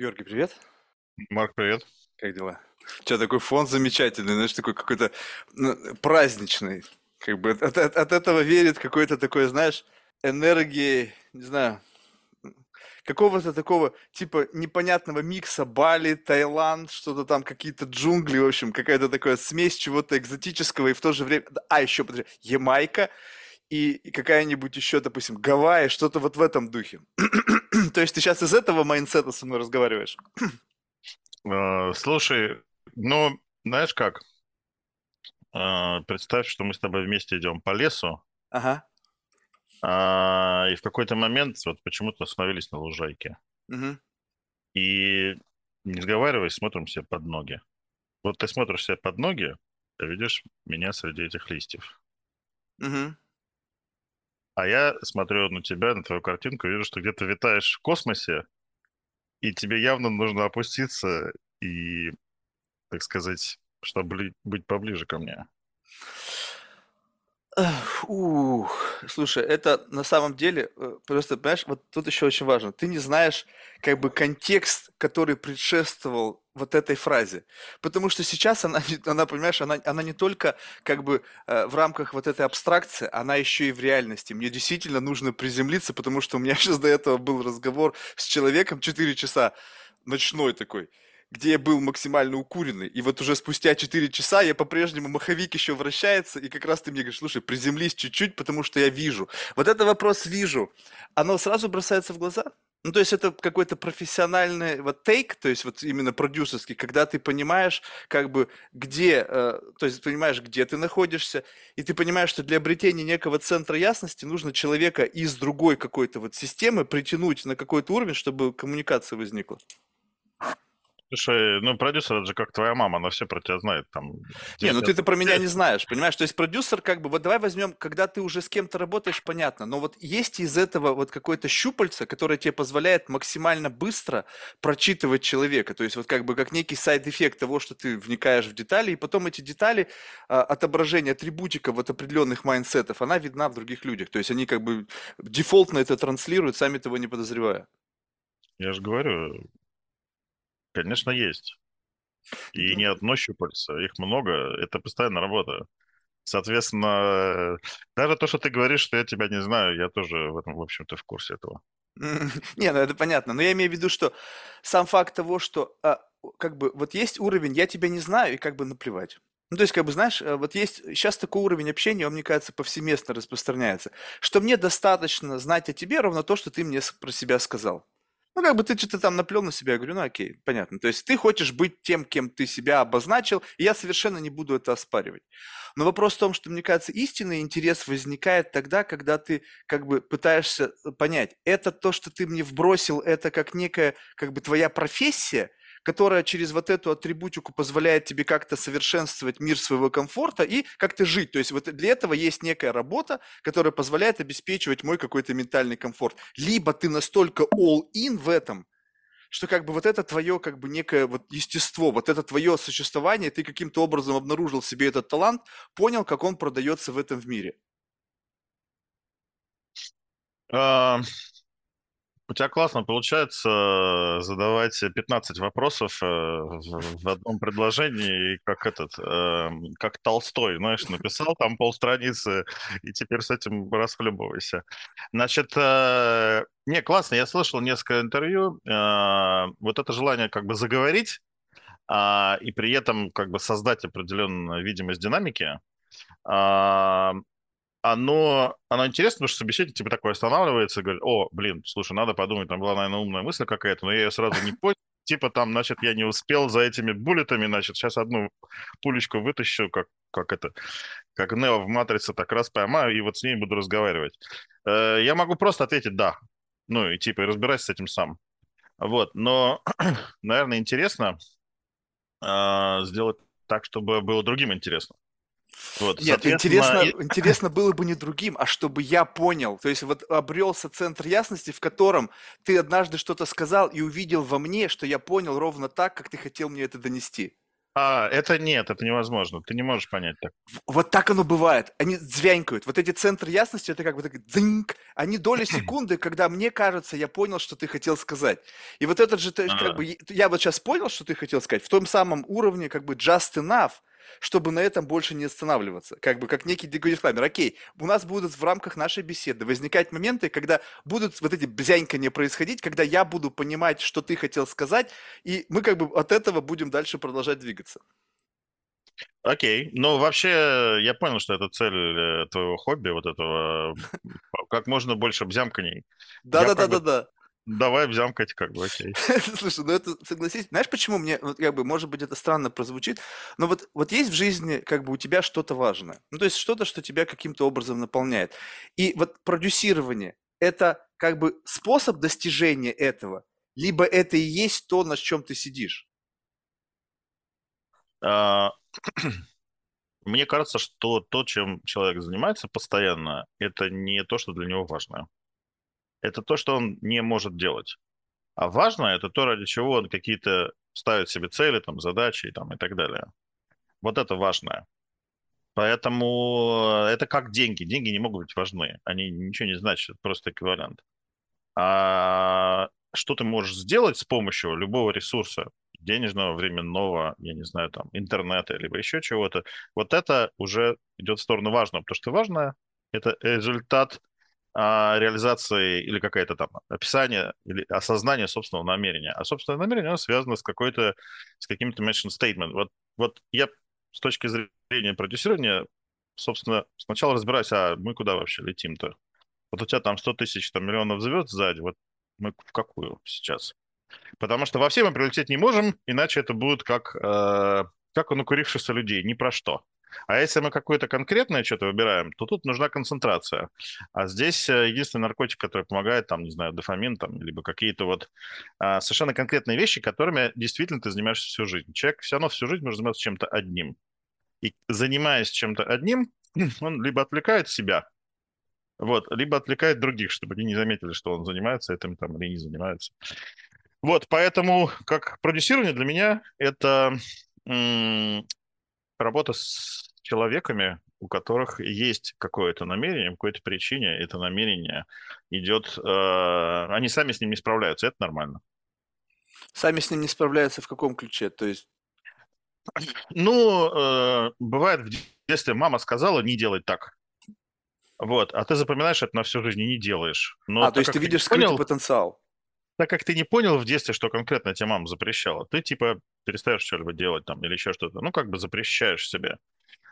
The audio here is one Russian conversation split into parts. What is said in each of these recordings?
Георгий, привет. Марк, привет. Как дела? У тебя такой фон замечательный, знаешь, такой какой-то ну, праздничный. Как бы от, от- от этого верит какой-то такой, знаешь, энергии, не знаю, какого-то такого типа непонятного микса Бали, Таиланд, что-то там, какие-то джунгли, в общем, какая-то такая смесь чего-то экзотического и в то же время... А, еще, подожди, Ямайка и, и какая-нибудь еще, допустим, Гавайи, что-то вот в этом духе. То есть ты сейчас из этого mindset а со мной разговариваешь? Э, Слушай, ну, знаешь как? Э, Представь, что мы с тобой вместе идем по лесу, Ага. а, и в какой-то момент вот почему-то остановились на лужайке. Мгм. И, не сговариваясь, смотрим себе под ноги. Вот ты смотришь себе под ноги, ты видишь меня среди этих листьев. Мгм. А я смотрю на тебя, на твою картинку, вижу, что где-то витаешь в космосе, и тебе явно нужно опуститься и, так сказать, чтобы быть поближе ко мне. Ух, слушай, это на самом деле, э, просто, понимаешь, вот тут еще очень важно. Ты не знаешь, как бы, контекст, который предшествовал вот этой фразе. Потому что сейчас она, она понимаешь, она, она не только, как бы, э, в рамках вот этой абстракции, она еще и в реальности. Мне действительно нужно приземлиться, потому что у меня сейчас до этого был разговор с человеком 4 часа, ночной такой где я был максимально укуренный, и вот уже спустя 4 часа я по-прежнему, маховик еще вращается, и как раз ты мне говоришь, слушай, приземлись чуть-чуть, потому что я вижу. Вот это вопрос «вижу», оно сразу бросается в глаза? Ну, то есть это какой-то профессиональный вот тейк, то есть вот именно продюсерский, когда ты понимаешь, как бы, где, э, то есть понимаешь, где ты находишься, и ты понимаешь, что для обретения некого центра ясности нужно человека из другой какой-то вот системы притянуть на какой-то уровень, чтобы коммуникация возникла. Слушай, ну продюсер это же как твоя мама, она все про тебя знает. Там, Не, ну 10 ты-то про меня не знаешь, понимаешь? То есть продюсер как бы, вот давай возьмем, когда ты уже с кем-то работаешь, понятно, но вот есть из этого вот какое-то щупальце, которое тебе позволяет максимально быстро прочитывать человека, то есть вот как бы как некий side effect того, что ты вникаешь в детали, и потом эти детали, а, отображение атрибутика вот определенных mindset ов, она видна в других людях, то есть они как бы дефолтно это транслируют, сами того не подозревая. Я же говорю, конечно, есть. И не одно щупальце, их много, это постоянная работа. Соответственно, даже то, что ты говоришь, что я тебя не знаю, я тоже в этом, в общем-то, в курсе этого. Не, ну это понятно. Но я имею в виду, что сам факт того, что а, как бы вот есть уровень, я тебя не знаю, и как бы наплевать. Ну, то есть, как бы, знаешь, э, вот есть сейчас такой уровень общения, он, мне кажется, повсеместно распространяется, что мне достаточно знать о тебе ровно то, что ты мне про себя сказал. Ну, как бы ты что-то там наплел на себя, я говорю, ну, окей, понятно. То есть ты хочешь быть тем, кем ты себя обозначил, и я совершенно не буду это оспаривать. Но вопрос в том, что, мне кажется, истинный интерес возникает тогда, когда ты как бы пытаешься э, понять, это то, что ты мне вбросил, это как некая как бы твоя профессия, которая через вот эту атрибутику позволяет тебе как-то совершенствовать мир своего комфорта и как-то жить. То есть вот для этого есть некая работа, которая позволяет обеспечивать мой какой-то ментальный комфорт. Либо ты настолько all-in в этом, что как бы вот это твое как бы некое вот естество, вот это твое существование, ты каким-то образом обнаружил себе этот талант, понял, как он продается в этом в мире. А, У тебя классно получается э, задавать 15 вопросов э, в одном предложении, как этот, эм, как Толстой, знаешь, написал там полстраницы, и теперь с этим расхлебывайся. Значит, э, не, классно, я слышал несколько интервью, вот это желание как бы заговорить, а, и при этом как бы создать определенную видимость динамики, а, оно, оно интересно, потому что собеседник типа такой останавливается и говорит, о, блин, слушай, надо подумать, там была, наверное, умная мысль какая-то, но я ее сразу не понял. Типа там, значит, я не успел за этими буллетами, значит, сейчас одну пулечку вытащу, как, как это, как Нео в «Матрице», так раз поймаю, и вот с ней буду разговаривать. Э, Я могу просто ответить «да». Ну, и типа, и разбирайся с этим сам. Вот, но, наверное, интересно а, сделать так, чтобы было другим интересно. Вот, Нет, интересно, и- интересно было бы не другим, а чтобы я понял. То есть вот обрелся центр ясности, в котором ты однажды что-то сказал и увидел во мне, что я понял ровно так, как ты хотел мне это донести. А, это нет, это невозможно. Ты не можешь понять так. Вот так оно бывает. Они звянькают. Вот эти центры ясности, это как бы так дзыньк. Они доли секунды, когда мне кажется, я понял, что ты хотел сказать. И вот этот же, как А. бы, я вот сейчас понял, что ты хотел сказать, в том самом уровне, как бы, just enough, чтобы на этом больше не останавливаться. Как бы, как некий декодифаймер. Окей, у нас будут в рамках нашей беседы возникать моменты, когда будут вот эти бзянькания происходить, когда я буду понимать, что ты хотел сказать, и мы как бы от этого будем дальше продолжать двигаться. Окей. Ну, вообще, я понял, что это цель э, твоего хобби, вот этого, как можно больше бы- Да-да-да-да-да. Давай бзямкать, как бы, окей. Слушай, ну это, согласись, знаешь, почему мне, вот как бы, может быть, это странно прозвучит, но вот, вот есть в жизни, как бы, у тебя что-то важное, ну, то есть что-то, что тебя каким-то образом наполняет. И вот продюсирование – это, как бы, способ достижения этого, либо это и есть то, на чем ты сидишь. А, Мне кажется, что то, чем человек занимается постоянно, это не то, что для него важно. Это то, что он не может делать. А важно это то, ради чего он какие-то ставит себе цели, там, задачи там, и так далее. Вот это важное. Поэтому это как деньги. Деньги не могут быть важны. Они ничего не значат, просто эквивалент. А что ты можешь сделать с помощью любого ресурса, денежного, временного, я не знаю, там, интернета, либо еще чего-то, вот это уже идет в сторону важного, потому что важное – это результат реализации или какое-то там описание или осознание собственного намерения. А собственное намерение, оно связано с какой-то, с каким-то mission statement. Вот, вот я с точки зрения продюсирования, собственно, сначала разбираюсь, а мы куда вообще летим-то? Вот у тебя там 100 тысяч, там миллионов звезд сзади, вот мы в какую сейчас? Потому что во все мы прилететь не можем, иначе это будет как, э, как у накурившихся людей, ни про что. А если мы какое-то конкретное что-то выбираем, то тут нужна концентрация. А здесь э, единственный наркотик, который помогает, там, не знаю, дофамин, там, либо какие-то вот а, совершенно конкретные вещи, которыми действительно ты занимаешься всю жизнь. Человек все равно всю жизнь может заниматься чем-то одним. И занимаясь чем-то одним, он либо отвлекает себя, вот, либо отвлекает других, чтобы они не заметили, что он занимается этим там или не занимается. Вот, поэтому как продюсирование для меня это работа с человеками, у которых есть какое-то намерение, по какой-то причине это намерение идет, э, они сами с ним не справляются, это нормально. Сами с ним не справляются в каком ключе? То есть, Ну, э, бывает в детстве мама сказала не делать так. Вот, а ты запоминаешь это на всю жизнь и не делаешь. Но а, то есть ты видишь скрытый понял, потенциал. так как ты не понял в детстве, что конкретно тебе мама запрещала, ты типа перестаешь что-либо делать там или еще что-то, ну, как бы запрещаешь себе.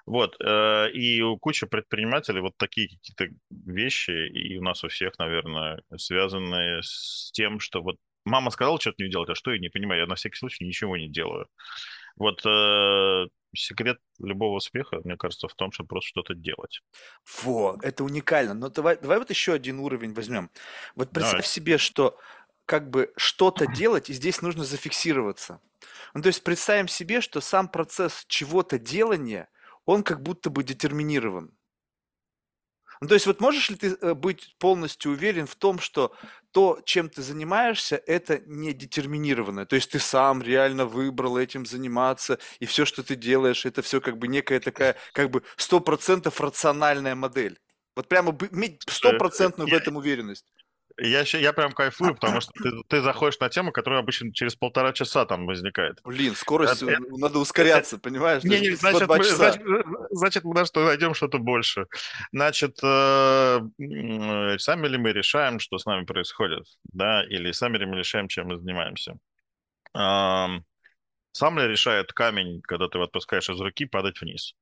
Вот, э, и у кучи предпринимателей вот такие какие-то вещи, и у нас у всех, наверное, связанные с тем, что вот мама сказала что-то не делать, а что я не понимаю, я на всякий случай ничего не делаю. Вот э, секрет любого успеха, мне кажется, в том, чтобы просто что-то делать. Во, это уникально. Но давай, давай вот еще один уровень возьмем. Вот представь Давай. себе, что как бы что-то делать, и здесь нужно зафиксироваться. Ну, то есть представим себе, что сам процесс чего-то делания, он как будто бы детерминирован. Ну, то есть вот можешь ли ты э, быть полностью уверен в том, что то, чем ты занимаешься, это не детерминированное? То есть ты сам реально выбрал этим заниматься, и все, что ты делаешь, это все как бы некая такая, как бы сто процентов рациональная модель. Вот прямо иметь стопроцентную в этом уверенность. Я, я прям кайфую, потому что ты, ты заходишь на тему, которая обычно через полтора часа там возникает. Блин, скорость, Это- э, надо ускоряться, понимаешь? То Не, не, значит, мы, значит, значит, мы что найдем что-то больше. Значит, э, м, сами ли мы решаем, что с нами происходит, да, или сами ли мы решаем, чем мы занимаемся? Ам, Сам ли решает камень, когда ты его отпускаешь из руки, падать вниз?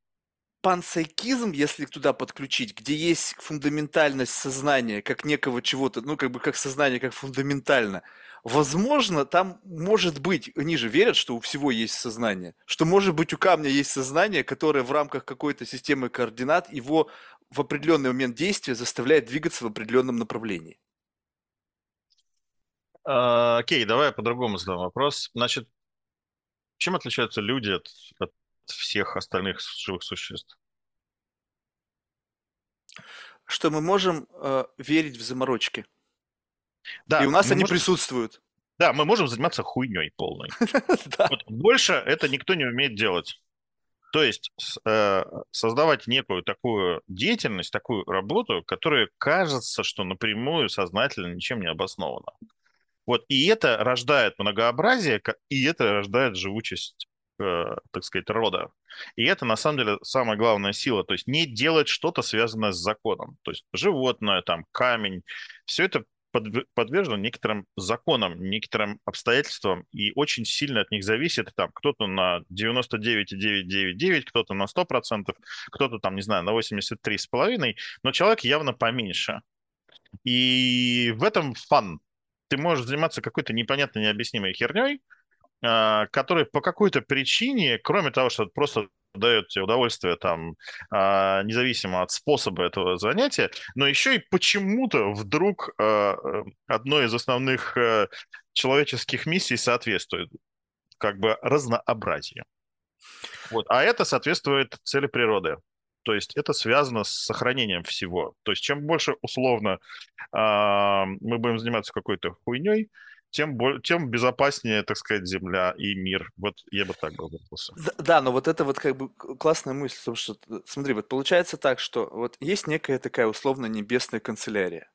Панпсайкизм, если туда подключить, где есть фундаментальность сознания, как некого чего-то, ну, как бы как сознание, как фундаментально, возможно, там может быть, они же верят, что у всего есть сознание, что может быть у камня есть сознание, которое в рамках какой-то системы координат его в определенный момент действия заставляет двигаться в определенном направлении. А, Окей, давай я по-другому задам вопрос. Значит, чем отличаются люди от, от всех остальных живых существ? Что мы можем э, верить в заморочки. Да, И у нас они можем- присутствуют. Да, мы можем заниматься хуйней полной. Больше это никто не умеет делать. То есть э, создавать некую такую деятельность, такую работу, которая кажется, что напрямую сознательно ничем не обоснована. Вот, и это рождает многообразие, и это рождает живучесть, так сказать, рода. И это, на самом деле, самая главная сила. То есть не делать что-то, связанное с законом. То есть животное, там, камень, все это подвержено некоторым законам, некоторым обстоятельствам, и очень сильно от них зависит, там, кто-то на 99,999, кто-то на 100%, кто-то там, не знаю, на 83,5%, но человек явно поменьше. И в этом фан. Ты можешь заниматься какой-то непонятной, необъяснимой херней, а, которая по какой-то причине, кроме того, что просто дает тебе удовольствие там, а, независимо от способа этого занятия, но еще и почему-то вдруг а, э, одной из основных э, человеческих миссий соответствует как бы разнообразию. Вот. А это соответствует цели природы. То есть это связано с сохранением всего. То есть чем больше условно мы будем заниматься какой-то хуйней, тем, тем безопаснее, так сказать, Земля и мир. Вот я бы так бы выразился. Да, да, но вот это вот как бы классная мысль, потому что, смотри, вот получается так, что вот есть некая такая условно небесная канцелярия.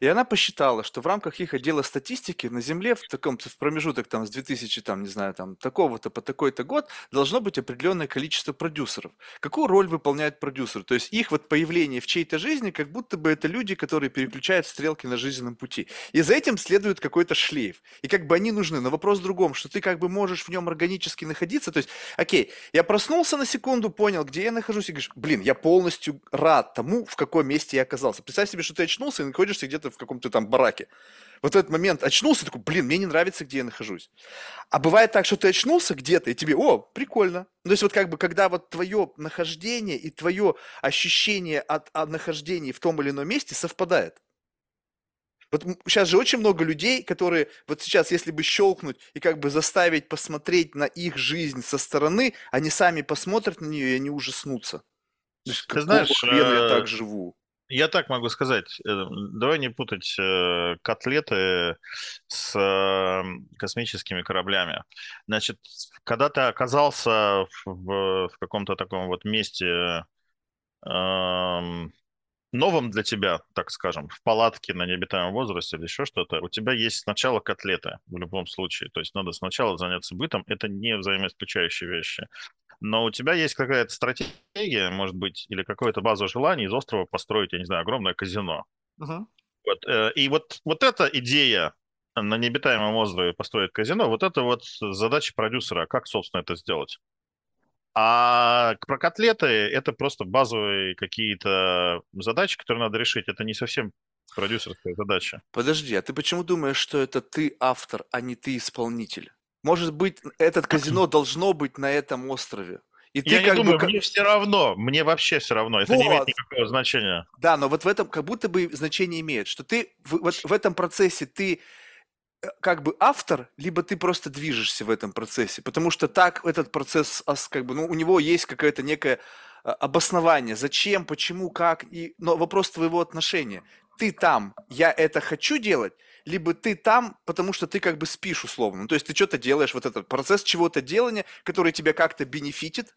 И она посчитала, что в рамках их отдела статистики на Земле в таком в промежуток там с 2000, там, не знаю, там, такого-то по такой-то год должно быть определенное количество продюсеров. Какую роль выполняет продюсер? То есть их вот появление в чьей-то жизни, как будто бы это люди, которые переключают стрелки на жизненном пути. И за этим следует какой-то шлейф. И как бы они нужны. Но вопрос в другом, что ты как бы можешь в нем органически находиться. То есть, окей, я проснулся на секунду, понял, где я нахожусь, и говоришь, блин, я полностью рад тому, в каком месте я оказался. Представь себе, что ты очнулся и находишься где-то в каком-то там бараке. Вот этот момент очнулся, такой, блин, мне не нравится, где я нахожусь. А бывает так, что ты очнулся где-то, и тебе, о, прикольно. То есть вот как бы, когда вот твое нахождение и твое ощущение от, от нахождения в том или ином месте совпадает. Вот сейчас же очень много людей, которые вот сейчас, если бы щелкнуть и как бы заставить посмотреть на их жизнь со стороны, они сами посмотрят на нее и они ужаснутся. То есть, Ты знаешь, я э, так живу? Я так могу сказать. Э, давай не путать э, котлеты с э, космическими кораблями. Значит, когда ты оказался в, в каком-то таком вот месте эм, новом для тебя, так скажем, в палатке на необитаемом возрасте или еще что-то, у тебя есть сначала котлеты в любом случае. То есть надо сначала заняться бытом. Это не взаимоисключающие вещи но у тебя есть какая-то стратегия, может быть, или какое-то базовое желание из острова построить, я не знаю, огромное казино. Uh-huh. Вот, э, и вот, вот эта идея на необитаемом острове построить казино, вот это вот задача продюсера, как, собственно, это сделать. А про котлеты это просто базовые какие-то задачи, которые надо решить. Это не совсем продюсерская задача. Подожди, а ты почему думаешь, что это ты автор, а не ты исполнитель? Может быть, этот казино должно быть на этом острове. И ты Я не думаю, бы... мне все равно, мне вообще все равно, это вот. не имеет никакого значения. Да, но вот в этом как будто бы значение имеет, что ты в, вот в этом процессе ты э, как бы автор, либо ты просто движешься в этом процессе, потому что так этот процесс, как бы, ну, у него есть какое-то некое а, обоснование, зачем, почему, как, и, но вопрос твоего отношения. Ты там, я это хочу делать, либо ты там, потому что ты как бы спишь условно. То есть ты что-то делаешь, вот этот процесс чего-то делания, который тебя как-то бенефитит,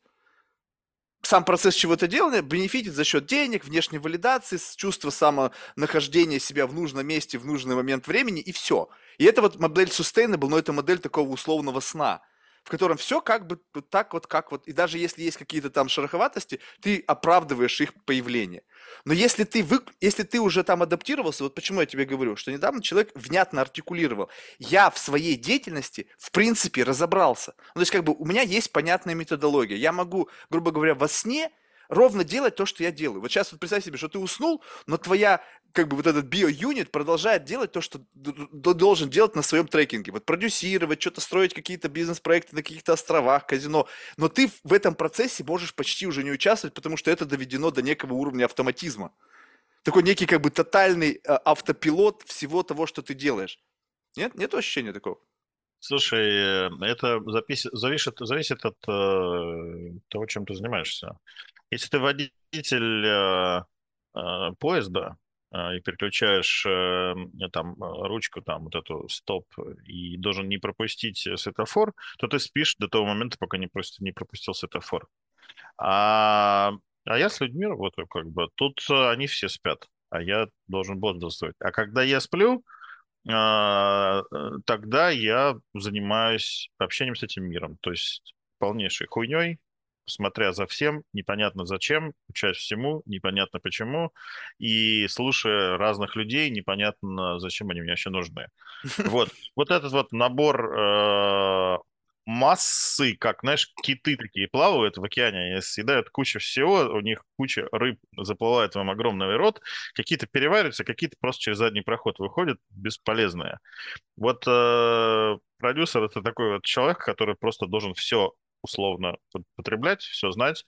сам процесс чего-то делания бенефитит за счет денег, внешней валидации, чувства самонахождения себя в нужном месте в нужный момент времени, и все. И это вот модель sustainable, но это модель такого условного сна в котором все как бы так вот, как вот, и даже если есть какие-то там шероховатости, ты оправдываешь их появление. Но если ты, вы, если ты уже там адаптировался, вот почему я тебе говорю, что недавно человек внятно артикулировал, я в своей деятельности в принципе разобрался. Ну, то есть как бы у меня есть понятная методология. Я могу, грубо говоря, во сне ровно делать то, что я делаю. Вот сейчас вот представь себе, что ты уснул, но твоя как бы вот этот био-юнит продолжает делать то, что должен делать на своем трекинге. Вот продюсировать, что-то строить, какие-то бизнес-проекты на каких-то островах, казино. Но ты в этом процессе можешь почти уже не участвовать, потому что это доведено до некого уровня автоматизма. Такой некий как бы тотальный э, автопилот всего того, что ты делаешь. Нет? Нет ощущения такого? Слушай, э, это запис... зависит, зависит от э, того, чем ты занимаешься. Если ты водитель э, э, поезда, и переключаешь э, там ручку, там вот эту стоп, и должен не пропустить светофор, то ты спишь до того момента, пока не, просто не пропустил светофор. А, а я с людьми работаю как бы. Тут они все спят, а я должен бодрствовать. А когда я сплю, тогда я занимаюсь общением с этим миром. То есть полнейшей хуйней, смотря за всем, непонятно зачем, учась всему, непонятно почему, и слушая разных людей, непонятно, зачем они мне вообще нужны. Вот, вот этот вот набор э, массы, как, знаешь, киты такие плавают в океане, и съедают кучу всего, у них куча рыб заплывает вам огромный рот, какие-то перевариваются, какие-то просто через задний проход выходят, бесполезные. Вот э, продюсер — это такой вот человек, который просто должен все условно потреблять, все знать.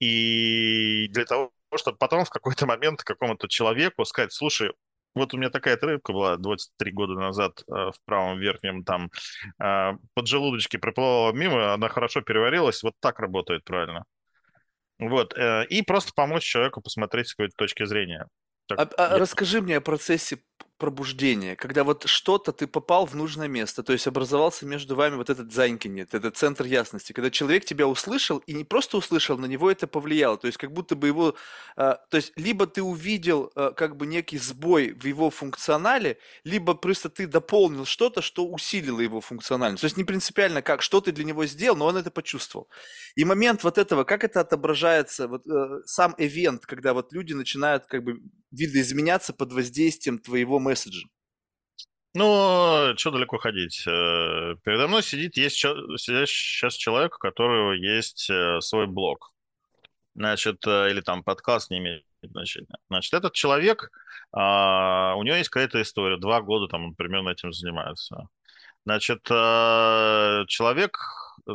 И для того, чтобы потом в какой-то момент какому-то человеку сказать, слушай, вот у меня такая рыбка была 23 года назад э, в правом верхнем там э, поджелудочке проплывала мимо, она хорошо переварилась, вот так работает правильно. Вот, э, и просто помочь человеку посмотреть с какой-то точки зрения. Так, а, а. Расскажи мне о процессе пробуждения, когда вот что-то ты попал в нужное место, то есть образовался между вами вот этот зайнкинет, этот центр ясности, когда человек тебя услышал и не просто услышал, на него это повлияло, то есть как будто бы его, э, то есть либо ты увидел э, как бы некий сбой в его функционале, либо просто ты дополнил что-то, что усилило его функциональность, то есть не принципиально как, что ты для него сделал, но он это почувствовал. И момент вот этого, как это отображается, вот э, сам эвент, когда вот люди начинают как бы видоизменяться под воздействием твоего месседжа? Ну, что далеко ходить. Э, передо мной сидит, есть сейчас человек, у которого есть э, свой блог. Значит, э, или там подкаст не имеет значения. Значит, этот человек, а, у него есть какая-то история. Два года там он примерно этим занимается. Значит, человек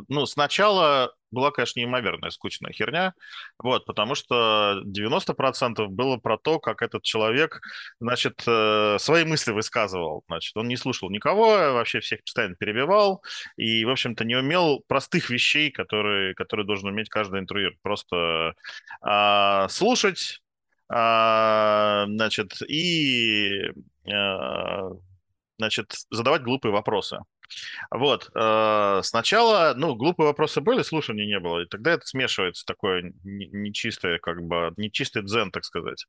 ну, сначала была, конечно, неимоверная скучная херня, вот, потому что 90% было про то, как этот человек, значит, э, свои мысли высказывал, значит, он не слушал никого, вообще всех постоянно перебивал и, в общем-то, не умел простых вещей, которые, которые должен уметь каждый интервьюер, просто а, слушать, а, значит, и а, значит, задавать глупые вопросы. Вот. Э, сначала, ну, глупые вопросы были, слушания не было. И тогда это смешивается, такое нечистое, как бы, нечистый дзен, так сказать.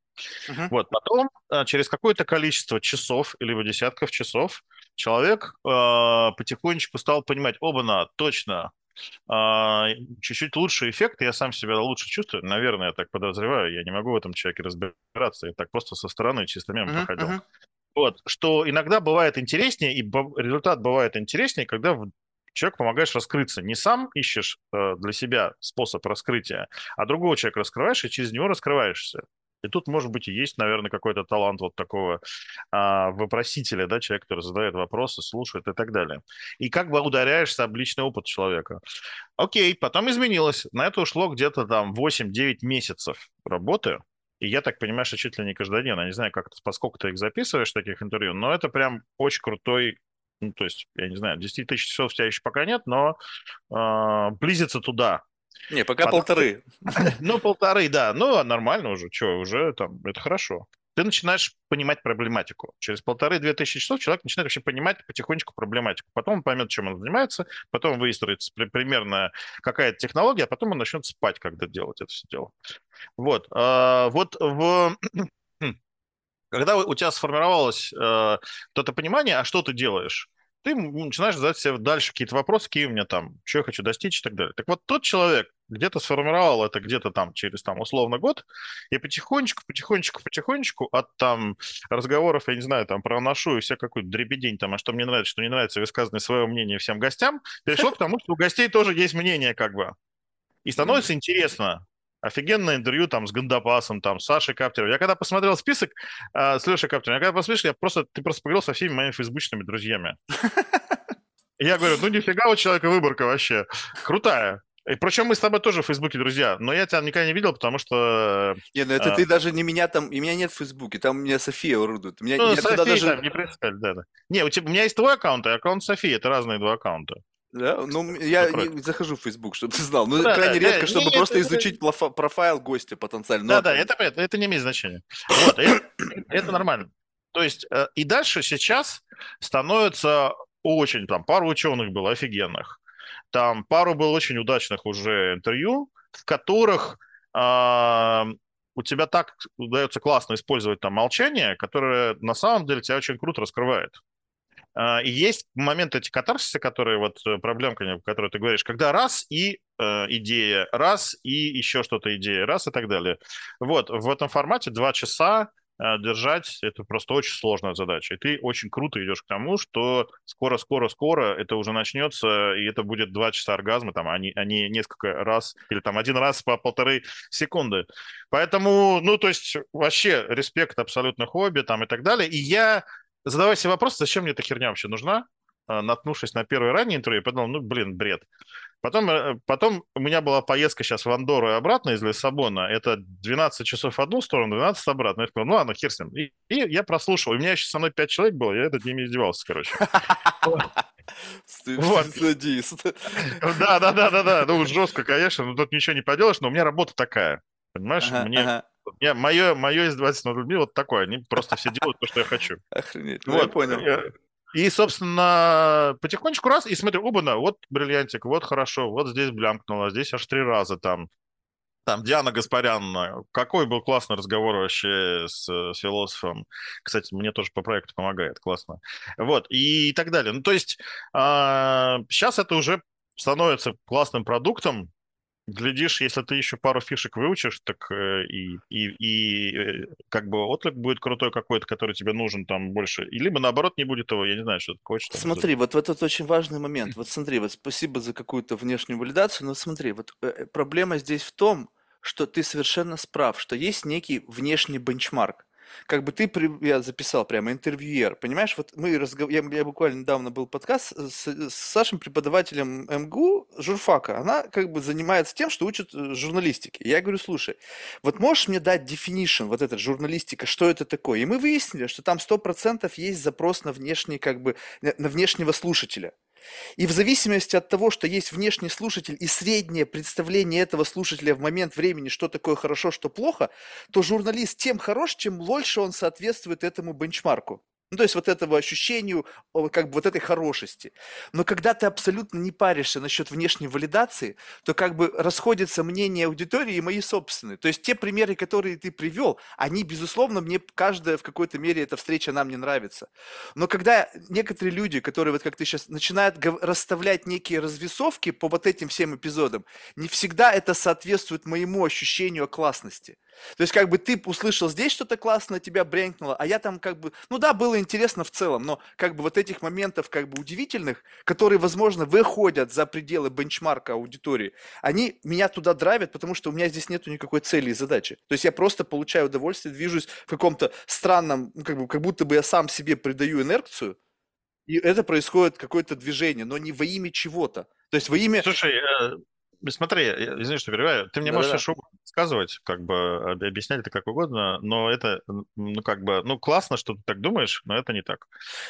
Uh-huh. Вот. Потом, э, через какое-то количество часов, либо десятков часов, человек э, потихонечку стал понимать, оба-на, точно, чуть-чуть лучший эффект, я сам себя лучше чувствую, наверное, я так подозреваю, я не могу в этом человеке разбираться, я так просто со стороны чисто мимо uh-huh, проходил. Uh-huh. Вот, что иногда бывает интереснее, и результат бывает интереснее, когда человек помогаешь раскрыться. Не сам ищешь э, для себя способ раскрытия, а другого человека раскрываешь, и через него раскрываешься. И тут, может быть, и есть, наверное, какой-то талант вот такого а, вопросителя, да, человека, который задает вопросы, слушает и так далее. И как бы ударяешься об личный опыт человека. Окей, потом изменилось. На это ушло где-то там 8-9 месяцев работы. И я так понимаю, что чуть ли не каждый день, я не знаю, как, поскольку ты их записываешь, таких интервью, но это прям очень крутой, ну, то есть, я не знаю, 10 тысяч часов у тебя еще пока нет, но э, близится туда. Не, пока Потом... полторы. Ну, полторы, да. Ну, нормально уже, что, уже там, это хорошо ты начинаешь понимать проблематику. Через полторы-две тысячи часов человек начинает вообще понимать потихонечку проблематику. Потом он поймет, чем он занимается, потом выстроится примерно какая-то технология, а потом он начнет спать, когда делать это все дело. Вот. А, вот в... Когда у тебя сформировалось э, вот это понимание, а что ты делаешь, ты начинаешь задать себе дальше какие-то вопросы, какие у меня там, что я хочу достичь и так далее. Так вот, тот человек где-то сформировал это где-то там через там условно год, и потихонечку, потихонечку, потихонечку от там разговоров, я не знаю, там про ношу и вся какой-то дребедень там, а что мне нравится, что не нравится, высказанное свое мнение всем гостям, перешло к тому, что у гостей тоже есть мнение как бы. И становится интересно, офигенное интервью там с Гандапасом, там, с Сашей Каптером. Я когда посмотрел список э, с Лешей Каптером, я когда посмотрел, я просто, ты просто поговорил со всеми моими фейсбучными друзьями. Я говорю, ну нифига у человека выборка вообще. Крутая. И причем мы с тобой тоже в Фейсбуке друзья, но я тебя никогда не видел, потому что... Не, ну это а... ты даже не меня там, и меня нет в Фейсбуке, там у меня София орудует. Меня, ну, София, даже... там, не представляю, да, да. Не, у, тебя, у меня есть твой аккаунт и аккаунт Софии, это разные два аккаунта. Да? Ну, я не захожу в Facebook, чтобы ты знал. Ну, Да, крайне да, редко, не, чтобы это- просто это- изучить плафа- профайл гостя потенциально. Да, да, это, понятно, это не имеет значения. Вот, это, это нормально. То есть, э, и дальше сейчас становится очень, там, пару ученых было офигенных, там пару было очень удачных уже интервью, в которых а, у тебя так удается классно использовать там молчание, которое на самом деле тебя очень круто раскрывает. А, И есть моменты эти катарсиса, которые вот э, проблемка, о которой ты говоришь, когда раз и э, идея, раз и еще что-то идея, раз и так далее. Вот, в этом формате два часа э, держать, это просто очень сложная задача. И ты очень круто идешь к тому, что скоро-скоро-скоро это уже начнется, и это будет два часа оргазма, там, а не, а не несколько раз, или там один раз по полторы секунды. Поэтому, ну, то есть вообще респект абсолютно хобби там и так далее. И я задавая себе вопрос, зачем мне эта херня вообще нужна, а, наткнувшись на первое раннее интервью, я подумал, ну, блин, бред. Потом, э, потом у меня была поездка сейчас в Андору и обратно из Лиссабона. Это 12 часов в одну сторону, 12 обратно. Я сказал, ну ладно, хер с ним. И, и я прослушал. У меня еще со мной 5 человек было, я этот ними издевался, короче. Вот. Да, да, да, да, да. Ну, жестко, конечно, но тут ничего не поделаешь, но у меня работа такая. Понимаешь, мне, мне мое, мое издевательство над людьми вот такое. Они просто все делают то, что я хочу. Охренеть. Ну, я Вот. понял. э, И, собственно, потихонечку раз, и смотрю, оба вот бриллиантик, вот хорошо, вот здесь блямкнуло, здесь аж три раза там. Там Диана Гаспарян, какой был классный разговор вообще с, с философом. Кстати, мне тоже по проекту помогает, классно. Вот, и так далее. Ну, то есть сейчас это уже становится классным продуктом, Глядишь, если ты еще пару фишек выучишь, так э, и, и, и э, как бы отклик будет крутой какой-то, который тебе нужен там больше. И либо наоборот не будет его, я не знаю, что хочешь. там. Смотри, вот в этот очень важный момент. Вот смотри, вот спасибо за какую-то внешнюю валидацию, но смотри, вот э, проблема здесь в том, что ты совершенно справ, что есть некий внешний бенчмарк. Как бы ты, я записал прямо интервьюер, понимаешь, вот мы разгов... я, я буквально недавно был подкаст с, с Сашей, преподавателем МГУ, журфака, она как бы занимается тем, что учит э, журналистике. Я говорю, слушай, вот можешь мне дать definition, вот этот журналистика, что это такое? И мы выяснили, что там 100% есть запрос на внешний, как бы, на внешнего слушателя. И в зависимости от того, что есть внешний слушатель и среднее представление этого слушателя в момент времени, что такое хорошо, что плохо, то журналист тем хорош, чем больше он соответствует этому бенчмарку. Ну, то есть вот этому ощущению, как бы вот этой хорошести. Но когда ты абсолютно не паришься насчет внешней валидации, то как бы расходятся мнения аудитории и мои собственные. То есть те примеры, которые ты привел, они, безусловно, мне каждая в какой-то мере эта встреча нам не нравится. Но когда некоторые люди, которые, вот как ты сейчас, начинают расставлять некие развесовки по вот этим всем эпизодам, не всегда это соответствует моему ощущению классности. То есть как бы ты услышал здесь что-то классное, тебя бренкнуло, а я там как бы, ну да, было интересно в целом, но как бы вот этих моментов как бы удивительных, которые, возможно, выходят за пределы бенчмарка аудитории, они меня туда драйвят, потому что у меня здесь нету никакой цели и задачи. То есть я просто получаю удовольствие, движусь в каком-то странном, ну, как, бы, как будто бы я сам себе придаю инерцию, и это происходит какое-то движение, но не во имя чего-то. То есть во имя... Слушай, э, смотри, я- извини, что перебиваю. Ты мне можешь Да-да-да. всё что угодно рассказывать, как бы об- объяснять это как угодно, но это, ну, как бы, ну, классно, что ты так думаешь, но это не так.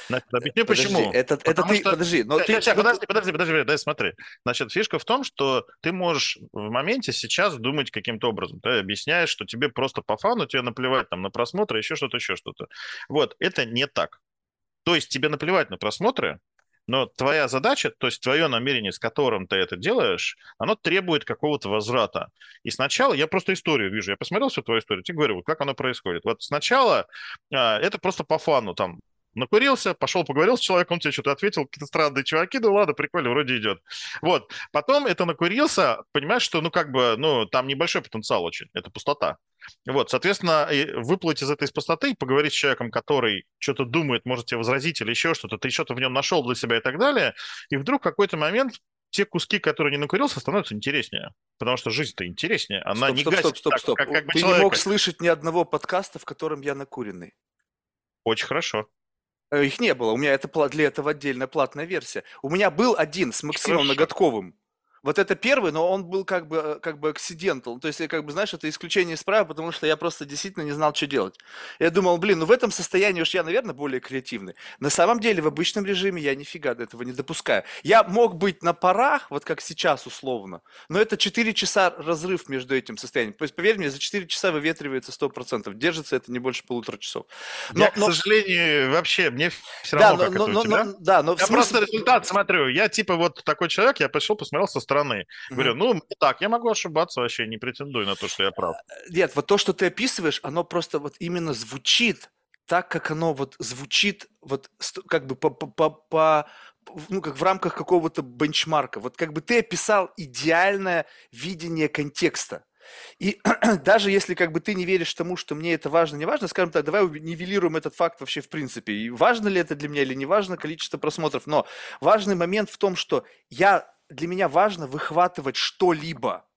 Значит, объясню, Подожди, почему. это, это Потому ты, что- подожди, но ты... ты- подожди, подожди, подожди, дай смотри. Значит, фишка в том, что ты можешь в моменте сейчас думать каким-то образом. Ты объясняешь, что тебе просто по фану, тебе наплевать там на просмотры, еще что-то, еще что-то. Вот, это не так. То есть тебе наплевать на просмотры, но твоя задача, то есть твое намерение, с которым ты это делаешь, оно требует какого-то возврата. И сначала я просто историю вижу. Я посмотрел всю твою историю, тебе говорю, вот как оно происходит. Вот сначала а, это просто по фану, там, накурился, пошел поговорил с человеком, он тебе что-то ответил, какие-то странные чуваки, ну ладно, прикольно, вроде идет. Вот, потом это накурился, понимаешь, что, ну, как бы, ну, там небольшой потенциал очень, это пустота. Вот, соответственно, выплыть из этой пустоты и поговорить с человеком, который что-то думает, может тебе возразить или еще что-то, ты что-то в нем нашел для себя и так далее, и вдруг в какой-то момент те куски, которые не накурился, становятся интереснее. Потому что жизнь-то интереснее, она Стоп, не стоп, гасит стоп, стоп, так, стоп. как, как Ты не человека. мог слышать ни одного подкаста, в котором я накуренный. Очень хорошо. Э, Их не было. У меня это для этого отдельная платная версия. У меня был один с Максимом. Ноготковым. Вот это первый, но он был как бы, э, как бы accidental. То есть, я как бы, знаешь, это исключение из правил, потому что я просто действительно не знал, что делать. Я думал, блин, ну в этом состоянии уж я, наверное, более креативный. На самом деле, в обычном режиме я нифига до этого не допускаю. Я мог быть на парах, вот как сейчас условно, но это 4 часа разрыв между этим состоянием. То есть, поверь мне, за 4 часа выветривается 100%. Держится это не больше полутора часов. Но, я, к но... сожалению, вообще, мне все равно, да, но, как но, это но, у тебя. Но, да, но я смысле... просто результат смотрю. Я типа вот такой человек, я пришел, посмотрел со стороны. Говорю, ну, так, я могу ошибаться вообще, не претендую на то, что я прав. Нет, вот то, что ты описываешь, оно просто вот именно звучит так, как оно вот звучит, вот как бы по, по, по, ну, как в рамках какого-то бенчмарка. Вот как бы ты описал идеальное видение контекста. И даже если как бы ты не веришь тому, что мне это важно, не важно, скажем так, давай нивелируем этот факт вообще в принципе. И важно ли это для меня или не важно количество просмотров. Но важный момент в том, что я, для меня важно выхватывать что-либо,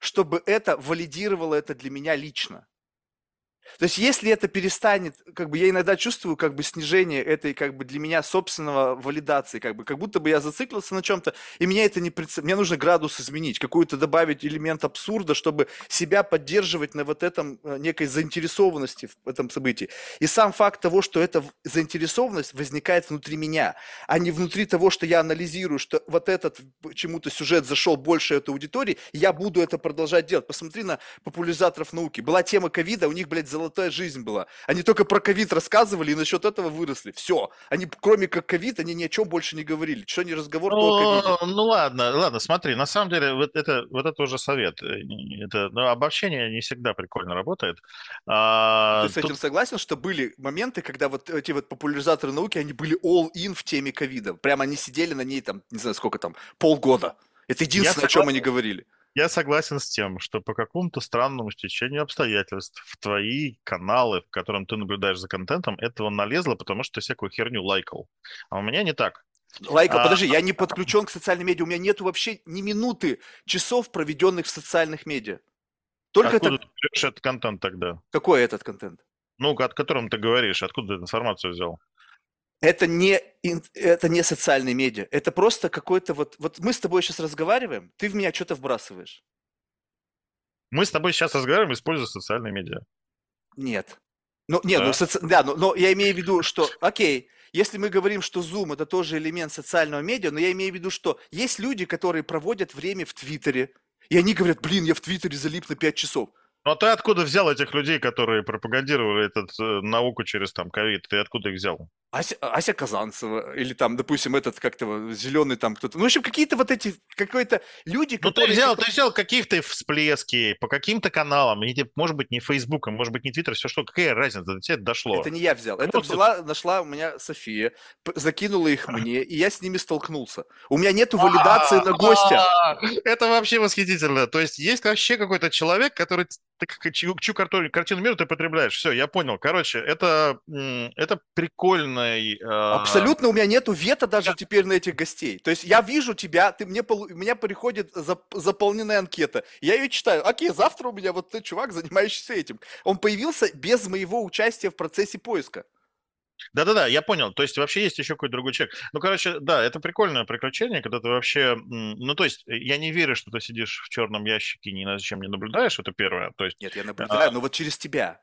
чтобы это валидировало это для меня лично. То есть, если это перестанет, как бы я иногда чувствую как бы снижение этой как бы для меня собственного валидации, как бы как будто бы я зациклился на чем-то, и меня это не прицеп... мне нужно градус изменить, какую-то добавить элемент абсурда, чтобы себя поддерживать на вот этом э, некой заинтересованности в этом событии. И сам факт того, что эта заинтересованность возникает внутри меня, а не внутри того, что я анализирую, что вот этот почему-то сюжет зашел больше этой аудитории, я буду это продолжать делать. Посмотри на популяризаторов науки. Была тема ковида, у них, блядь, золотая жизнь была. Они только про ковид рассказывали и насчет этого выросли. Все. Они, кроме как ковид, они ни о чем больше не говорили. Что не разговор, ну, то о Ну ладно, ладно, смотри, на самом деле вот это, вот это уже совет. Э, это, ну, обобщение не всегда прикольно работает. А, Ты с тут... этим согласен, что были моменты, когда вот эти вот популяризаторы науки, они были all-in в теме ковида. Прямо они сидели на ней там, не знаю сколько там, полгода. Это единственное, о чем они говорили. Я согласен с тем, что по какому-то странному стечению обстоятельств в твои каналы, в котором ты наблюдаешь за контентом, этого налезло, потому что ты всякую херню лайкал. А у меня не так. Лайкал, а, подожди, я не подключен к социальным медиа, у меня нету вообще ни минуты часов, проведенных в социальных медиа. Только Откуда это... ты берешь этот контент тогда? Какой этот контент? Ну, о котором ты говоришь, откуда ты информацию взял? Это не, это не социальные медиа, это просто какой-то вот... Вот мы с тобой сейчас разговариваем, ты в меня что-то вбрасываешь. Мы с тобой сейчас разговариваем, используя социальные медиа. Нет. Ну, нет, ну, да. ну, соци... да, но, но я имею в виду, что, окей, если мы говорим, что Zoom это тоже элемент социального медиа, но я имею в виду, что есть люди, которые проводят время в Твиттере, и они говорят, блин, я в Твиттере залип на 5 часов. Ну а ты откуда взял этих людей, которые пропагандировали эту э, науку через там ковид? Ты откуда их взял? Ася, Ася Казанцева, или там, допустим, этот как-то зеленый там кто-то. Ну, в общем, какие-то вот эти, какой-то люди, ну, ты взял, ты взял каких-то всплески по каким-то каналам, и, может быть, не Facebook, может быть, не Twitter, все что, какая разница, до тебя дошло. Это не я взял, это Просто... взяла, нашла у меня София, закинула их мне, и я с ними столкнулся. У меня нету валидации на гостя. Это вообще восхитительно. То есть есть вообще какой-то человек, который ты чью, чью картину, картину мира ты потребляешь. Все, я понял. Короче, это, это прикольный... Э... Абсолютно у меня нету вета даже я... теперь на этих гостей. То есть я вижу тебя, ты мне, у меня приходит зап, заполненная анкета. Я ее читаю. Окей, завтра у меня вот ты чувак, занимающийся этим. Он появился без моего участия в процессе поиска. Да-да-да, я понял. То есть вообще есть еще какой-то другой человек. Ну, короче, да, это прикольное приключение, когда ты вообще... Ну, то есть я не верю, что ты сидишь в черном ящике и ни на чем не наблюдаешь, это первое. То есть, Нет, я наблюдаю, а... но вот через тебя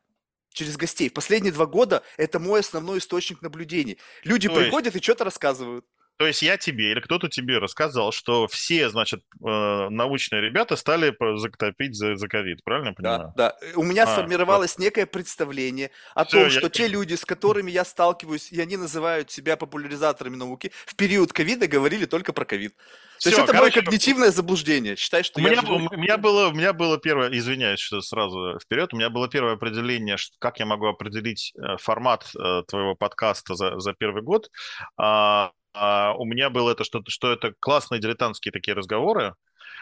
через гостей. В последние два года это мой основной источник наблюдений. Люди То приходят есть... и что-то рассказывают. То есть я тебе или кто-то тебе рассказал, что все, значит, э, научные ребята стали топить за, за ковид, правильно я понимаю? Да, да. У меня а, сформировалось да. некое представление о все, том, что я... те люди, с которыми я сталкиваюсь, и они называют себя популяризаторами науки, в период ковида говорили только про ковид. То есть это короче, мое когнитивное заблуждение. Считай, что у меня, живу... у, меня было, у меня было первое, извиняюсь, что сразу вперед, у меня было первое определение, что, как я могу определить э, формат э, твоего подкаста за, за первый год. А, а у меня было это, что, что это классные дилетантские такие разговоры,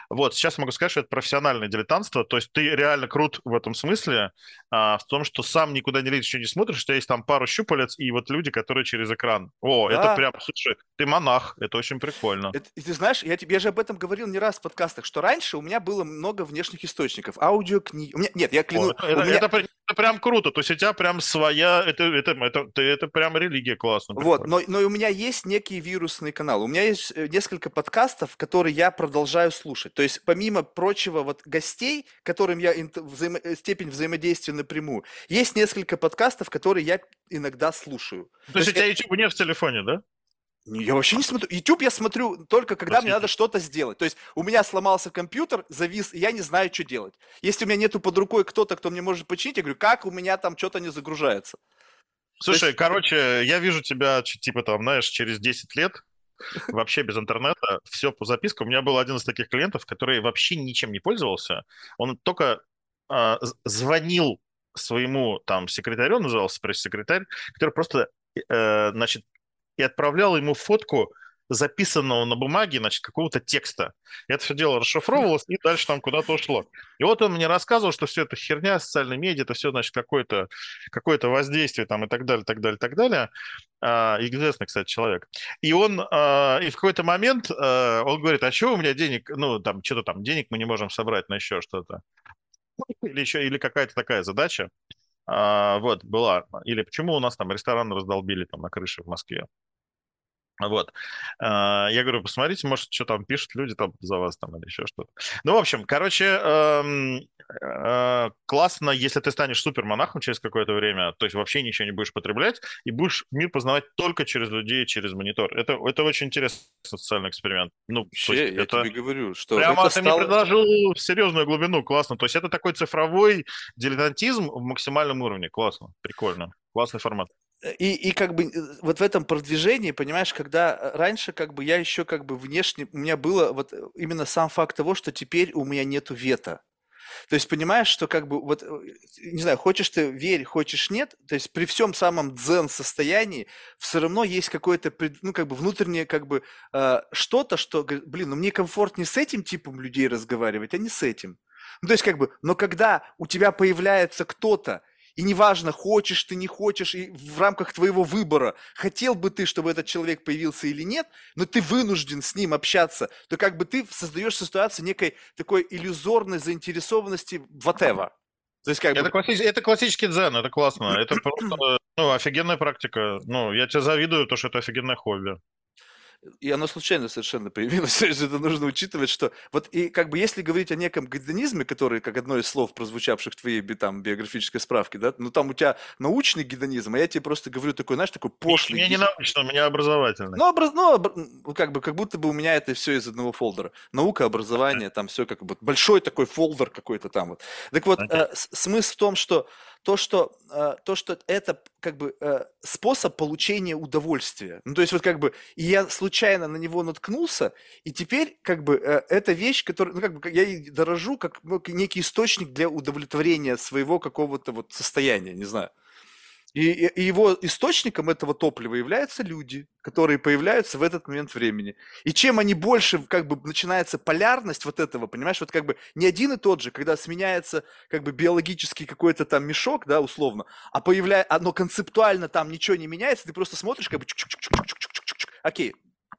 вот, сейчас могу сказать, что это профессиональное дилетантство, то есть ты реально крут в этом смысле, а, в том, что сам никуда не лезешь, ничего не смотришь, у тебя есть там пару щупалец и вот люди, которые через экран. О, да. это прям, слушай, ты монах, это очень прикольно. Это, ты знаешь, я тебе я же об этом говорил не раз в подкастах, что раньше у меня было много внешних источников, аудиокниги. Меня, нет, я клянусь. Это, меня... это, это прям круто. То есть у тебя прям своя, это, это, это, это, это прям религия классно. Вот, но, но у меня есть некий вирусный канал. У меня есть э, несколько подкастов, которые я продолжаю слушать. То есть, помимо прочего, вот гостей, которым я взаимо, э, степень взаимодействия напрямую, есть несколько подкастов, которые я иногда слушаю. То, То есть, у тебя YouTube нет в телефоне, да? Я вообще не смотрю. YouTube я смотрю только когда Простите. мне надо что-то сделать. То есть у меня сломался компьютер, завис, и я не знаю, что делать. Если у меня нету под рукой кто-то, кто мне может починить, я говорю, как у меня там что-то не загружается. Слушай, есть... короче, я вижу тебя, типа там, знаешь, через 10 лет, вообще без интернета, все по запискам. У меня был один из таких клиентов, который вообще ничем не пользовался. Он только э, звонил своему там секретарю, назывался пресс-секретарь, который просто, э, значит, и отправлял ему фотку записанного на бумаге, значит, какого-то текста. Это все дело расшифровывалось, и дальше там куда-то ушло. И вот он мне рассказывал, что все это херня, социальные медиа, это все, значит, какое-то какое воздействие там и так далее, так далее, так далее. А, известный, кстати, человек. И он, а, и в какой-то момент а, он говорит, а что у меня денег, ну, там, что-то там, денег мы не можем собрать на еще что-то. Или еще, или какая-то такая задача. А, вот, была. Или почему у нас там ресторан раздолбили там на крыше в Москве. Вот. А, я говорю, посмотрите, может, что там пишут люди там за вас там или еще что-то. Ну, в общем, короче, эм, э, классно, если ты станешь супермонахом через какое-то время, то есть вообще ничего не будешь потреблять, и будешь мир познавать только через людей, через монитор. Это, это очень интересный социальный эксперимент. Ну, вообще, я это... тебе говорю, что Прямо это ты стало... мне предложил серьезную глубину, классно. То есть это такой цифровой дилетантизм в максимальном уровне. Классно, прикольно. Классный формат. И, и как бы э, вот в этом продвижении, понимаешь, когда э, раньше как бы я еще как бы внешне, у меня было вот э, именно сам факт того, что теперь у меня нету вета. То есть понимаешь, что как бы вот, не знаю, хочешь ты верь, хочешь нет, то есть при всем самом дзен состоянии все равно есть какое-то, ну как бы внутреннее как бы э, что-то, что, блин, ну мне комфортнее с этим типом людей разговаривать, а не с этим. Ну, то есть как бы, но когда у тебя появляется кто-то, и неважно, хочешь ты, не хочешь, и в рамках твоего выбора, хотел бы ты, чтобы этот человек появился или нет, но ты вынужден с ним общаться, то как бы ты создаешь ситуацию некой такой иллюзорной заинтересованности whatever. То есть как это, бы... классический, это классический дзен, это классно. Это просто ну, офигенная практика. Ну, я тебе завидую, то, что это офигенное хобби и оно случайно совершенно появилось. То есть это нужно учитывать, что вот и как бы если говорить о неком гедонизме, который, как одно из слов, прозвучавших в твоей там, биографической справке, да, ну там у тебя научный гедонизм, а я тебе просто говорю такой, знаешь, такой пошлый. Мне не научный, у меня образовательный. Ну, образ... ну. Ну, как бы, как будто бы у меня это все из одного фолдера. Наука, образование, там все как бы большой такой фолдер какой-то там вот. Так вот, э, смысл в том, что то, что, э, то, что это как бы э, способ получения удовольствия. Ну, то есть вот как бы, и я случайно на него наткнулся, и теперь как бы э, это вещь, которая, ну, как бы я дорожу как ну, некий источник для удовлетворения своего какого-то вот состояния, не знаю. И, и его источником этого топлива являются люди, которые появляются в этот момент времени. И чем они больше, как бы, начинается полярность вот этого, понимаешь, вот как бы не один и тот же, когда сменяется как бы биологический какой-то там мешок, да, условно, а появляется, но концептуально там ничего не меняется, ты просто смотришь, как бы, окей,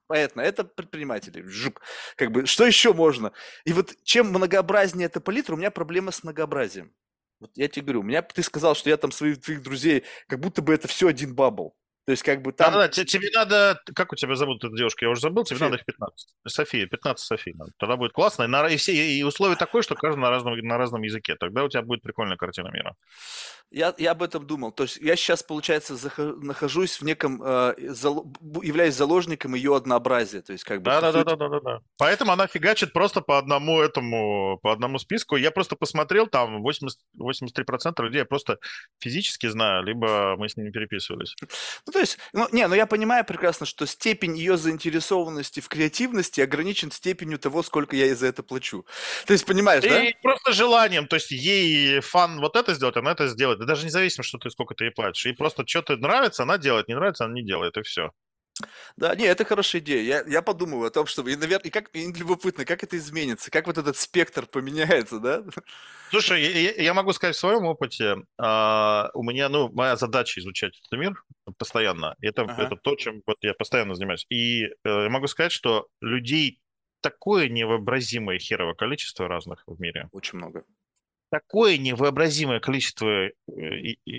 понятно, это предприниматели, жук, как бы, что еще можно? И вот чем многообразнее эта палитра, у меня проблема с многообразием. Вот я тебе говорю, у меня ты сказал, что я там своих твоих друзей, как будто бы это все один бабл. То есть, как бы там... Да, да, тебе надо... Как у тебя зовут эта девушка? Я уже забыл. Тебе София. надо их 15. София, 15 София. Тогда будет классно. И, на... и, все... и условия такое, что каждый на разном, на разном языке. Тогда у тебя будет прикольная картина мира. Я, я об этом думал. То есть я сейчас, получается, захожу, нахожусь в неком... Э, зал... являюсь заложником ее однообразия. То есть, как бы... Да, да, да, да, да, да, да. Поэтому она фигачит просто по одному этому, по одному списку. Я просто посмотрел, там 80, 83% людей я просто физически знаю, либо мы с ними переписывались. Ну, то есть, ну, не, ну я понимаю прекрасно, что степень ее заинтересованности в креативности ограничен степенью того, сколько я за это плачу. То есть, понимаешь, и да? просто желанием, то есть ей фан вот это сделать, она это сделает. Да даже независимо, что ты сколько ты ей платишь. И просто что-то нравится, она делает, не нравится, она не делает, и все. Да, не, это хорошая идея. Я, я подумаю о том, чтобы, и, наверное, и как, и любопытно, как это изменится, как вот этот спектр поменяется, да? Слушай, я, я могу сказать в своем опыте, а, у меня, ну, моя задача изучать этот мир постоянно. Это, ага. это то, чем вот я постоянно занимаюсь. И э, я могу сказать, что людей такое невообразимое херово количество разных в мире. Очень много. такое невообразимое количество э,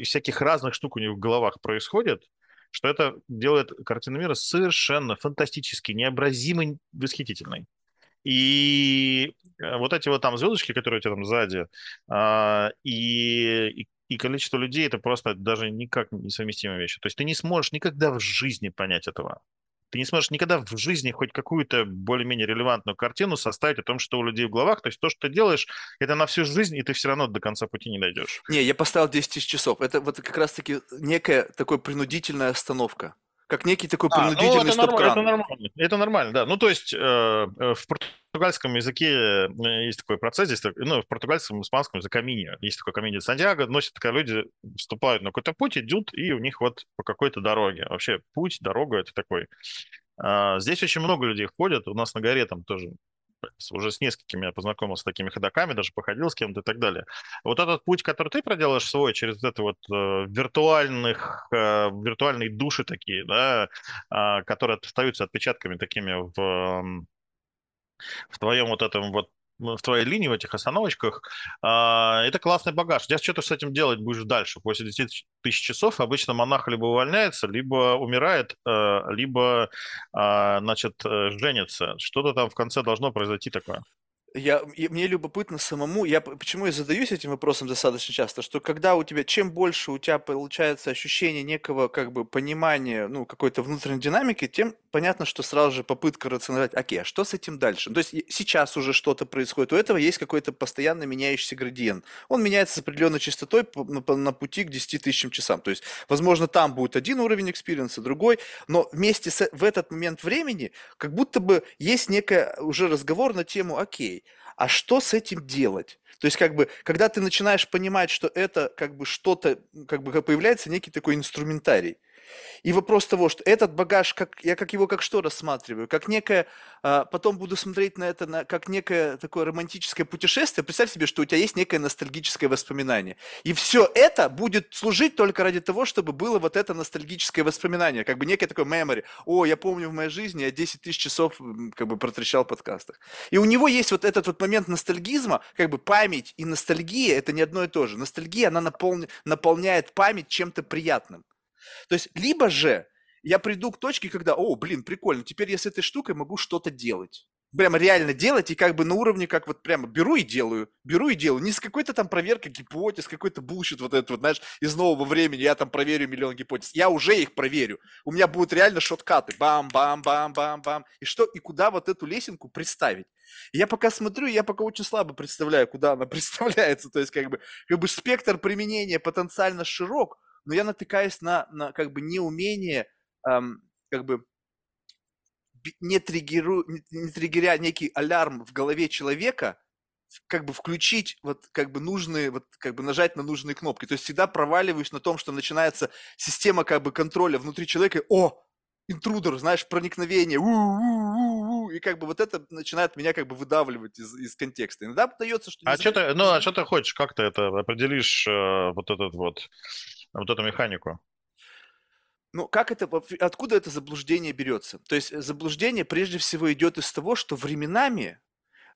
всяких разных штук у них в головах происходит, что это делает картину мира совершенно фантастически, необразимо восхитительной. И э, вот эти вот там звездочки, которые у тебя там сзади, а, и, и, и количество людей, это просто даже никак несовместимые вещи. То есть ты не сможешь никогда в жизни понять этого. Ты не сможешь никогда в жизни хоть какую-то более-менее релевантную картину составить о том, что у людей в головах. То есть то, что ты делаешь, это на всю жизнь, и ты все равно до конца пути не дойдешь. Не, я поставил 10 тысяч часов. Это вот как раз-таки некая такая принудительная остановка как некий такой а, ну, принудительный ну, стоп-кран. Это нормально, это нормально, да. Ну, то есть э, э в португальском языке э, есть такой процесс, здесь, ну, в португальском, испанском языке камини. Есть такой камини Сантьяго, носят, когда люди вступают на какой-то путь, идут, и у них вот по какой-то дороге. Вообще путь, дорога — это такой. Э, здесь очень много людей ходят, у нас на горе там тоже уже с несколькими я познакомился с такими ходаками, даже походил с кем-то и так далее. Вот этот путь, который ты проделаешь свой через это вот э, виртуальных, э, виртуальные души такие, да, э, которые остаются отпечатками такими в, в твоем вот этом вот в твоей линии, в этих остановочках, а, это классный багаж. Я что ты с этим делать будешь дальше? После 10 тысяч часов обычно монах либо увольняется, либо умирает, э, либо, а, значит, э, женится. Что-то там в конце должно произойти такое. Я, мне любопытно самому, я почему я задаюсь этим вопросом достаточно часто, что когда у тебя, чем больше у тебя получается ощущение некого как бы понимания, ну, какой-то внутренней динамики, тем понятно, что сразу же попытка рационализировать, окей, а что с этим дальше? То есть сейчас уже что-то происходит, у этого есть какой-то постоянно меняющийся градиент. Он меняется с определенной частотой на, на пути к 10 тысячам часам. То есть, возможно, там будет один уровень experience а, другой, но вместе с, в этот момент времени как будто бы есть некая уже разговор на тему, окей, а что с этим делать? То есть, как бы, когда ты начинаешь понимать, что это как бы что-то, как бы появляется некий такой инструментарий – и вопрос того, что этот багаж, как, я как его как что рассматриваю? Как некое, а, потом буду смотреть на это на, как некое такое романтическое путешествие. Представь себе, что у тебя есть некое ностальгическое воспоминание. И все это будет служить только ради того, чтобы было вот это ностальгическое воспоминание, как бы некое такое memory. О, я помню в моей жизни, я 10 тысяч часов как бы протрещал в подкастах. И у него есть вот этот вот момент ностальгизма, как бы память и ностальгия – это не одно и то же. Ностальгия, она наполня, наполняет память чем-то приятным. То есть, либо же я приду к точке, когда, о, блин, прикольно, теперь я с этой штукой могу что-то делать. Прямо реально делать и как бы на уровне, как вот прямо беру и делаю, беру и делаю. Не с какой-то там проверкой гипотез, какой-то bullshit вот этот вот, знаешь, из нового времени, я там проверю миллион гипотез. Я уже их проверю. У меня будут реально шоткаты. Бам-бам-бам-бам-бам. И что, и куда вот эту лесенку представить? я пока смотрю, я пока очень слабо представляю, куда она представляется. То есть как бы, как бы спектр применения потенциально широк, но я натыкаюсь на, на как бы неумение, эм, как бы не, триггеру, не, не триггеря некий алярм в голове человека, как бы включить вот как бы нужные, вот как бы нажать на нужные кнопки. То есть всегда проваливаюсь на том, что начинается система как бы контроля внутри человека. О, интрудер, знаешь, проникновение, у-у-у-у, и как бы вот это начинает меня как бы выдавливать из, из контекста. Иногда подается, что... А что ты, ну, а что ты хочешь, как ты это определишь, э, вот этот вот вот эту механику? Ну, как это, откуда это заблуждение берется? То есть э, заблуждение прежде всего идет из того, что временами,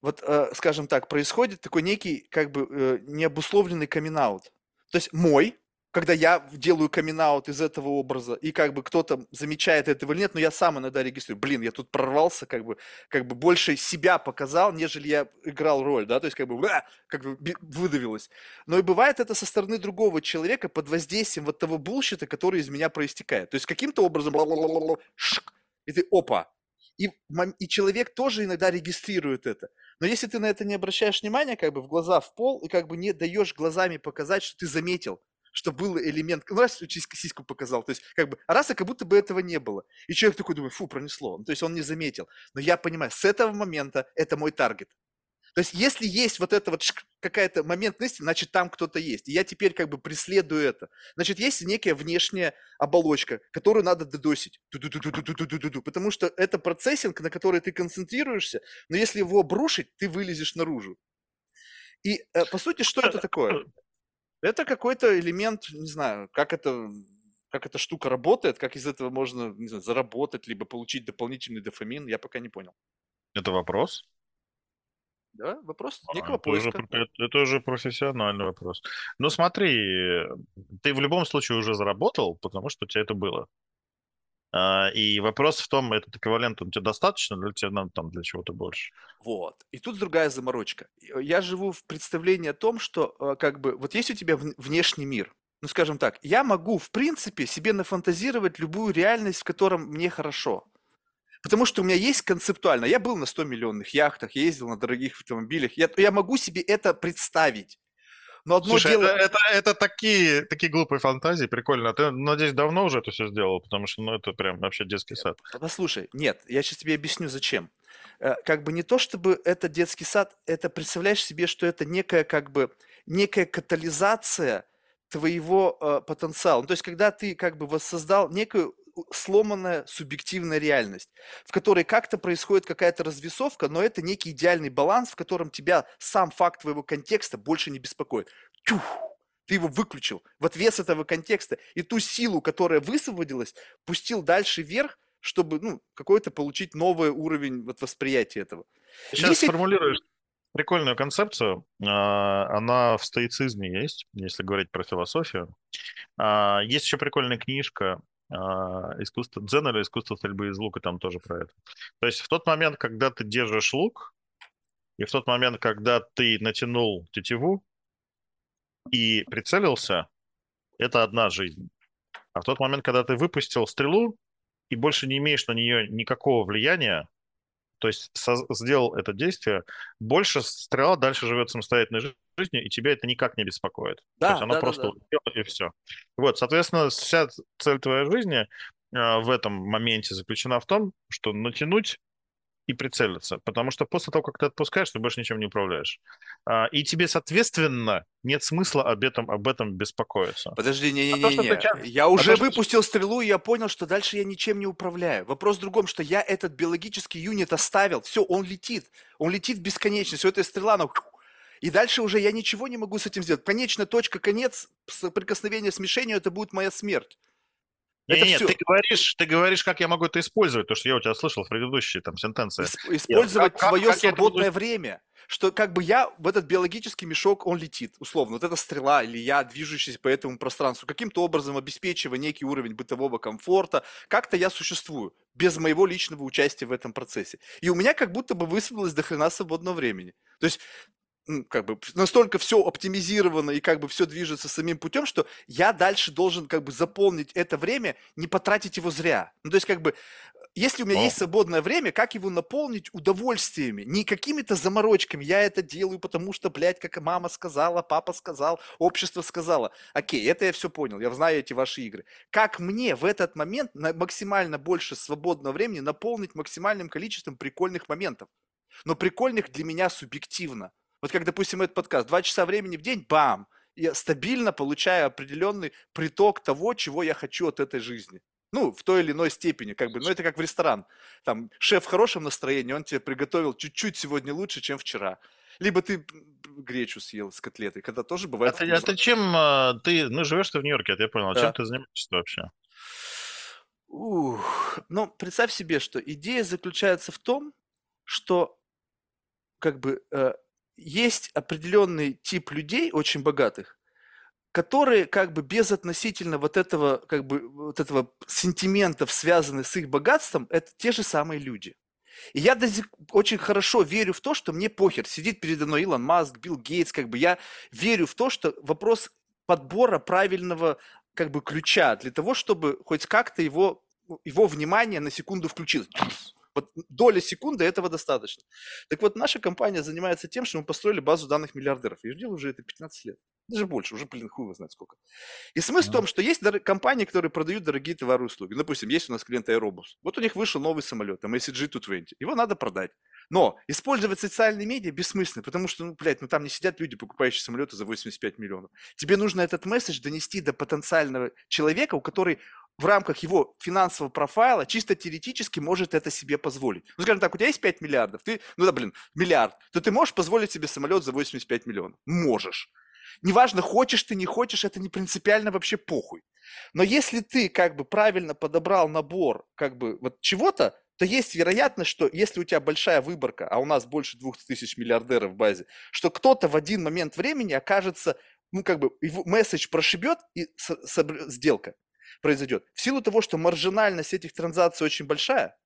вот, э, скажем так, происходит такой некий, как бы, э, необусловленный камин -аут. То есть мой, когда я делаю камин из этого образа, и как бы кто-то замечает этого или нет, но я сам иногда регистрирую, блин, я тут прорвался, как бы, как бы больше себя показал, нежели я играл роль, да, то есть как бы, как бы выдавилось. Но и бывает это со стороны другого человека под воздействием вот того булщита, который из меня проистекает. То есть каким-то образом, и ты, опа, и, и человек тоже иногда регистрирует это. Но если ты на это не обращаешь внимания, как бы в глаза в пол, и как бы не даешь глазами показать, что ты заметил, что был элемент, ну, раз сиську показал, то есть, как бы, а раз, как будто бы этого не было. И человек такой думает, фу, пронесло. Ну, то есть, он не заметил. Но я понимаю, с этого момента это мой таргет. То есть, если есть вот это вот какая-то момент истины, значит, там кто-то есть. И я теперь как бы преследую это. Значит, есть некая внешняя оболочка, которую надо додосить. Потому что это процессинг, на который ты концентрируешься, но если его обрушить, ты вылезешь наружу. И, э, по сути, что это такое? Это какой-то элемент, не знаю, как это, как эта штука работает, как из этого можно не знаю, заработать, либо получить дополнительный дофамин, я пока не понял. Это вопрос? Да, вопрос А, некого Это уже, поиска. это, это уже профессиональный вопрос. Ну смотри, ты в любом случае уже заработал, потому что у тебя это было. А, И вопрос в том, этот эквивалент, он тебе достаточно, или тебе надо там для чего-то больше? Вот. И тут другая заморочка. Э, Я живу в представлении о том, что э, как бы вот есть у тебя вн- внешний мир. Ну, скажем так, я могу, в принципе, себе нафантазировать любую реальность, в котором мне хорошо. Потому что у меня есть концептуально. Я был на 100 миллионных яхтах, ездил на дорогих автомобилях. Я, я могу себе это представить. Но одно Слушай, дело... это, это, это такие, такие глупые фантазии, прикольно. Ты, надеюсь, давно уже это все сделал, потому что, ну, это прям вообще детский сад. Послушай, нет, я сейчас тебе объясню, зачем. Э, Как бы не то, чтобы это детский сад, это представляешь себе, что это некая как бы некая катализация твоего э, потенциала. Ну, то есть, когда ты как бы воссоздал некую сломанная субъективная реальность, в которой как-то происходит какая-то развесовка, но это некий идеальный баланс, в котором тебя сам факт твоего контекста больше не беспокоит. Тюх! Ты его выключил в отвес этого контекста, и ту силу, которая высвободилась, пустил дальше вверх, чтобы ну, какой-то получить новый уровень вот, восприятия этого. Ты сейчас Если- сформулируешь прикольную концепцию. а, Она в стоицизме есть, если говорить про философию. А, Есть еще прикольная книжка «Искусство дзен» или «Искусство стрельбы из лука», там тоже про это. То есть в тот момент, когда ты держишь лук, и в тот момент, когда ты натянул тетиву и прицелился, это одна жизнь. А в тот момент, когда ты выпустил стрелу и больше не имеешь на нее никакого влияния, то есть соз- сделал это действие, больше стрела дальше живет самостоятельной жи- жизнью, и тебя это никак не беспокоит. Да, то есть она да, да, просто да. улетела, и все. Вот, соответственно, вся цель твоей жизни э, в этом моменте заключена в том, что натянуть и прицелиться. Потому что после того, как ты отпускаешь, ты больше ничем не управляешь. А, И тебе, соответственно, нет смысла об этом, об этом беспокоиться. Подожди, А то, что ты не-не-не-не. ча- Я уже то, что- выпустил стрелу, и я понял, что дальше я ничем не управляю. Вопрос в другом, что я этот биологический юнит оставил. Все, он летит. Он летит в бесконечность. Все, эта стрела, она... И дальше уже я ничего не могу с этим сделать. Конечная точка, конец соприкосновения с мишенью, это будет моя смерть. Не, Это не, всё. ты говоришь, ты говоришь, как я могу это использовать, то, что я у тебя слышал в предыдущей там сентенции. Исп- использовать как- свое как свободное буду- время. Что как бы я в этот биологический мешок, он летит, условно. Вот эта стрела или я, движущийся по этому пространству, каким-то образом обеспечивая некий уровень бытового комфорта, как-то я существую без моего личного участия в этом процессе. И у меня как будто бы высвободилось до хрена свободного времени. То есть как бы настолько все оптимизировано и как бы все движется самим путем, что я дальше должен как бы заполнить это время, не потратить его зря. Ну, то есть как бы если у меня О. есть свободное время, как его наполнить удовольствиями, не какими-то заморочками. Я это делаю, потому что, блядь, как мама сказала, папа сказал, общество сказало. Окей, это я все понял, я знаю эти ваши игры. Как мне в этот момент на максимально больше свободного времени наполнить максимальным количеством прикольных моментов? Но прикольных для меня субъективно. Вот как, допустим, этот подкаст, два часа времени в день, бам, я стабильно получаю определенный приток того, чего я хочу от этой жизни. Ну, в той или иной степени, как бы, ну, это как в ресторан. Там шеф в хорошем настроении, он тебе приготовил чуть-чуть сегодня лучше, чем вчера. Либо ты гречу съел с котлетой, когда тоже А бывает ты, а ты чем, а, ты, ну, живешь ты в Нью-Йорке, это я понял, а Да. чем ты занимаешься вообще? Ух, ну, представь себе, что идея заключается в том, что как бы э, есть определенный тип людей, очень богатых, которые как бы без относительно вот этого, как бы, вот этого сентиментов, связанных с их богатством, это те же самые люди. И я очень хорошо верю в то, что мне похер, сидит передо мной Илон Маск, Билл Гейтс, как бы я верю в то, что вопрос подбора правильного как бы ключа для того, чтобы хоть как-то его, его внимание на секунду включилось. Вот доля секунды этого достаточно. Так вот, наша компания занимается тем, что мы построили базу данных миллиардеров. И делаю уже это 15 лет. Даже больше, уже, блин, хуй его знает сколько. И смысл в том, что есть дор- компании, которые продают дорогие товары и услуги. Допустим, есть у нас клиент Aerobus. Вот у них вышел новый самолет, там ACG-220. Его надо продать. Но использовать социальные медиа бессмысленно, потому что, ну, блядь, ну там не сидят люди, покупающие самолеты за 85 миллионов. Тебе нужно этот месседж донести до потенциального человека, у который в рамках его финансового профайла чисто теоретически может это себе позволить. Ну, скажем так, у тебя есть 5 миллиардов, ты, ну да, блин, миллиард, то ты можешь позволить себе самолет за 85 миллионов? Можешь. Неважно, хочешь ты, не хочешь, это не принципиально вообще похуй. Но если ты как бы правильно подобрал набор как бы вот чего-то, то есть вероятность, что если у тебя большая выборка, а у нас больше двух тысяч миллиардеров в базе, что кто-то в один момент времени окажется, ну, как бы, его месседж прошибет, и с, с, сделка произойдет. В силу того, что маржинальность этих транзакций очень большая,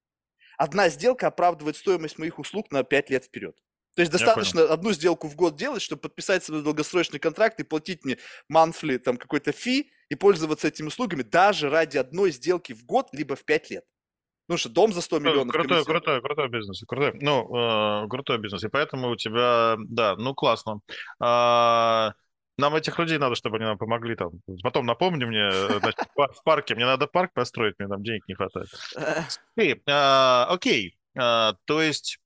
одна сделка оправдывает стоимость моих услуг на 5 лет вперед. То есть достаточно одну сделку в год делать, чтобы подписать свой долгосрочный контракт и платить мне monthly там какой-то фи и пользоваться этими услугами даже ради одной сделки в год, либо в 5 лет. Ну что, дом за 100 миллионов. Крутой, крутой, крутой бизнес. Крутой, ну, э, крутой бизнес. И поэтому у тебя, да, ну классно. А, нам этих людей надо, чтобы они нам помогли там. Потом напомни мне, э, значит, в парке. Мне надо парк построить, мне там денег не хватает. Окей, а, окей. А, то есть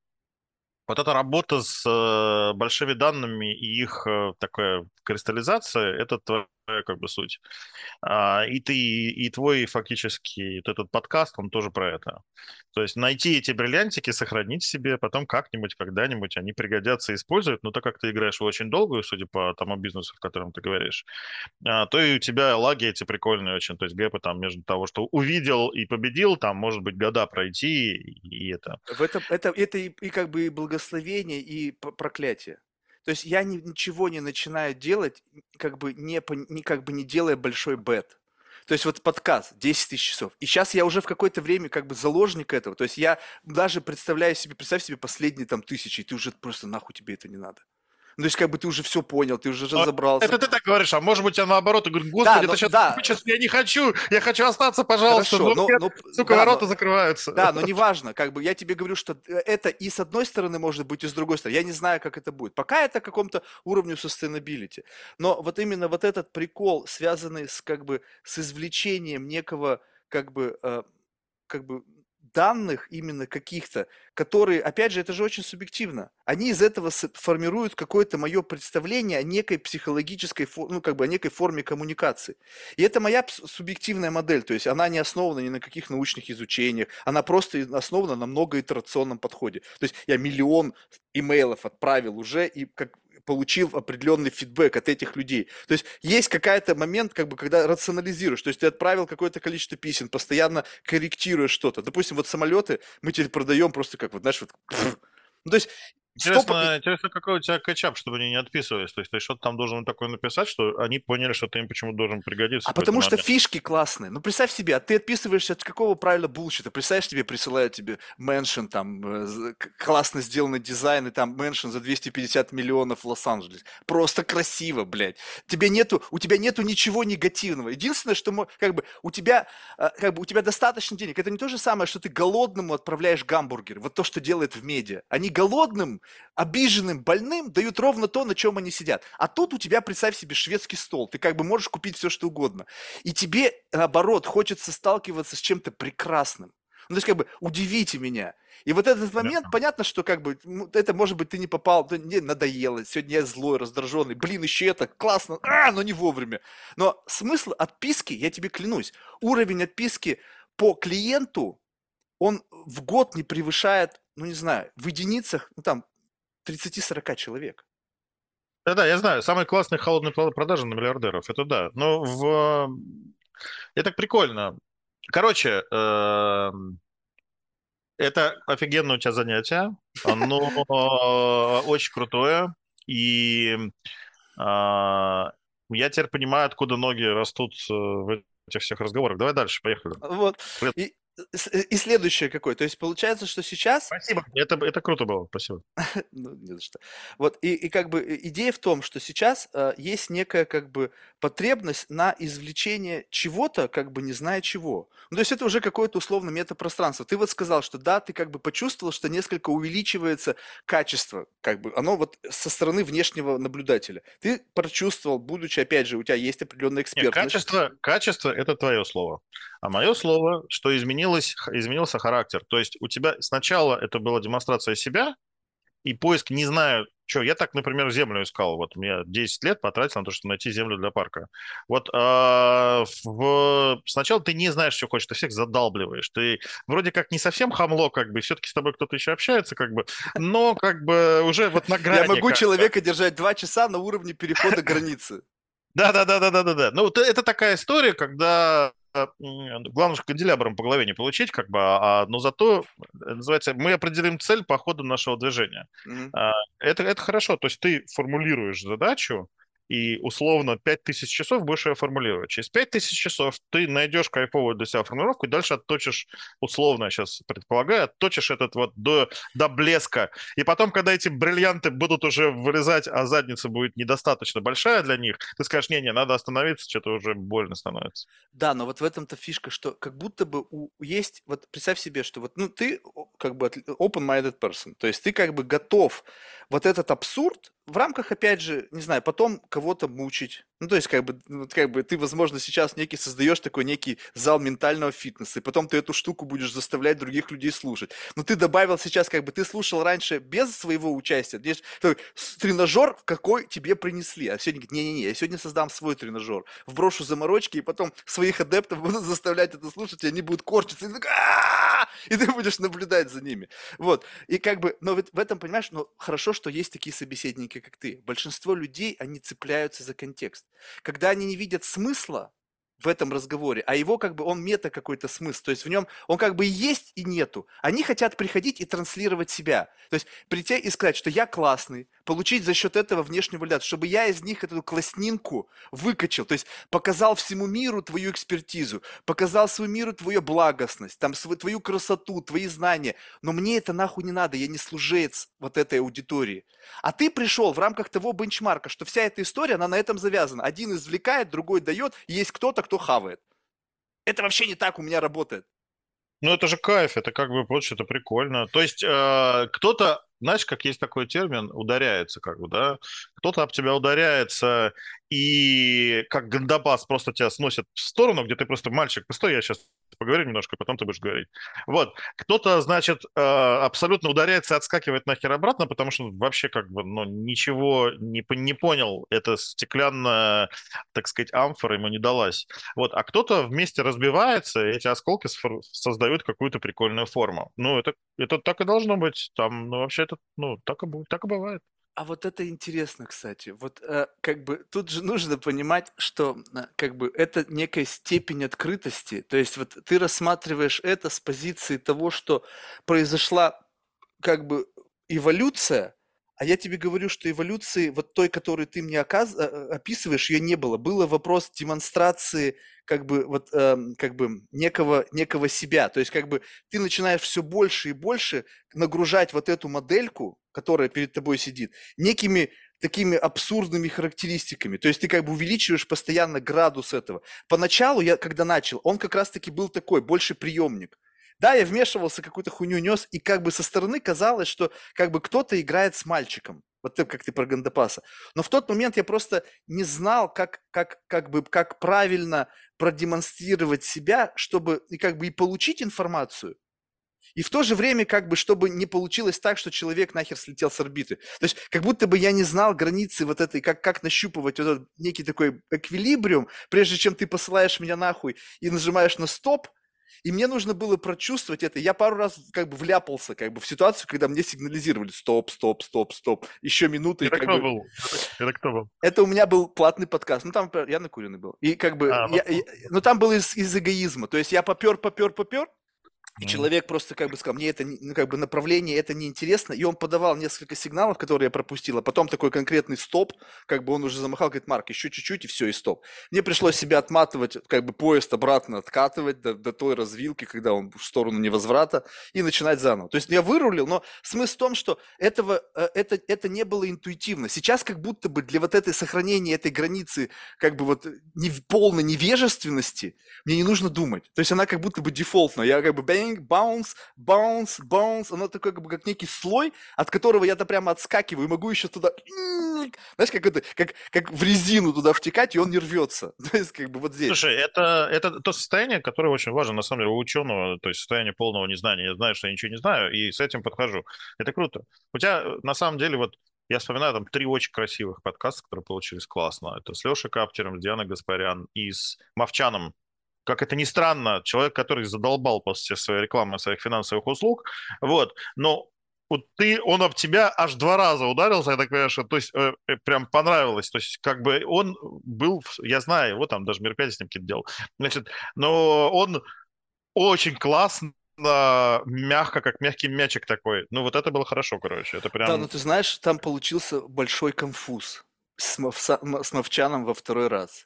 вот эта работа с э, большими данными и их э, такая кристаллизация, это твоя как бы суть. А, и ты, и твой фактически вот этот подкаст, он тоже про это. То есть найти эти бриллиантики, сохранить себе, потом как-нибудь, когда-нибудь они пригодятся и используют. Но так как ты играешь в очень долгую, судя по тому бизнесу, в котором ты говоришь, а, то и у тебя лаги эти прикольные очень. То есть гэпы там между того, что увидел и победил, там может быть года пройти, и, это. В этом, это, это и, и как бы и благословение, и проклятие. То есть я ни, ничего не начинаю делать, как бы не, не, как бы не делая большой бет. То есть вот подкаст 10 тысяч часов. И сейчас я уже в какое-то время как бы заложник этого. То есть я даже представляю себе, представь себе последние там тысячи, и ты уже просто нахуй тебе это не надо. Ну, то есть, как бы ты уже все понял, ты уже разобрался. Это ты так говоришь, а может быть, я наоборот, говорю, господи, да, это сейчас, да. сейчас я не хочу, я хочу остаться, пожалуйста. Хорошо, но, но, сука, да, ворота но, закрываются. Да, но неважно, как бы я тебе говорю, что это и с одной стороны может быть, и с другой стороны. Я не знаю, как это будет. Пока это каком-то уровню sustainability. Но вот именно вот этот прикол, связанный с как бы с извлечением некого как бы э, как бы данных именно каких-то, которые, опять же, это же очень субъективно. Они из этого формируют какое-то мое представление о некой психологической, ну, как бы о некой форме коммуникации. И это моя субъективная модель, то есть она не основана ни на каких научных изучениях, она просто основана на многоитерационном подходе. То есть я миллион имейлов отправил уже, и как получил определенный фидбэк от этих людей. То есть есть какая-то момент, как бы, когда рационализируешь, то есть ты отправил какое-то количество писем, постоянно корректируешь что-то. Допустим, вот самолеты мы теперь продаем просто как вот, знаешь, вот, ну, то есть Интересно, интересно, какой у тебя качап, чтобы они не отписывались. То есть ты что-то там должен такое написать, что они поняли, что ты им почему должен пригодиться. А потому что фишки классные. Ну, представь себе, а ты отписываешься от какого правильно bullshit а. Представляешь, тебе присылают тебе mansion, там, э, классно сделанный дизайн, и там mansion за 250 миллионов в Лос-Анджелес. Просто красиво, блядь. Тебе нету, у тебя нету ничего негативного. Единственное, что, как бы, у тебя, э, как бы, у тебя достаточно денег. Это не то же самое, что ты голодному отправляешь гамбургер. Вот то, что делает в медиа. Они голодным обиженным, больным дают ровно то, на чем они сидят. А тут у тебя, представь себе, шведский стол. Ты как бы можешь купить все, что угодно. И тебе, наоборот, хочется сталкиваться с чем-то прекрасным. Ну, то есть, как бы, удивите меня. И вот этот момент, понятно, что как бы это, может быть, ты не попал, не надоело, сегодня я злой, раздраженный, блин, еще это, классно, а, но не вовремя. Но смысл отписки, я тебе клянусь, уровень отписки по клиенту, он в год не превышает, ну не знаю, в единицах, ну там 30-40 человек. Да-да, я знаю, самые классные холодные продажи на миллиардеров, это да. Но в... Это прикольно. Короче, эм, это офигенное у тебя занятие, оно очень крутое, и а, я теперь понимаю, откуда ноги растут э, в этих всех разговорах. Давай дальше, поехали. Вот. И, Э, и следующее какое. То есть получается, что сейчас... Спасибо, это, это круто было, спасибо. ну, не за что. Вот, и, и как бы э, идея в том, что сейчас э, есть некая как бы потребность на извлечение чего-то, как бы не зная чего. Ну, то есть это уже какое-то условно метапространство. Ты вот сказал, что да, ты как бы почувствовал, что несколько увеличивается качество, как бы оно вот со стороны внешнего наблюдателя. Ты прочувствовал, будучи, опять же, у тебя есть определенная экспертность. Нет, качество, качество – это твое слово. А мое слово, что изменилось, изменился характер. То есть у тебя сначала это была демонстрация себя и поиск не знаю, что. Я так, например, землю искал. Вот у меня 10 лет потратил на то, чтобы найти землю для парка. Вот а, в... сначала ты не знаешь, что хочешь, ты всех задалбливаешь. Ты вроде как не совсем хамло, как бы, все-таки с тобой кто-то еще общается, как бы, но как бы уже вот на грани. Я могу человека держать два часа на уровне перехода границы. Да, да, да, да, да, да, да. Ну, это такая история, когда главное же канделябром по голове не получить, как бы, а, но зато, называется, мы определим цель по ходу нашего движения. Mm-hmm. Это, это хорошо, то есть ты формулируешь задачу, и условно 5000 часов будешь ее формулировать. Через 5000 часов ты найдешь кайфовую для себя формулировку и дальше отточишь, условно сейчас предполагаю, отточишь этот вот до, до блеска. И потом, когда эти бриллианты будут уже вырезать, а задница будет недостаточно большая для них, ты скажешь, не-не, надо остановиться, что-то уже больно становится. Да, но вот в этом-то фишка, что как будто бы у, есть, вот представь себе, что вот, ну, ты как бы open-minded person, то есть ты как бы готов вот этот абсурд в рамках, опять же, не знаю, потом кого-то мучить. Ну, то есть, как бы, ну, как бы ты, возможно, сейчас некий создаешь такой некий зал ментального фитнеса, и потом ты эту штуку будешь заставлять других людей слушать. Но ты добавил сейчас, как бы, ты слушал раньше без своего участия. Здесь тренажер, какой тебе принесли. А сегодня говорит, не-не-не, я сегодня создам свой тренажер, вброшу заморочки, и потом своих адептов буду заставлять это слушать, и они будут корчиться. И ты будешь наблюдать за ними. Вот. И как бы, но в этом, понимаешь, ну, хорошо, что есть такие собеседники, как ты. Большинство людей, они цепляются за контекст. Когда они не видят смысла, в этом разговоре, а его как бы он мета какой-то смысл, то есть в нем он как бы есть и нету. Они хотят приходить и транслировать себя, то есть прийти и сказать, что я классный, получить за счет этого внешнего валидацию, чтобы я из них эту класснинку выкачал, то есть показал всему миру твою экспертизу, показал своему миру твою благостность, там свою, твою красоту, твои знания, но мне это нахуй не надо, я не служец вот этой аудитории. А ты пришел в рамках того бенчмарка, что вся эта история, она на этом завязана. Один извлекает, другой дает, есть кто-то, кто хавает. Это вообще не так у меня работает. Ну, это же кайф, это как бы, вот что-то прикольно. То есть э, кто-то, знаешь, как есть такой термин, ударяется как бы, да? Кто-то об тебя ударяется, и как гандапас просто тебя сносит в сторону, где ты просто, мальчик, постой, я сейчас поговорим немножко, потом ты будешь говорить. Вот. Кто-то, значит, э, абсолютно ударяется, отскакивает нахер обратно, потому что вообще как бы, ну, ничего не, не понял. Это стеклянная, так сказать, амфора ему не далась. Вот. А кто-то вместе разбивается, и эти осколки создают какую-то прикольную форму. Ну, это, это так и должно быть. Там, ну, вообще, это, ну, так и, так и бывает. А вот это интересно, кстати. Вот э, как бы тут же нужно понимать, что э, как бы это некая степень открытости. То есть вот ты рассматриваешь это с позиции того, что произошла как бы эволюция, а я тебе говорю, что эволюции, вот той, которую ты мне оказ... Э, э, описываешь, ее не было. Было вопрос демонстрации как бы вот э, как бы некого некого себя. То есть как бы ты начинаешь все больше и больше нагружать вот эту модельку, которая перед тобой сидит, некими такими абсурдными характеристиками. То есть ты как бы увеличиваешь постоянно градус этого. Поначалу я, когда начал, он как раз-таки был такой, больше приемник. Да, я вмешивался, какую-то хуйню нес, и как бы со стороны казалось, что как бы кто-то играет с мальчиком. Вот ты, как ты про Гандапаса. Но в тот момент я просто не знал, как, как, как, бы, как правильно продемонстрировать себя, чтобы и как бы и получить информацию, и в то же время, как бы, чтобы не получилось так, что человек нахер слетел с орбиты. То есть, как будто бы я не знал границы вот этой, как, как нащупывать вот этот некий такой эквилибриум, прежде чем ты посылаешь меня нахуй и нажимаешь на стоп, и мне нужно было прочувствовать это. Я пару раз как бы вляпался как бы в ситуацию, когда мне сигнализировали стоп, стоп, стоп, стоп, еще минуты. Это кто бы... был? Это кто был? Это у меня был платный подкаст. Ну там я накуренный был. И как бы, а, я, я, ну там был из, из эгоизма. То есть я попер, попер, попер, и человек просто как бы сказал, мне это ну, как бы направление это неинтересно, и он подавал несколько сигналов, которые я пропустил, а потом такой конкретный стоп, как бы он уже замахал, говорит, Марк, еще чуть-чуть и все, и стоп. Мне пришлось себя отматывать, как бы поезд обратно откатывать до, до той развилки, когда он в сторону невозврата, и начинать заново. То есть я вырулил, но смысл в том, что этого, э, это, это не было интуитивно. Сейчас как будто бы для вот этой сохранения этой границы, как бы вот не, полной невежественности, мне не нужно думать. То есть она как будто бы дефолтная. Я как бы bang, bounce, bounce, bounce. Оно такое как бы как некий слой, от которого я-то прямо отскакиваю и могу еще туда, знаешь, как это, как, как в резину туда втекать, и он не рвется. То есть как бы вот здесь. Слушай, это, это то состояние, которое очень важно, на самом деле, у ученого, то есть состояние полного незнания. Я знаю, что я ничего не знаю, и с этим подхожу. Это круто. У тебя, на самом деле, вот я вспоминаю там три очень красивых подкаста, которые получились классно. Это с Лешей Каптером, с Дианой Гаспарян и с Мовчаном как это ни странно, человек, который задолбал после своей рекламы своих финансовых услуг, вот, но вот ты, он об тебя аж два раза ударился, я так понимаю, что, то есть, э, э, прям понравилось, то есть, как бы он был, я знаю его, там даже мероприятия с ним какие-то делал, значит, но он очень классно мягко, как мягкий мячик такой. Ну, вот это было хорошо, короче. Это прям... Да, ну ты знаешь, там получился большой конфуз с, Мовчаном во второй раз.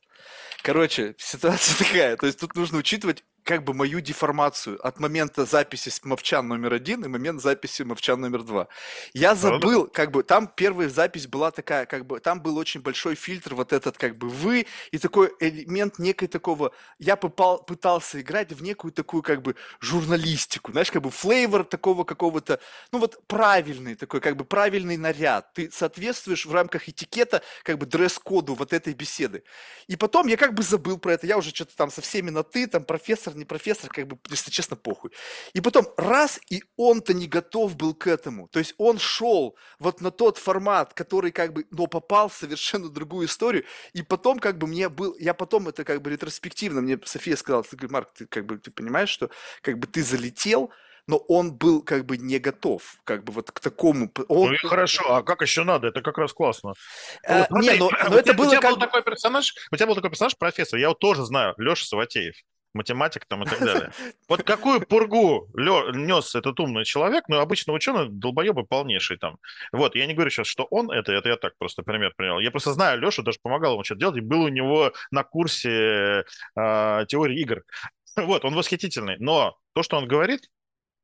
Короче, ситуация такая. То есть тут нужно учитывать как бы мою деформацию от момента записи с Мовчан номер один и момент записи Мовчан номер два. Я забыл, как бы, там первая запись была такая, как бы, там был очень большой фильтр, вот этот, как бы, вы, и такой элемент некой такого, я попал, пытался играть в некую такую, как бы, журналистику, знаешь, как бы, флейвор такого какого-то, ну, вот, правильный такой, как бы, правильный наряд. Ты соответствуешь в рамках этикета, как бы, дресс-коду вот этой беседы. И потом я как бы забыл про это, я уже что-то там со всеми на ты, там, профессор, не профессор, как бы, если честно, похуй. И потом раз, и он-то не готов был к этому. То есть он шел вот на тот формат, который как бы, но попал в совершенно другую историю. И потом как бы мне был, я потом это как бы ретроспективно, мне София сказала, ты Марк, ты как бы, ты понимаешь, что как бы ты залетел, но он был как бы не готов, как бы вот к такому. Он... Ну и хорошо, а как еще надо? Это как раз классно. А, вот, не, но, но это было у тебя как был такой персонаж, у тебя был такой персонаж профессор, я его тоже знаю, Леша Саватеев математик там и так далее. Вот какую пургу нес этот умный человек, ну, обычно ученый, долбоебы полнейший там. Вот, я не говорю сейчас, что он это, это я так просто пример принял. Я просто знаю Лешу, даже помогал ему что-то делать, и был у него на курсе э, теории игр. Вот, он восхитительный. Но то, что он говорит,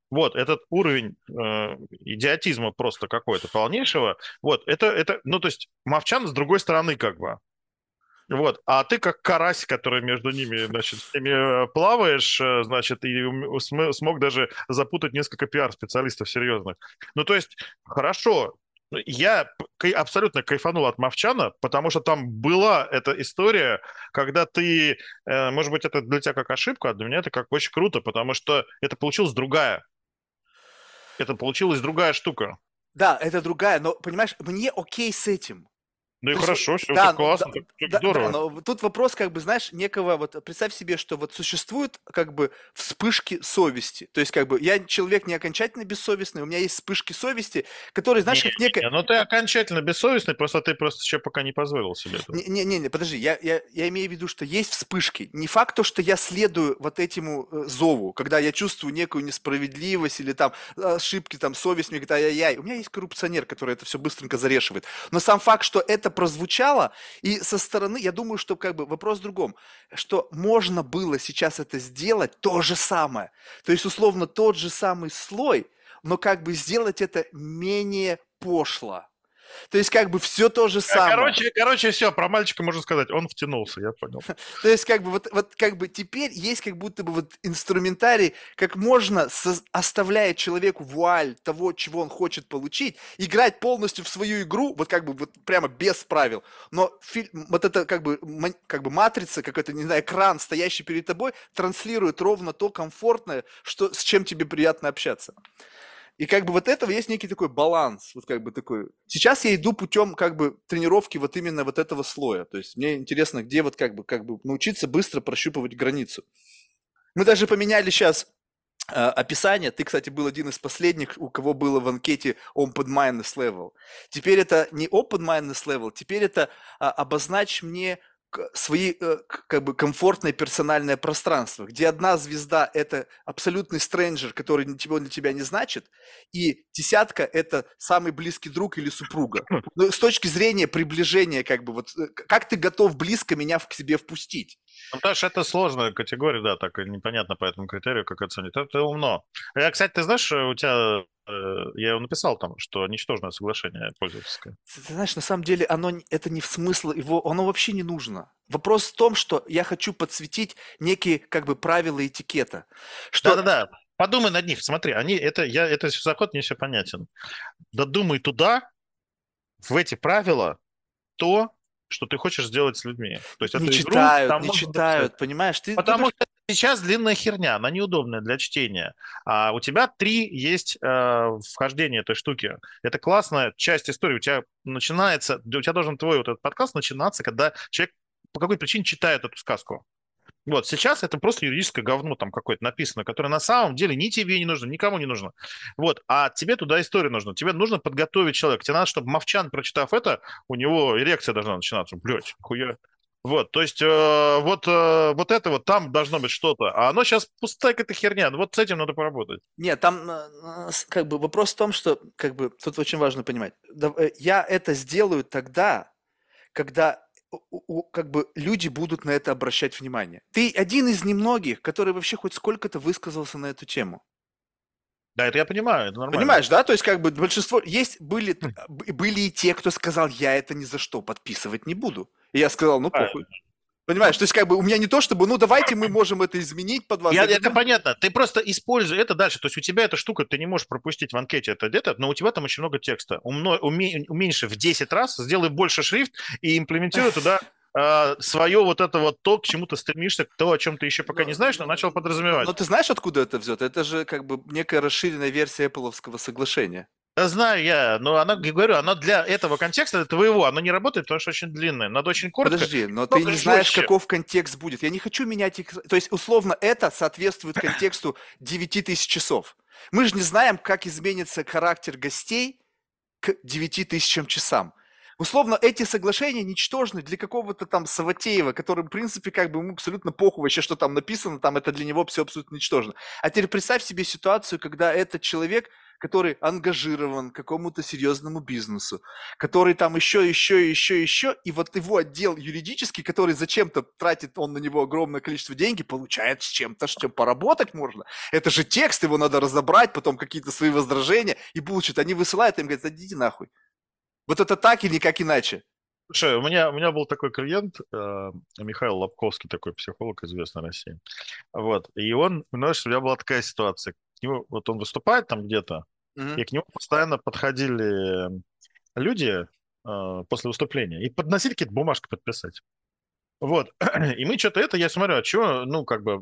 вот, этот уровень э, идиотизма просто какой-то полнейшего, вот, это, это, ну, то есть, Мовчан с другой стороны как бы, вот. А ты как карась, который между ними, значит, ними э, плаваешь, э, значит, и смог даже запутать несколько пиар-специалистов серьезных. Ну, то есть, хорошо, я абсолютно кайфанул от Мовчана, потому что там была эта история, когда ты, э, может быть, это для тебя как ошибка, а для меня это как очень круто, потому что это получилась другая. Это получилась другая штука. Да, это другая, но, понимаешь, мне окей с этим. Ну и хорошо, все да, классно, да, так, да, здорово. Да, но тут вопрос, как бы, знаешь, некого, вот представь себе, что вот существуют, как бы, вспышки совести. То есть, как бы, я человек не окончательно бессовестный, у меня есть вспышки совести, которые, знаешь, не, как некая... Не, ну ты окончательно бессовестный, просто ты просто еще пока не позволил себе этого. Не-не-не, подожди, я, я, я имею в виду, что есть вспышки. Не факт то, что я следую вот этому э, зову, когда я чувствую некую несправедливость или там ошибки, там совесть мне говорит, ай-яй-яй. У меня есть коррупционер, который это все быстренько зарешивает. Но сам факт, что это прозвучало, и со стороны, я думаю, что как бы вопрос в другом, что можно было сейчас это сделать то же самое. То есть, условно, тот же самый слой, но как бы сделать это менее пошло. То есть как бы все то же самое. Короче, короче, все, про мальчика можно сказать, он втянулся, я понял. То есть как бы вот, вот как бы теперь есть как будто бы вот инструментарий, как можно, оставляя человеку вуаль того, чего он хочет получить, играть полностью в свою игру, вот как бы вот прямо без правил. Но фильм, вот это как бы, как бы матрица, как это, не знаю, экран, стоящий перед тобой, транслирует ровно то комфортное, что, с чем тебе приятно общаться. И как бы вот этого есть некий такой баланс, вот как бы такой. Сейчас я иду путем как бы тренировки вот именно вот этого слоя. То есть мне интересно, где вот как бы, как бы научиться быстро прощупывать границу. Мы даже поменяли сейчас э, описание. Ты, кстати, был один из последних, у кого было в анкете open mindedness level. Теперь это не open mindedness level, теперь это а, обозначь мне свои э, как бы комфортное персональное пространство, где одна звезда – это абсолютный стрэнджер, который ничего для тебя не значит, и десятка – это самый близкий друг или супруга. Но ну, с точки зрения приближения, как бы вот, э, как ты готов близко меня к себе впустить? Ну, Даш, это сложная категория, да, так непонятно по этому критерию, как оценить. Это умно. Я, кстати, ты знаешь, у тебя Э, я его написал там, что ничтожное соглашение пользовательское. Ты, ты знаешь, на самом деле оно, это не в смысл его, оно вообще не нужно. Вопрос в том, что я хочу подсветить некие как бы правила этикета. Что... Да-да-да, подумай над них, смотри, они, это, я, это заход мне все понятен. Додумай туда, в эти правила, то, что ты хочешь сделать с людьми. То есть не читают, игру, не читают, понимаешь? Ты, Потому ты... что сейчас длинная херня, она неудобная для чтения. А у тебя три есть э, вхождения этой штуки. Это классная часть истории. У тебя начинается, у тебя должен твой вот этот подкаст начинаться, когда человек по какой причине читает эту сказку. Вот, сейчас это просто юридическое говно там какое-то написано, которое на самом деле ни тебе не нужно, никому не нужно. Вот, а тебе туда история нужна. Тебе нужно подготовить человека. Тебе надо, чтобы Мовчан, прочитав это, у него эрекция должна начинаться. Блять, хуя. Вот, то есть э, вот, э, вот это вот там должно быть что-то, а оно сейчас пустая какая-то херня, вот с этим надо поработать. Нет, там э, как бы вопрос в том, что как бы тут очень важно понимать, э, я это сделаю тогда, когда как бы люди будут на это обращать внимание. Ты один из немногих, который вообще хоть сколько-то высказался на эту тему. Да, это я понимаю, это нормально. Понимаешь, да? То есть как бы большинство... Есть, были, хм. были и те, кто сказал, я это ни за что подписывать не буду. И я сказал, ну похуй. Понимаешь, то есть как бы у меня не то, чтобы, ну давайте мы можем это изменить под вас. Я, это понятно. Ты просто используй это дальше. То есть у тебя эта штука, ты не можешь пропустить в анкете это где-то, но у тебя там очень много текста. Умно, уме, уменьши в 10 раз, сделай больше шрифт и имплементируй туда э, свое вот это вот то, к чему ты стремишься, то, о чем ты еще пока не знаешь, но начал подразумевать. Но ты знаешь, откуда это взят? Это же как бы некая расширенная версия Apple соглашения. Знаю я, но она, говорю, она для этого контекста твоего, она не работает, потому что очень длинная. Надо очень коротко. Подожди, но ты не знаешь, жестче. каков контекст будет. Я не хочу менять их. То есть, условно, это соответствует контексту 9 тысяч часов. Мы же не знаем, как изменится характер гостей к 9 тысячам часам. Условно, эти соглашения ничтожны для какого-то там Саватеева, который, в принципе, как бы ему абсолютно похуй вообще, что там написано, там это для него все абсолютно ничтожно. А теперь представь себе ситуацию, когда этот человек который ангажирован к какому-то серьезному бизнесу, который там еще, еще, еще, еще, и вот его отдел юридический, который зачем-то тратит он на него огромное количество денег, получает с чем-то, с чем поработать можно. Это же текст, его надо разобрать, потом какие-то свои возражения, и получит. Они высылают им, говорят, идите нахуй. Вот это так и никак иначе. Слушай, у меня, у меня был такой клиент, э, Михаил Лобковский, такой психолог, известный в России. Вот. И он, знаешь, у меня была такая ситуация. вот он выступает там где-то, Mm-hmm. И к нему постоянно подходили люди э, после выступления и подносили какие-то бумажки подписать. Вот. И мы что-то это, я смотрю, а что, ну, как бы,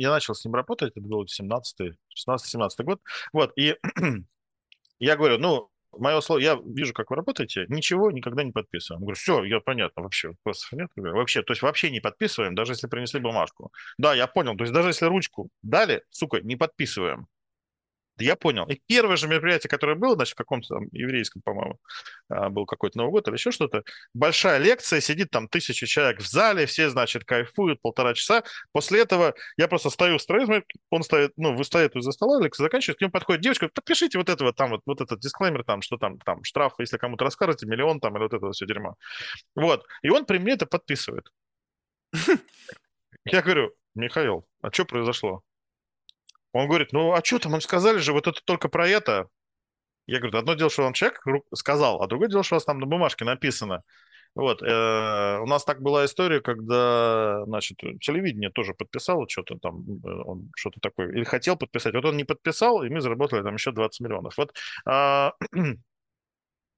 я начал с ним работать, это был 17-й, 16-17 год. Вот. И я говорю, ну, мое слово, я вижу, как вы работаете, ничего никогда не подписываем. Говорю, все, я понятно, вообще вопросов нет. Говорю, вообще, то есть вообще не подписываем, даже если принесли бумажку. Да, я понял, то есть даже если ручку дали, сука, не подписываем. Я понял. И первое же мероприятие, которое было, значит, в каком-то там еврейском, по-моему, а, был какой-то Новый год или еще что-то, большая лекция, сидит там тысяча человек в зале, все, значит, кайфуют полтора часа. После этого я просто стою в строю, он стоит, ну, вы стоите из-за стола, лекция заканчивается, к нему подходит девочка, подпишите вот этого там, вот, вот этот дисклеймер, там, что там, там, штраф, если кому-то расскажете, миллион там, или вот это все дерьмо. Вот. И он при мне это подписывает. Я говорю, Михаил, а что произошло? Он говорит, ну а что там, он сказали же, вот это только про это. Я говорю, одно дело, что он человек сказал, а другое дело, что у вас там на бумажке написано. Вот, э, у нас так была история, когда, значит, телевидение тоже подписало что-то там, э, он что-то такое, или хотел подписать, вот он не подписал, и мы заработали там еще 20 миллионов. Вот э,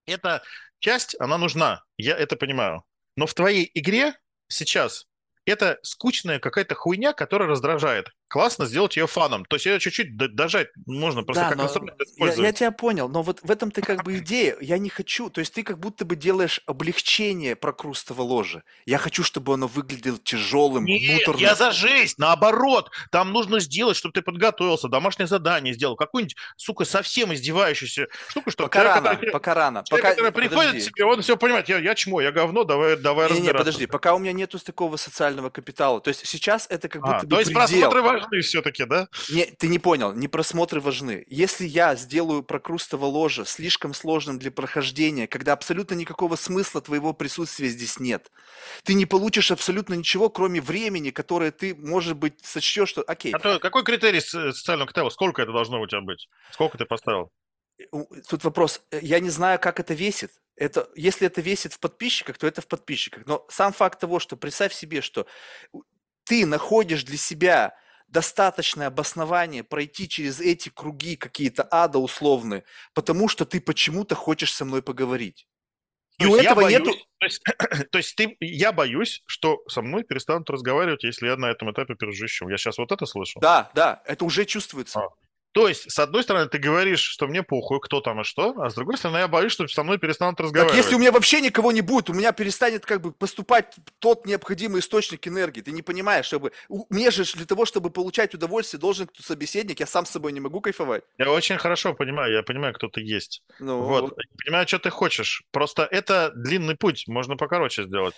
эта часть, она нужна, я это понимаю. Но в твоей игре сейчас это скучная какая-то хуйня, которая раздражает классно сделать ее фаном. То есть ее чуть-чуть дожать можно, просто да, как инструмент использовать. Я, я тебя понял, но вот в этом ты как бы идея. Я не хочу, то есть ты как будто бы делаешь облегчение прокрустово ложа. Я хочу, чтобы оно выглядело тяжелым, Нет, муторным. я за жизнь, наоборот. Там нужно сделать, чтобы ты подготовился, домашнее задание сделал, какую-нибудь, сука, совсем издевающуюся штуку, что пока человек, рано, который, пока рано. Человек, пока... который приходит подожди. себе, он все понимает, я, я чмо, я говно, давай, давай не, не, подожди, пока у меня нету такого социального капитала. То есть сейчас это как будто а, бы То есть предел. просмотры важны все-таки, да? Не, ты не понял, не просмотры важны. Если я сделаю прокрустово ложе слишком сложным для прохождения, когда абсолютно никакого смысла твоего присутствия здесь нет, ты не получишь абсолютно ничего, кроме времени, которое ты, может быть, сочтешь, что окей. А то, какой критерий социального капитала? Сколько это должно у тебя быть? Сколько ты поставил? Тут вопрос. Э, я не знаю, как это весит. Это, если это весит в подписчиках, то это в подписчиках. Но сам факт того, что представь себе, что ты находишь для себя достаточное обоснование пройти через эти круги какие-то ада условные, потому что ты почему-то хочешь со мной поговорить. И у этого боюсь, нету... То есть, то есть ты, я боюсь, что со мной перестанут разговаривать, если я на этом этапе пережищу. Я сейчас вот это слышу? Да, да, это уже чувствуется. А. То есть, с одной стороны, ты говоришь, что мне похуй, кто там и что, а с другой стороны, я боюсь, что со мной перестанут разговаривать. Так если у меня вообще никого не будет, у меня перестанет как бы поступать тот необходимый источник энергии. Ты не понимаешь, чтобы... Мне же для того, чтобы получать удовольствие, должен кто собеседник, я сам с собой не могу кайфовать. Я очень хорошо понимаю, я понимаю, кто ты есть. Ну, вот. вот. Понимаю, что ты хочешь. Просто это длинный путь, можно покороче сделать.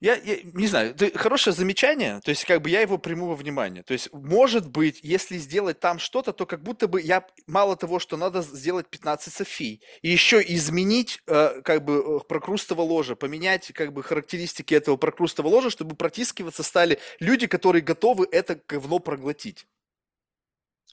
Я, я не знаю, это хорошее замечание, то есть как бы я его приму во внимание. То есть, может быть, если сделать там что-то, то как будто бы я, мало того, что надо сделать 15 Софий, и еще изменить э, как бы э, прокрустово ложе, поменять как бы характеристики этого прокрустово ложа, чтобы протискиваться стали люди, которые готовы это говно проглотить.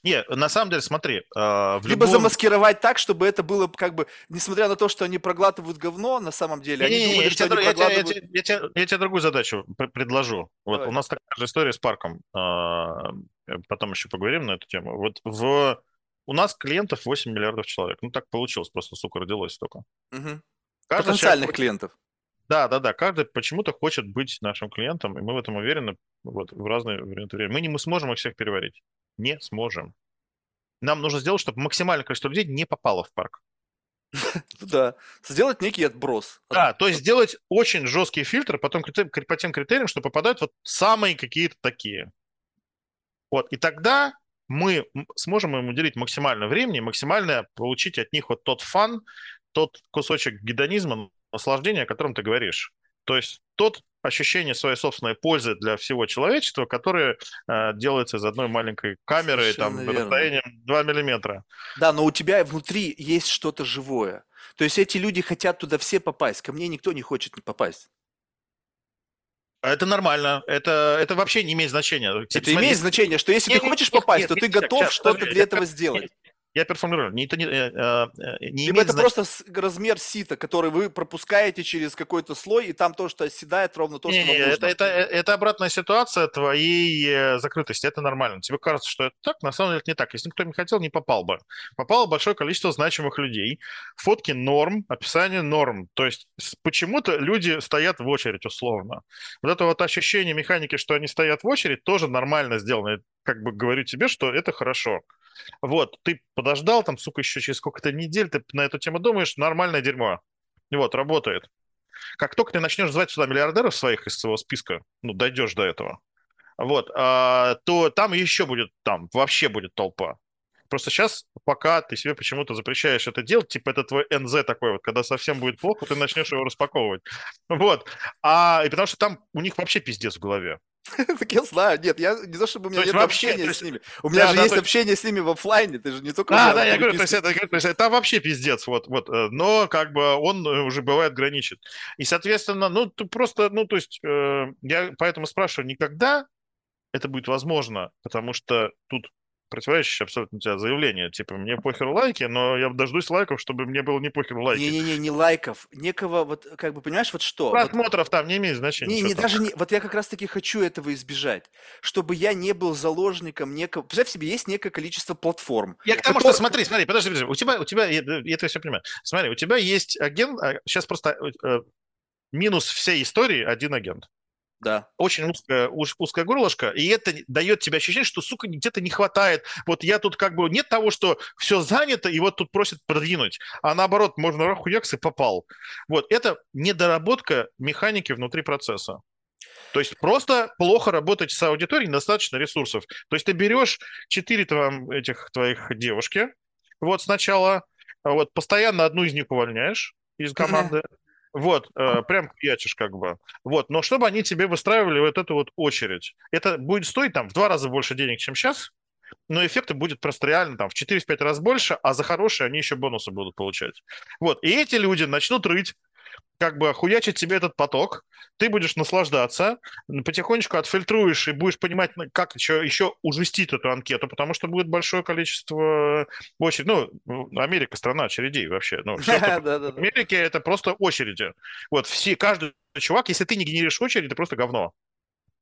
Не, на самом деле, смотри. Э, Либо любом... замаскировать так, чтобы это было как бы, несмотря на то, что они проглатывают говно, на самом деле, не, они не, думали, я что тебе, они я, проглатывают... я, я, я, я тебе другую задачу предложу. Вот у нас такая же история с парком. Э, потом еще поговорим на эту тему. Вот в... у нас клиентов 8 миллиардов человек. Ну, так получилось, просто, сука, родилось столько. Угу. Потенциальных человек... клиентов. Да, да, да. Каждый почему-то хочет быть нашим клиентом, и мы в этом уверены вот, в разные времена. Мы не мы сможем их всех переварить не сможем. Нам нужно сделать, чтобы максимальное количество людей не попало в парк. Да, сделать некий отброс. Да, то есть сделать очень жесткий фильтр, потом по тем критериям, что попадают вот самые какие-то такие. Вот, и тогда мы сможем им уделить максимально времени, максимально получить от них вот тот фан, тот кусочек гедонизма, наслаждения, о котором ты говоришь. То есть тот ощущение своей собственной пользы для всего человечества, которое э, делается из одной маленькой камеры там, расстоянием 2 миллиметра. Да, но у тебя внутри есть что-то живое. То есть эти люди хотят туда все попасть. Ко мне никто не хочет не попасть. Это нормально. Это, это вообще не имеет значения. Это типа, смотри, имеет значение, что если нет, ты хочешь нет, попасть, нет, то ты готов что-то для этого сделать. Я переформулирую. Не, это не, э, э, не Либо это значения. просто размер сита, который вы пропускаете через какой-то слой, и там то, что оседает, ровно то, не, что не, вам нужно. Это, это, это обратная ситуация твоей э, закрытости. Это нормально. Тебе кажется, что это так, на самом деле это не так. Если никто не хотел, не попал бы. Попало большое количество значимых людей. Фотки норм, описание норм. То есть почему-то люди стоят в очередь условно. Вот это вот ощущение механики, что они стоят в очередь, тоже нормально сделано. Как бы говорю тебе, что это хорошо. Вот, ты подождал там, сука, еще через сколько-то недель, ты на эту тему думаешь, нормальное дерьмо. Вот, работает. Как только ты начнешь звать сюда миллиардеров своих из своего списка, ну, дойдешь до этого, вот, а, то там еще будет, там вообще будет толпа. Просто сейчас, пока ты себе почему-то запрещаешь это делать, типа это твой НЗ такой вот, когда совсем будет плохо, ты начнешь его распаковывать. Вот. А, и потому что там у них вообще пиздец в голове. Так я знаю, нет, я не то чтобы у меня нет общения с ними. У меня же есть общение с ними в офлайне, ты же не только... Да, да, я говорю, то есть это вообще пиздец, вот, вот, э, но как бы он э, уже бывает граничит. И, соответственно, ну, просто, ну, то есть э, я поэтому спрашиваю, никогда это будет возможно, потому что тут противоречащее абсолютно у тебя заявление. Типа, мне похер лайки, но я дождусь лайков, чтобы мне было не похер лайки. Не-не-не, не лайков. Некого, вот, как бы, понимаешь, вот что? Просмотров вот, там не имеет значения. Не, не даже не, вот я как раз-таки хочу этого избежать, чтобы я не был заложником некого... Представь себе, есть некое количество платформ. Я к тому, что, смотри, смотри, подожди, подожди, у тебя, у тебя, я, я это все понимаю. Смотри, у тебя есть агент, сейчас а, просто э, минус всей истории один агент. Да. Очень узкое, узкое горлышко, и это дает тебе ощущение, что, сука, где-то не хватает. Вот я тут как бы нет того, что все занято, и вот тут просят продвинуть, а наоборот, можно рахуякс и попал. Вот, это недоработка механики внутри процесса. То есть просто плохо работать с аудиторией, недостаточно ресурсов. То есть ты берешь четыре там, этих твоих девушки, вот сначала, вот постоянно одну из них увольняешь из команды, вот, э, прям пьячишь как бы. Вот, но чтобы они тебе выстраивали вот эту вот очередь. Это будет стоить там в два раза больше денег, чем сейчас, но эффекты будет просто реально там в 4-5 раз больше, а за хорошие они еще бонусы будут получать. Вот, и эти люди начнут рыть как бы охуячить тебе этот поток, ты будешь наслаждаться, потихонечку отфильтруешь и будешь понимать, ну, как еще, еще ужестить эту анкету, потому что будет большое количество очередей. Ну, Америка страна очередей вообще. Ну, в Америке это просто очереди. Вот все, каждый чувак, если ты не генеришь очередь, это просто говно.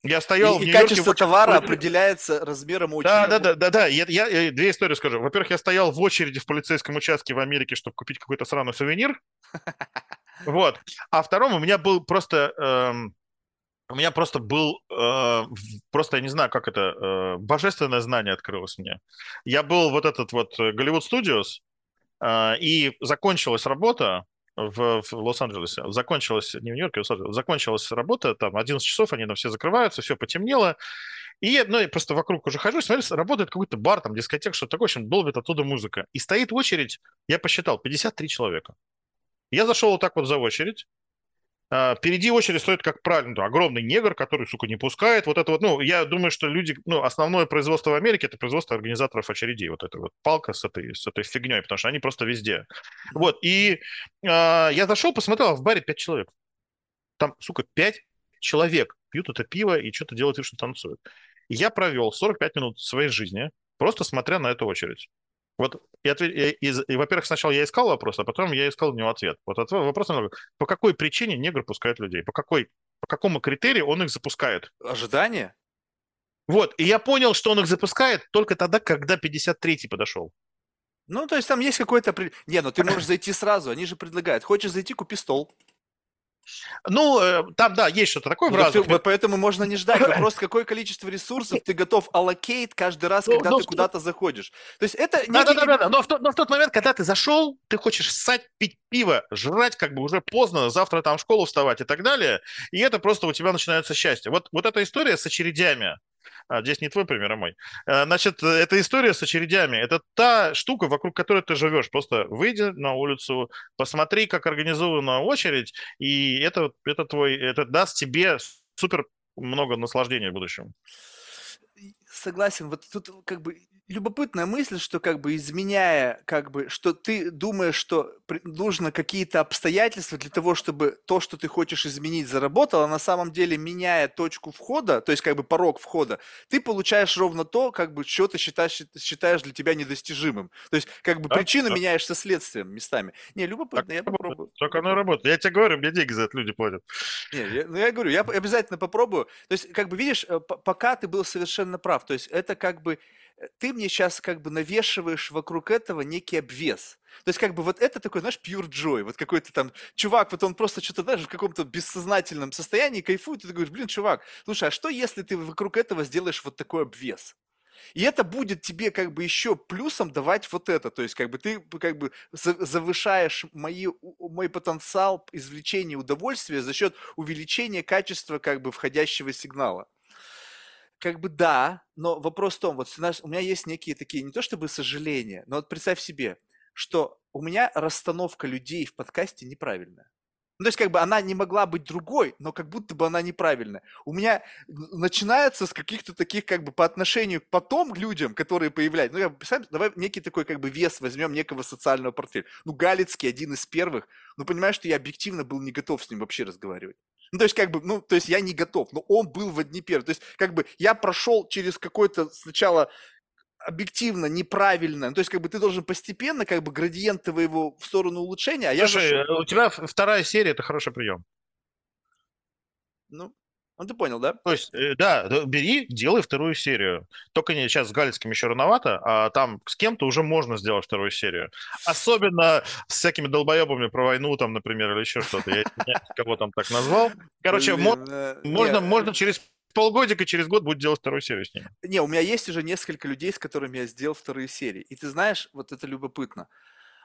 Я стоял и, и качество товара определяется размером очереди. Да, да, да, да, да. Я, я, я две истории скажу. Во-первых, я стоял в очереди в полицейском участке в Америке, чтобы купить какой-то сраный сувенир. Вот. А втором у меня был просто... Эм, у меня просто был, э, просто я не знаю, как это, э, божественное знание открылось мне. Я был вот этот вот Голливуд Studios, э, и закончилась работа в, в Лос-Анджелесе, закончилась, не в Нью-Йорке, а закончилась работа, там 11 часов, они там все закрываются, все потемнело, и ну, я просто вокруг уже хожу, смотрю, работает какой-то бар, там, дискотека, что такое, в общем, долбит оттуда музыка. И стоит очередь, я посчитал, 53 человека. Я зашел вот так вот за очередь, а, Впереди очередь стоит, как правильно, огромный негр, который, сука, не пускает. Вот это вот, ну, я думаю, что люди, ну, основное производство в Америке это производство организаторов очередей. Вот эта вот палка с этой, с этой фигней, потому что они просто везде. Вот, и э, я зашел, посмотрел, а в баре пять человек. Там, сука, пять человек пьют это пиво и что-то делают, и что танцуют. И я провел 45 минут своей жизни, просто смотря на эту очередь. Вот, и, ответ, и, и, и, во-первых, сначала я искал вопрос, а потом я искал на него ответ. Вот ответ, вопрос по какой причине негр пускает людей? По, какой, по какому критерию он их запускает? Ожидание? Вот, и я понял, что он их запускает только тогда, когда 53-й подошел. Ну, то есть там есть какой-то... Не, ну ты можешь зайти сразу, они же предлагают. Хочешь зайти, купи стол. Ну, э, там, да, есть что-то такое ну, в разных... Ты, поэтому можно не ждать. Вопрос, какое количество ресурсов ты готов allocate каждый раз, когда но, ты куда-то заходишь. То есть это... Да, некий... да, да, да, но в, тот, но в тот момент, когда ты зашел, ты хочешь ссать, пить пиво, жрать как бы уже поздно, завтра там в школу вставать и так далее, и это просто у тебя начинается счастье. Вот, вот эта история с очередями, здесь не твой пример, а мой. Э, значит, эта история с очередями, это та штука, вокруг которой ты живешь. Просто выйди на улицу, посмотри, как организована очередь, и это, это твой, это даст тебе супер много наслаждения в будущем. Согласен. Вот тут как бы любопытная мысль, что как бы изменяя, как бы, что ты думаешь, что нужно какие-то обстоятельства для того, чтобы то, что ты хочешь изменить, заработало, а на самом деле меняя точку входа, то есть как бы порог входа, ты получаешь ровно то, как бы, что ты считаешь, считаешь для тебя недостижимым. То есть как бы да, причину да. меняешь со следствием местами. Не, любопытно, так, я попробую. Так оно работает. Я тебе говорю, мне деньги за это люди платят. Не, я, ну я говорю, я обязательно попробую. То есть как бы видишь, э, пока ты был совершенно прав. То есть это как бы ты мне сейчас как бы навешиваешь вокруг этого некий обвес. То есть как бы вот это такой, знаешь, pure joy, вот какой-то там чувак, вот он просто что-то, знаешь, в каком-то бессознательном состоянии кайфует, и ты говоришь, блин, чувак, слушай, а что если ты вокруг этого сделаешь вот такой обвес? И это будет тебе как бы еще плюсом давать вот это. То есть как бы ты как бы завышаешь мои, мой потенциал извлечения удовольствия за счет увеличения качества как бы входящего сигнала как бы да, но вопрос в том, вот у меня есть некие такие, не то чтобы сожаления, но вот представь себе, что у меня расстановка людей в подкасте неправильная. Ну, то есть, как бы она не могла быть другой, но как будто бы она неправильная. У меня начинается с каких-то таких, как бы, по отношению к потом людям, которые появляются. Ну, я представь, давай некий такой, как бы, вес возьмем некого социального портфеля. Ну, Галицкий один из первых. Ну, понимаешь, что я объективно был не готов с ним вообще разговаривать. Ну, то есть, как бы, ну, то есть я не готов, но он был в Днепре. То есть, как бы, я прошел через какой-то сначала объективно неправильно. То есть, как бы ты должен постепенно, как бы, градиент твоего в сторону улучшения, а Слушай, я зашел... у тебя вторая серия – это хороший прием. Ну, ну, ты понял, да? То есть, э, да, бери, делай вторую серию. Только не сейчас с Галицким еще рановато, а там с кем-то уже можно сделать вторую серию. Особенно с всякими долбоебами про войну, там, например, или еще что-то. Я кого там так назвал. Короче, э, можно, можно через полгодика, через год будет делать вторую серию с ними. Не, у меня есть уже несколько людей, с которыми я сделал вторые серии. И ты знаешь, вот это любопытно.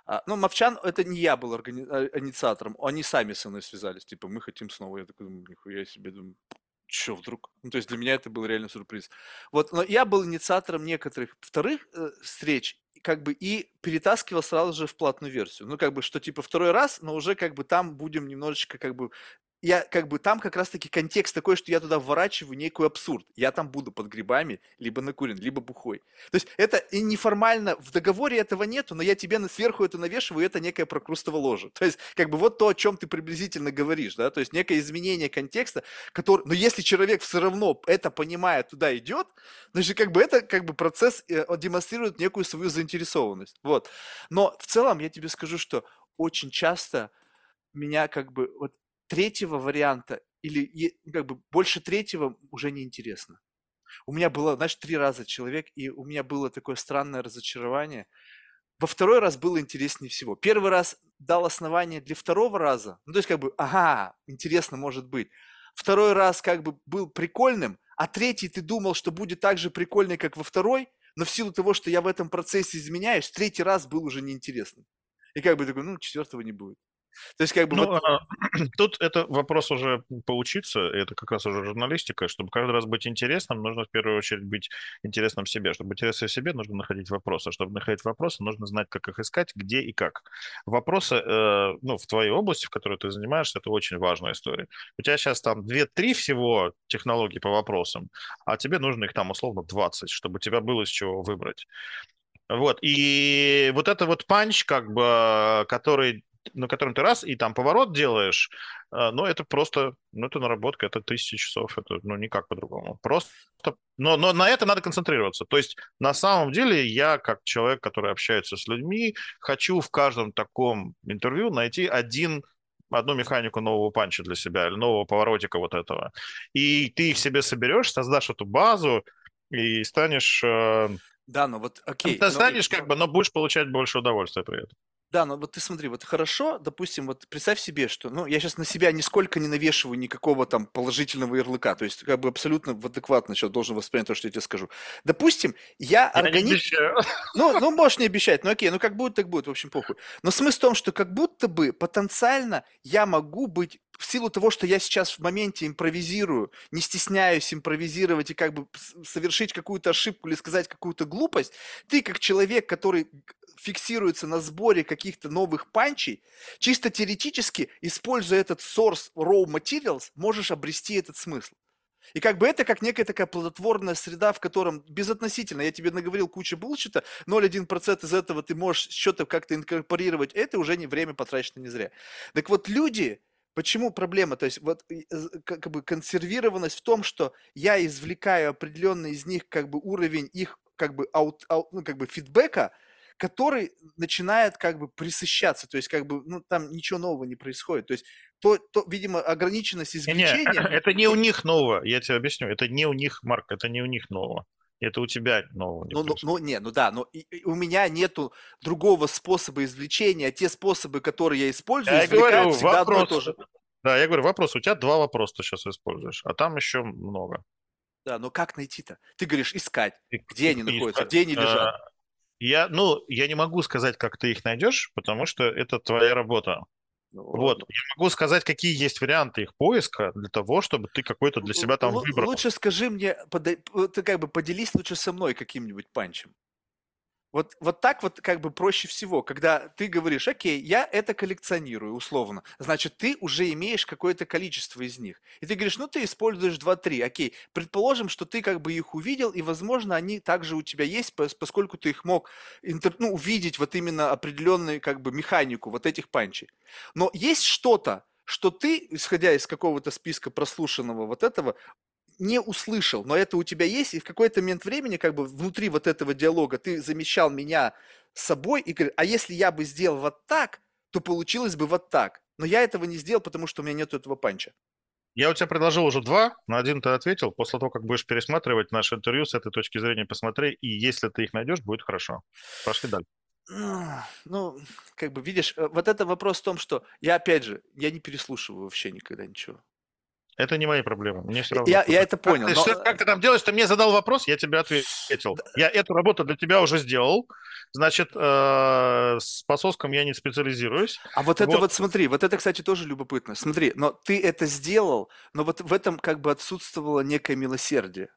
А, ну, Мовчан, это не я был органи... А, инициатором, они сами со мной связались, типа, мы хотим снова. Я такой, нихуя себе, думаю, что вдруг? Ну, то есть для меня это был реально сюрприз. Вот, но я был инициатором некоторых вторых э, встреч, как бы и перетаскивал сразу же в платную версию. Ну, как бы, что типа второй раз, но уже как бы там будем немножечко как бы я как бы там как раз-таки контекст такой, что я туда вворачиваю некий абсурд. Я там буду под грибами, либо накурен, либо бухой. То есть это и неформально, в договоре этого нету, но я тебе сверху это навешиваю, и это некое прокрустово ложе. То есть как бы вот то, о чем ты приблизительно говоришь, да, то есть некое изменение контекста, который, но если человек все равно это понимая, туда идет, значит как бы это как бы процесс э, демонстрирует некую свою заинтересованность. Вот. Но в целом я тебе скажу, что очень часто меня как бы вот третьего варианта или как бы больше третьего уже не интересно. У меня было, знаешь, три раза человек, и у меня было такое странное разочарование. Во второй раз было интереснее всего. Первый раз дал основание для второго раза. Ну, то есть, как бы, ага, интересно может быть. второй раз как бы был прикольным, а третий ты думал, что будет так же прикольный, как во второй, но в силу того, что я в этом процессе изменяюсь, третий раз был уже неинтересным. И как бы такой, ну, четвертого не будет. То есть, как бы... Ну, вот... а, тут это вопрос уже поучиться, это как раз уже журналистика, чтобы каждый раз быть интересным, нужно в первую очередь быть интересным себе. Чтобы быть интересным себе, нужно находить вопросы. Чтобы находить вопросы, нужно знать, как их искать, где и как. Вопросы, э, ну, в твоей области, в которой ты занимаешься, это очень важная история. У тебя сейчас там 2-3 всего технологий по вопросам, а тебе нужно их там условно 20, чтобы у тебя было из чего выбрать. Вот, и вот это вот панч, как бы, который на котором ты раз и там поворот делаешь, э, но это просто, ну, это наработка, это тысячи часов, это, ну, никак по-другому. Просто, но, но на это надо концентрироваться. То есть, на самом деле, я, как человек, который общается с людьми, хочу в каждом таком интервью найти один одну механику нового панча для себя или нового поворотика вот этого. И ты их себе соберешь, создашь эту базу и станешь... Э, да, ну вот, окей. Ты станешь но... как бы, но будешь получать больше удовольствия при этом. Да, но вот ты смотри, вот хорошо, допустим, вот представь себе, что, ну, я сейчас на себя нисколько не навешиваю никакого там положительного ярлыка, то есть как бы абсолютно в адекватно сейчас должен воспринять то, что я тебе скажу. Допустим, я организм... Ну, ну, можешь не обещать, ну окей, ну как будет, так будет, в общем, похуй. Но смысл в том, что как будто бы потенциально я могу быть в силу того, что я сейчас в моменте импровизирую, не стесняюсь импровизировать и как бы совершить какую-то ошибку или сказать какую-то глупость, ты как человек, который фиксируется на сборе каких-то новых панчей, чисто теоретически, используя этот source raw materials, можешь обрести этот смысл. И как бы это как некая такая плодотворная среда, в котором безотносительно, я тебе наговорил кучу булчита, 0,1% из этого ты можешь что-то как-то инкорпорировать, это уже не время потрачено не зря. Так вот люди, Почему проблема? То есть вот как бы консервированность в том, что я извлекаю определенный из них как бы уровень их как бы, аут, аут, ну, как бы фидбэка, который начинает как бы присыщаться, то есть как бы, ну, там ничего нового не происходит. То есть, то, то видимо, ограниченность извлечения... Не, это не у них нового, я тебе объясню, это не у них, Марк, это не у них нового. Это у тебя нового не ну, ну, ну, не, ну да, но и, и у меня нету другого способа извлечения, а те способы, которые я использую, я говорю, всегда вопрос, одно и то же. Да, я говорю, вопрос, у тебя два вопроса ты сейчас используешь, а там еще много. Да, но как найти-то? Ты говоришь искать, где они находятся, где они лежат. Я, ну, я не могу сказать, как ты их найдешь, потому что это твоя работа. Ну, вот, я могу сказать, какие есть варианты их поиска для того, чтобы ты какой-то для себя там выбрал. Лучше скажи мне, ты как бы поделись лучше со мной каким-нибудь панчем. Вот, вот так вот как бы проще всего, когда ты говоришь, окей, я это коллекционирую условно, значит, ты уже имеешь какое-то количество из них. И ты говоришь, ну, ты используешь 2-3, окей, предположим, что ты как бы их увидел, и, возможно, они также у тебя есть, поскольку ты их мог интер, ну, увидеть вот именно определенную как бы механику вот этих панчей. Но есть что-то, что ты, исходя из какого-то списка прослушанного вот этого, не услышал, но это у тебя есть, и в какой-то момент времени, как бы внутри вот этого диалога, ты замещал меня собой и говорил, а если я бы сделал вот так, то получилось бы вот так. Но я этого не сделал, потому что у меня нет этого панча. Я у тебя предложил уже два, на один ты ответил. После того, как будешь пересматривать наше интервью с этой точки зрения, посмотри, и если ты их найдешь, будет хорошо. Пошли дальше. Ну, как бы, видишь, э, вот это вопрос в том, что я, опять же, я не переслушиваю вообще никогда ничего. Это не мои проблемы. Мне все равно. Я, я это понял. Как, но... ты, как ты там делаешь? Ты мне задал вопрос, я тебе ответил. Я эту работу для тебя уже сделал. Значит, э, с пососком я не специализируюсь. А вот, вот это вот смотри, вот это, кстати, тоже любопытно. Смотри, но ты это сделал, но вот в этом как бы отсутствовало некое милосердие.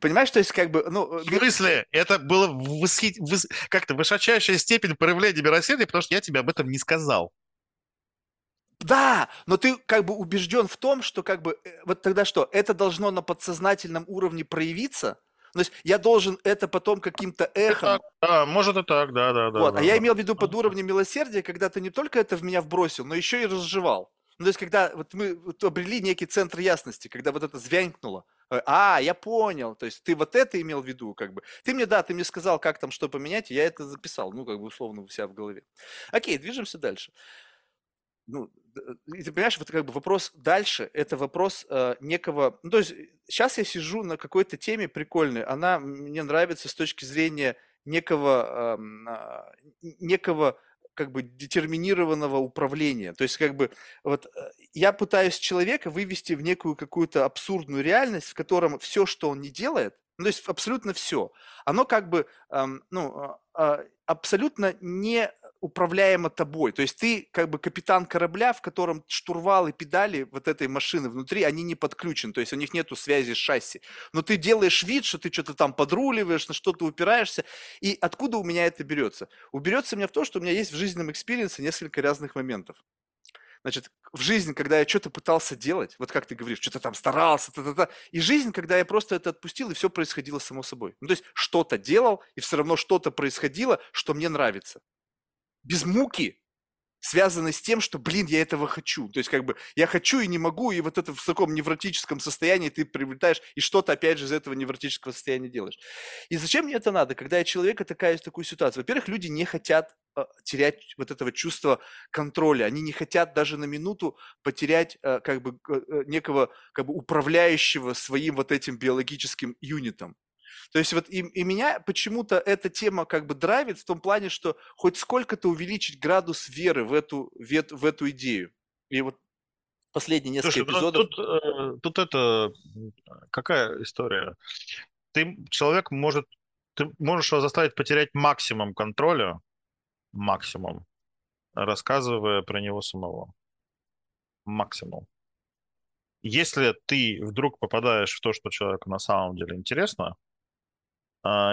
Понимаешь, то есть как бы, ну... В смысле? Это было восхит... выс... как-то высочайшая степень проявления милосердия, потому что я тебе об этом не сказал. Да, но ты как бы убежден в том, что как бы, э, вот тогда что, это должно на подсознательном уровне проявиться? То есть я должен это потом каким-то эхом... Да, может и так, да, да, да. Вот, да, а да. я имел в виду под уровнем милосердия, когда ты не только это в меня вбросил, но еще и разжевал. Ну, то есть, когда вот мы вот обрели некий центр ясности, когда вот это звянькнуло, э, а, я понял, то есть ты вот это имел в виду, как бы. Ты мне, да, ты мне сказал, как там что поменять, я это записал, ну, как бы условно у себя в голове. Окей, движемся дальше ну, и ты понимаешь, вот как бы вопрос дальше, это вопрос э, некого, ну, то есть сейчас я сижу на какой-то теме прикольной, она мне нравится с точки зрения некого, э, некого как бы детерминированного управления. То есть как бы вот э, я пытаюсь человека вывести в некую какую-то абсурдную реальность, в котором все, что он не делает, ну, то есть абсолютно все, оно как бы, эм, ну, а, абсолютно не управляемо тобой. То есть ты как бы капитан корабля, в котором штурвал и педали вот этой машины внутри, они не подключены, то есть у них нету связи с шасси. Но ты делаешь вид, что ты что-то там подруливаешь, на что-то упираешься. И откуда у меня это берется? Уберется у меня в том, что у меня есть в жизненном experience е несколько разных моментов. Значит, в жизни, когда я что-то пытался делать, вот как ты говоришь, что-то там старался, та -та -та, и жизнь, когда я просто это отпустил, и все происходило само собой. Ну, то есть что-то делал, и все равно что-то происходило, что мне нравится без муки, связанной с тем, что, блин, я этого хочу. То есть, как бы, я хочу и не могу, и вот это в таком невротическом состоянии ты приобретаешь, и что-то, опять же, из этого невротического состояния делаешь. И зачем мне это надо, когда я человека такая такую ситуацию? Во-первых, люди не хотят э, терять вот этого чувства контроля. Они не хотят даже на минуту потерять э, как бы э, некого как бы управляющего своим вот этим биологическим юнитом. То есть вот и, и меня почему-то эта тема как бы драйвит в том плане, что хоть сколько-то увеличить градус веры в эту, в, в эту идею. И вот последние несколько Слушай, ну, эпизодов... Тут, э, тут это... Какая история? Ты, человек может... Ты можешь его заставить потерять максимум контроля, максимум, рассказывая про него самого. Максимум. Если ты вдруг попадаешь в то, что человеку на самом деле интересно,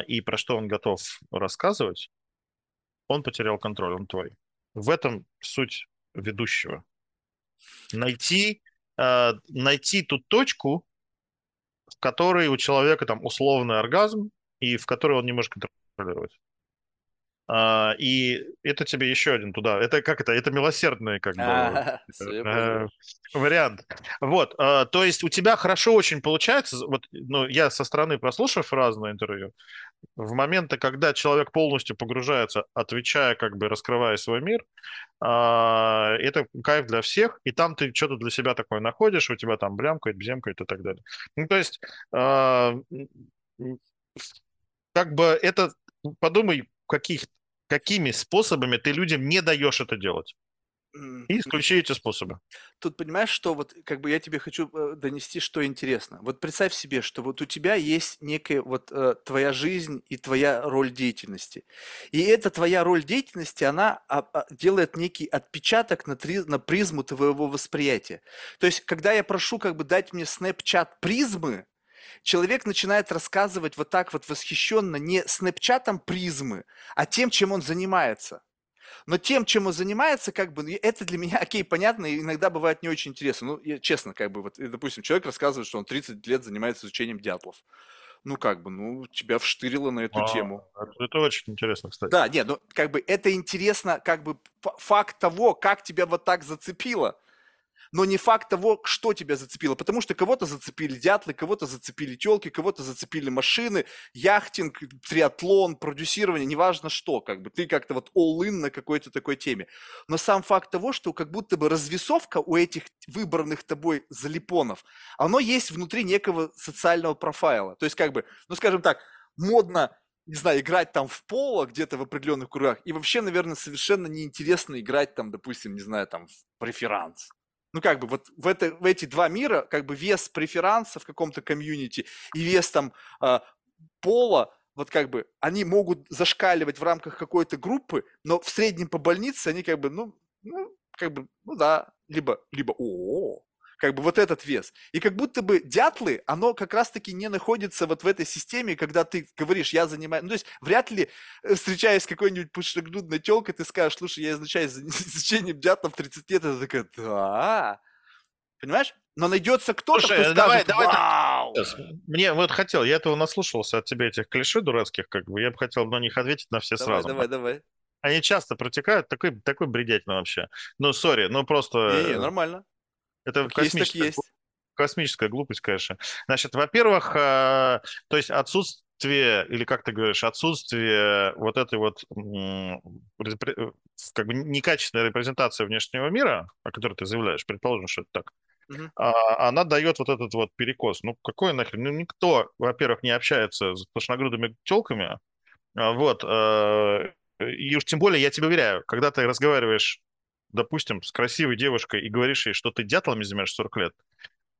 и про что он готов рассказывать, он потерял контроль, он твой. В этом суть ведущего. Найти, а, найти ту точку, в которой у человека там условный оргазм, и в которой он не может контролировать. А, и это тебе еще один туда. Это как это? Это милосердный как бы э, вариант. Вот, то есть у тебя хорошо очень получается. Вот, ну, я со стороны прослушав разные интервью, в моменты, когда человек полностью погружается, отвечая, как бы раскрывая свой мир, а, это кайф для всех, и там ты что-то для себя такое находишь, у тебя там блямкает, бземкает и так далее. Ну, то есть, а, как бы это, подумай, каких, какими способами ты людям не даешь это делать. И исключи эти способы. Тут понимаешь, что вот как бы я тебе хочу э, донести, что интересно. Вот представь себе, что вот у тебя есть некая вот э, твоя жизнь и твоя роль деятельности. И эта твоя роль деятельности, она а, а, делает некий отпечаток на, три, на призму твоего восприятия. То есть, когда я прошу как бы дать мне снэпчат призмы, человек начинает рассказывать вот так вот восхищенно не снэпчатом призмы, а тем, чем он занимается. Но тем, чем он занимается, как бы, это для меня, окей, понятно, иногда бывает не очень интересно. Ну, я, честно, как бы, вот, допустим, человек рассказывает, что он 30 лет занимается изучением дятлов. Ну, как бы, ну, тебя вштырило на эту а, тему. Это очень интересно, кстати. Да, нет, ну, как бы, это интересно, как бы, факт того, как тебя вот так зацепило но не факт того, что тебя зацепило. Потому что кого-то зацепили дятлы, кого-то зацепили телки, кого-то зацепили машины, яхтинг, триатлон, продюсирование, неважно что, как бы ты как-то вот all-in на какой-то такой теме. Но сам факт того, что как будто бы развесовка у этих выбранных тобой залипонов, оно есть внутри некого социального профайла. То есть как бы, ну скажем так, модно не знаю, играть там в поло где-то в определенных кругах. И вообще, наверное, совершенно неинтересно играть там, допустим, не знаю, там в преферанс ну, как бы вот в, это, в эти два мира, как бы вес преферанса в каком-то комьюнити и вес там э, пола, вот как бы они могут зашкаливать в рамках какой-то группы, но в среднем по больнице они как бы, ну, ну как бы, ну да, либо, либо, о, как бы вот этот вес. И как будто бы дятлы, оно как раз-таки не находится вот в этой системе, когда ты говоришь, я занимаюсь, ну, то есть вряд ли, э, встречаясь с какой-нибудь пышногрудной телкой, ты скажешь, слушай, я изучаю изучением дятлов 30 лет, это такая, да, Понимаешь? Но найдется кто-то, Слушай, кто давай, скажет, давай, вау! Мне вот хотел, я этого наслушался от тебя, этих клише дурацких, как бы, я бы хотел на них ответить на все давай, сразу. Давай, давай, Они часто протекают, такой, такой бредятина вообще. Ну, сори, ну просто... Не, не, нормально. Это как космическая, есть, есть. космическая глупость, конечно. Значит, во-первых, э, то есть отсутствие, или как ты говоришь, отсутствие вот этой вот как бы некачественной репрезентации внешнего мира, о которой ты заявляешь, предположим, что это так, Uh-huh. она дает вот этот вот перекос. Ну, какой нахрен? Ну, никто, во-первых, не общается с пышногрудыми телками, а вот, э, и уж тем более, я тебе уверяю, когда ты разговариваешь, допустим, с красивой девушкой и говоришь ей, что ты дятлами занимаешься 40 лет,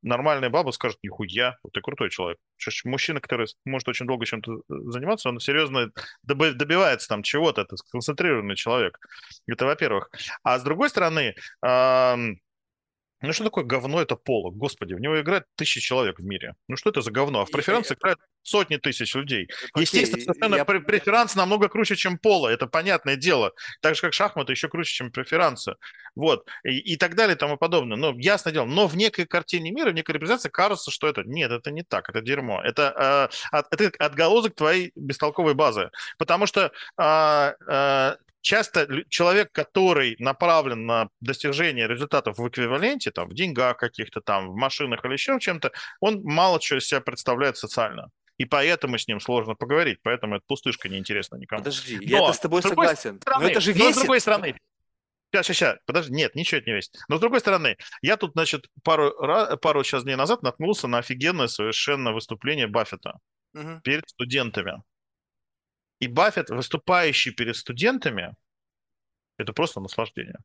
нормальная баба скажет, нихуя, вот ты крутой человек. Мужчина, который может очень долго чем-то заниматься, он серьезно добивается там чего-то, это сконцентрированный человек. Это во-первых. А с другой стороны, ну что такое говно это поло? Господи, в него играет тысячи человек в мире. Ну что это за говно? А в преферанс играют сотни тысяч людей. Окей, Естественно, совершенно я... преферанс намного круче, чем поло. Это понятное дело. Так же, как шахматы еще круче, чем преферансы. Вот. И, и так далее и тому подобное. Но ясно дело. Но в некой картине мира, в некой репрезентации кажется, что это... Нет, это не так. Это дерьмо. Это, э, от, это отголосок твоей бестолковой базы. Потому что э, э, часто человек, который направлен на достижение результатов в эквиваленте, там, в деньгах каких-то там, в машинах или еще чем-то, он мало чего из себя представляет социально. И поэтому с ним сложно поговорить, поэтому эта пустышка неинтересна никому. Подожди, но, я с тобой с согласен. Стороны, но это же весит. Но с другой стороны, Сейчас, сейчас, сейчас, подожди, нет, ничего это не весит. Но с другой стороны, я тут, значит, пару, пару сейчас дней назад наткнулся на офигенное совершенно выступление Баффета угу. перед студентами. И Баффет, выступающий перед студентами, это просто наслаждение.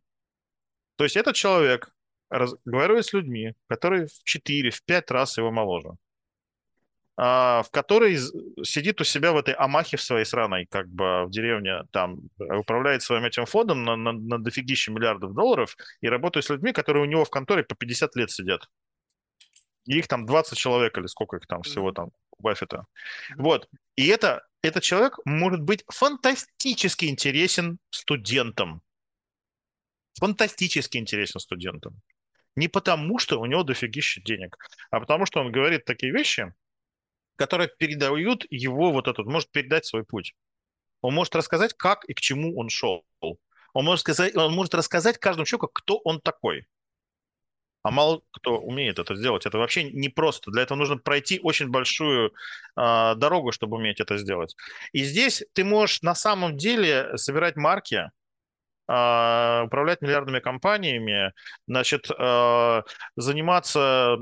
То есть этот человек разговаривает с людьми, которые в 4, в 5 раз его моложе, а, в которой сидит у себя в этой амахе в своей сраной, как бы в деревне, там, управляет своим этим фондом на, на, на дофигище миллиардов долларов и работает с людьми, которые у него в конторе по 50 лет сидят. И их там 20 человек или сколько их там всего там у Баффета. Вот. И это этот человек может быть фантастически интересен студентам. Фантастически интересен студентам. Не потому, что у него дофигища денег, а потому, что он говорит такие вещи, которые передают его вот этот, может передать свой путь. Он может рассказать, как и к чему он шел. Он может, сказать, он может рассказать каждому человеку, кто он такой а мало кто умеет это сделать. Это вообще непросто. Для этого нужно пройти очень большую э, дорогу, чтобы уметь это сделать. И здесь ты можешь на самом деле собирать марки, э, управлять миллиардными компаниями, значит, э, заниматься,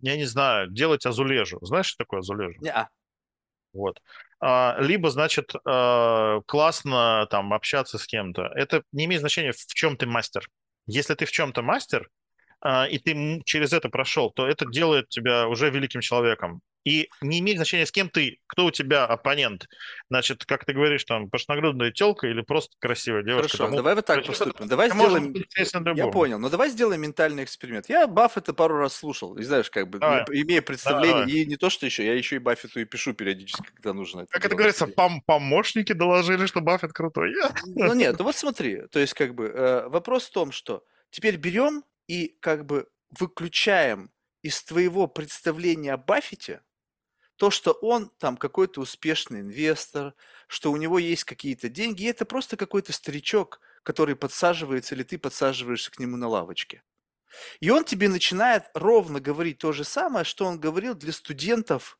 я не знаю, делать азулежу. Знаешь, что такое азулежу? Yeah. Вот. Либо, значит, классно там общаться с кем-то. Это не имеет значения, в чем ты мастер. Если ты в чем-то мастер, и ты через это прошел, то это делает тебя уже великим человеком. И не имеет значения, с кем ты, кто у тебя оппонент. Значит, как ты говоришь, там, пошногрудная телка или просто красивая девушка. Хорошо, там, давай вот так поступим. Давай сделаем... Я понял, но давай сделаем ментальный эксперимент. Я Баффета пару раз слушал, и знаешь, как бы, давай. имея представление, давай. и не то, что еще, я еще и Баффету и пишу периодически, когда нужно. Это как это говорится, пом помощники доложили, что Баффет крутой. Ну нет, ну вот смотри, то есть как бы э, вопрос в том, что теперь берем и как бы выключаем из твоего представления о Баффете то, что он там какой-то успешный инвестор, что у него есть какие-то деньги, и это просто какой-то старичок, который подсаживается, или ты подсаживаешься к нему на лавочке. И он тебе начинает ровно говорить то же самое, что он говорил для студентов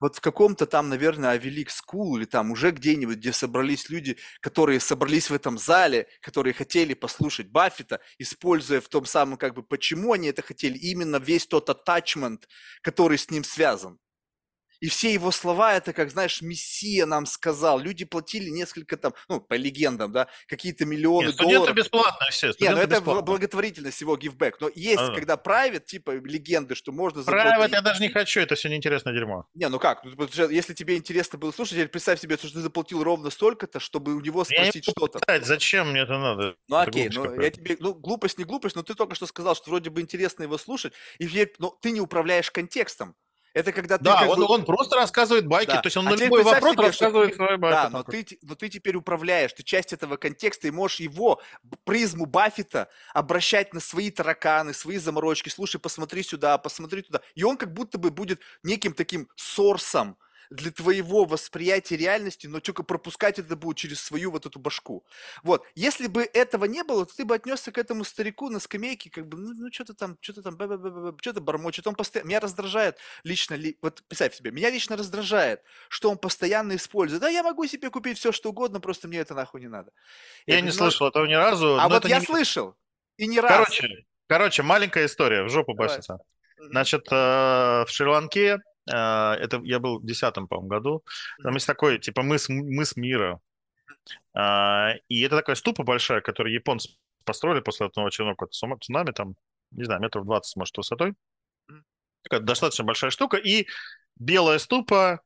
вот в каком-то там, наверное, Ivy League School или там уже где-нибудь, где собрались люди, которые собрались в этом зале, которые хотели послушать Баффета, используя в том самом, как бы, почему они это хотели, именно весь тот attachment, который с ним связан. И все его слова, это как, знаешь, Мессия нам сказал. Люди платили несколько там, ну, по легендам, да, какие-то миллионы Нет, студенты долларов. бесплатно все. Нет, ну это бесплатно. благотворительность его гивбэк. Но есть, а. когда private, типа легенды, что можно заплатить. Private я даже не хочу, это все неинтересное дерьмо. Не, ну как, ну, если тебе интересно было слушать, теперь представь себе, что ты заплатил ровно столько-то, чтобы у него спросить что-то. Зачем мне это надо? Ну окей, ну я тебе, ну глупость не глупость, но ты только что сказал, что вроде бы интересно его слушать, и ну, ты не управляешь контекстом. Это когда ты... Да, он, бы... он просто рассказывает байки, да. то есть он а на любой вопрос себе, рассказывает свои байки. Да, но ты, но ты теперь управляешь, ты часть этого контекста, и можешь его, призму Баффета, обращать на свои тараканы, свои заморочки. Слушай, посмотри сюда, посмотри туда. И он как будто бы будет неким таким сорсом, для твоего восприятия реальности, но только пропускать это будет через свою вот эту башку. Вот. Если бы этого не было, то ты бы отнесся к этому старику на скамейке, как бы, ну, ну что-то там, что-то там, что-то бормочет. Он постоянно... Меня раздражает лично, ли... вот представь себе, меня лично раздражает, что он постоянно использует. Да, я могу себе купить все, что угодно, просто мне это нахуй не надо. Я, я не слышал этого ни разу. А вот я не... слышал. И не раз. Короче, короче, маленькая история, в жопу басится. Значит, э, в Шри-Ланке это я был в 10 по-моему, году. Там есть такой, типа, мыс, мыс мира. А, и это такая ступа большая, которую японцы построили после одного очередного цунами, там, не знаю, метров 20, может, высотой. Такая достаточно большая штука. И белая ступа,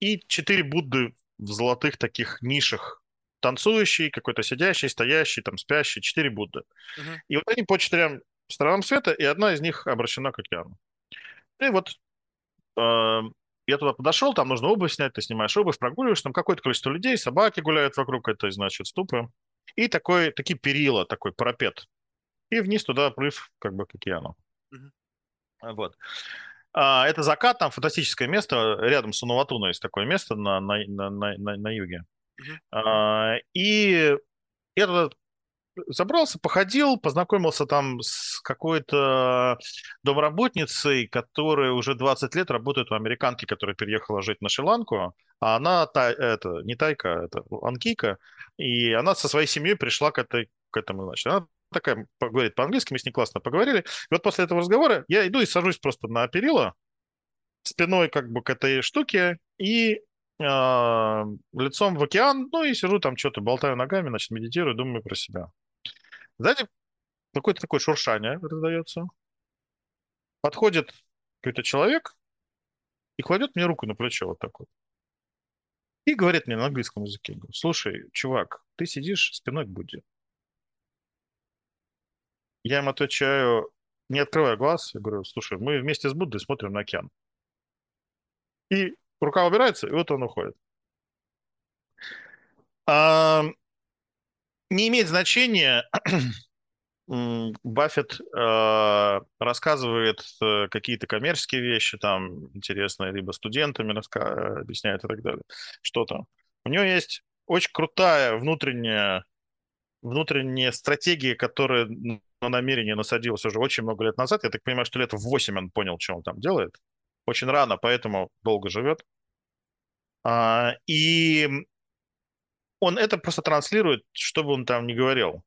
и четыре Будды в золотых таких нишах. Танцующий, какой-то сидящий, стоящий, там, спящий, четыре Будды. Uh-huh. И вот они по четырем сторонам света, и одна из них обращена к океану. И вот я туда подошел, там нужно обувь снять, ты снимаешь обувь, прогуливаешь, там какое-то количество людей, собаки гуляют вокруг этой, значит, ступы. И такой, такие перила, такой парапет. И вниз туда прыв как бы к океану. Uh-huh. Вот. А, это закат, там фантастическое место, рядом с Унаватуна есть такое место на, на, на, на, на юге. Uh-huh. А, и я туда забрался, походил, познакомился там с какой-то домработницей, которая уже 20 лет работает у американки, которая переехала жить на Шри-Ланку, а она, та, это, не тайка, это анкийка, и она со своей семьей пришла к, этой, к этому, значит, она такая говорит по-английски, мы с ней классно поговорили. И вот после этого разговора я иду и сажусь просто на перила, спиной как бы к этой штуке и э, лицом в океан, ну и сижу там что-то, болтаю ногами, значит, медитирую, думаю про себя. Сзади какое-то такое шуршание раздается. Подходит какой-то человек и кладет мне руку на плечо вот так вот. И говорит мне на английском языке, слушай, чувак, ты сидишь спиной к Будде. Я ему отвечаю, не открывая глаз, я говорю, слушай, мы вместе с Буддой смотрим на океан. И рука убирается, и вот он уходит. А, не имеет значения, Баффет э, рассказывает э, какие-то коммерческие вещи, там, интересные, либо студентами раска- объясняет и так далее, что-то. У него есть очень крутая внутренняя, внутренняя стратегия, которая на намерение насадилось уже очень много лет назад. Я так понимаю, что лет в 8 он понял, что он там делает. Очень рано, поэтому долго живет. А, и он это просто транслирует, что бы он там ни говорил.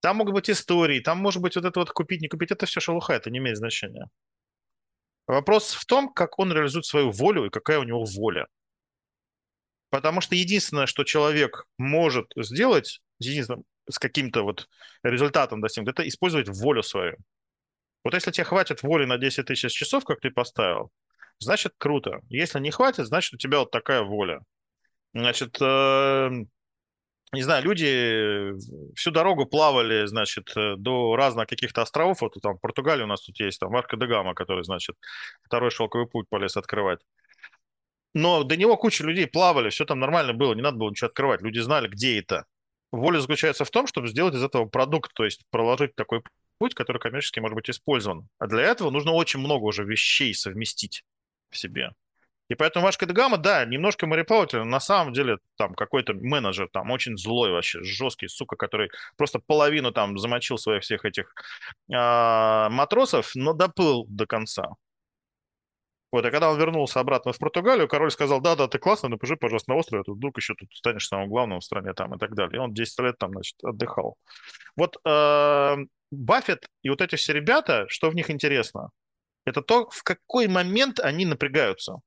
Там могут быть истории, там может быть вот это вот купить, не купить, это все шелуха, это не имеет значения. Вопрос в том, как он реализует свою волю и какая у него воля. Потому что единственное, что человек может сделать, единственное, с каким-то вот результатом достигнуть, это использовать волю свою. Вот если тебе хватит воли на 10 тысяч часов, как ты поставил, значит, круто. Если не хватит, значит, у тебя вот такая воля. Значит, э, не знаю, люди всю дорогу плавали, значит, э, до разных каких-то островов. Вот там в Португалии у нас тут есть, там Марко де Гама, который, значит, второй шелковый путь полез открывать. Но до него куча людей плавали, все там нормально было, не надо было ничего открывать. Люди знали, где это воля заключается в том, чтобы сделать из этого продукт, то есть проложить такой путь, который коммерчески может быть использован. А для этого нужно очень много уже вещей совместить в себе. И поэтому Вашка Дегама, да, немножко мореплаватель, но на самом деле там какой-то менеджер там очень злой вообще, жесткий, сука, который просто половину там замочил своих всех этих э, матросов, но доплыл до конца. Вот, и когда он вернулся обратно в Португалию, король сказал, да-да, ты классно, напиши, пожалуйста, на острове, а то вдруг еще тут станешь самым главным в стране там и так далее. И он 10 лет там, значит, отдыхал. Вот э, Баффет и вот эти все ребята, что в них интересно, это то, в какой момент они напрягаются.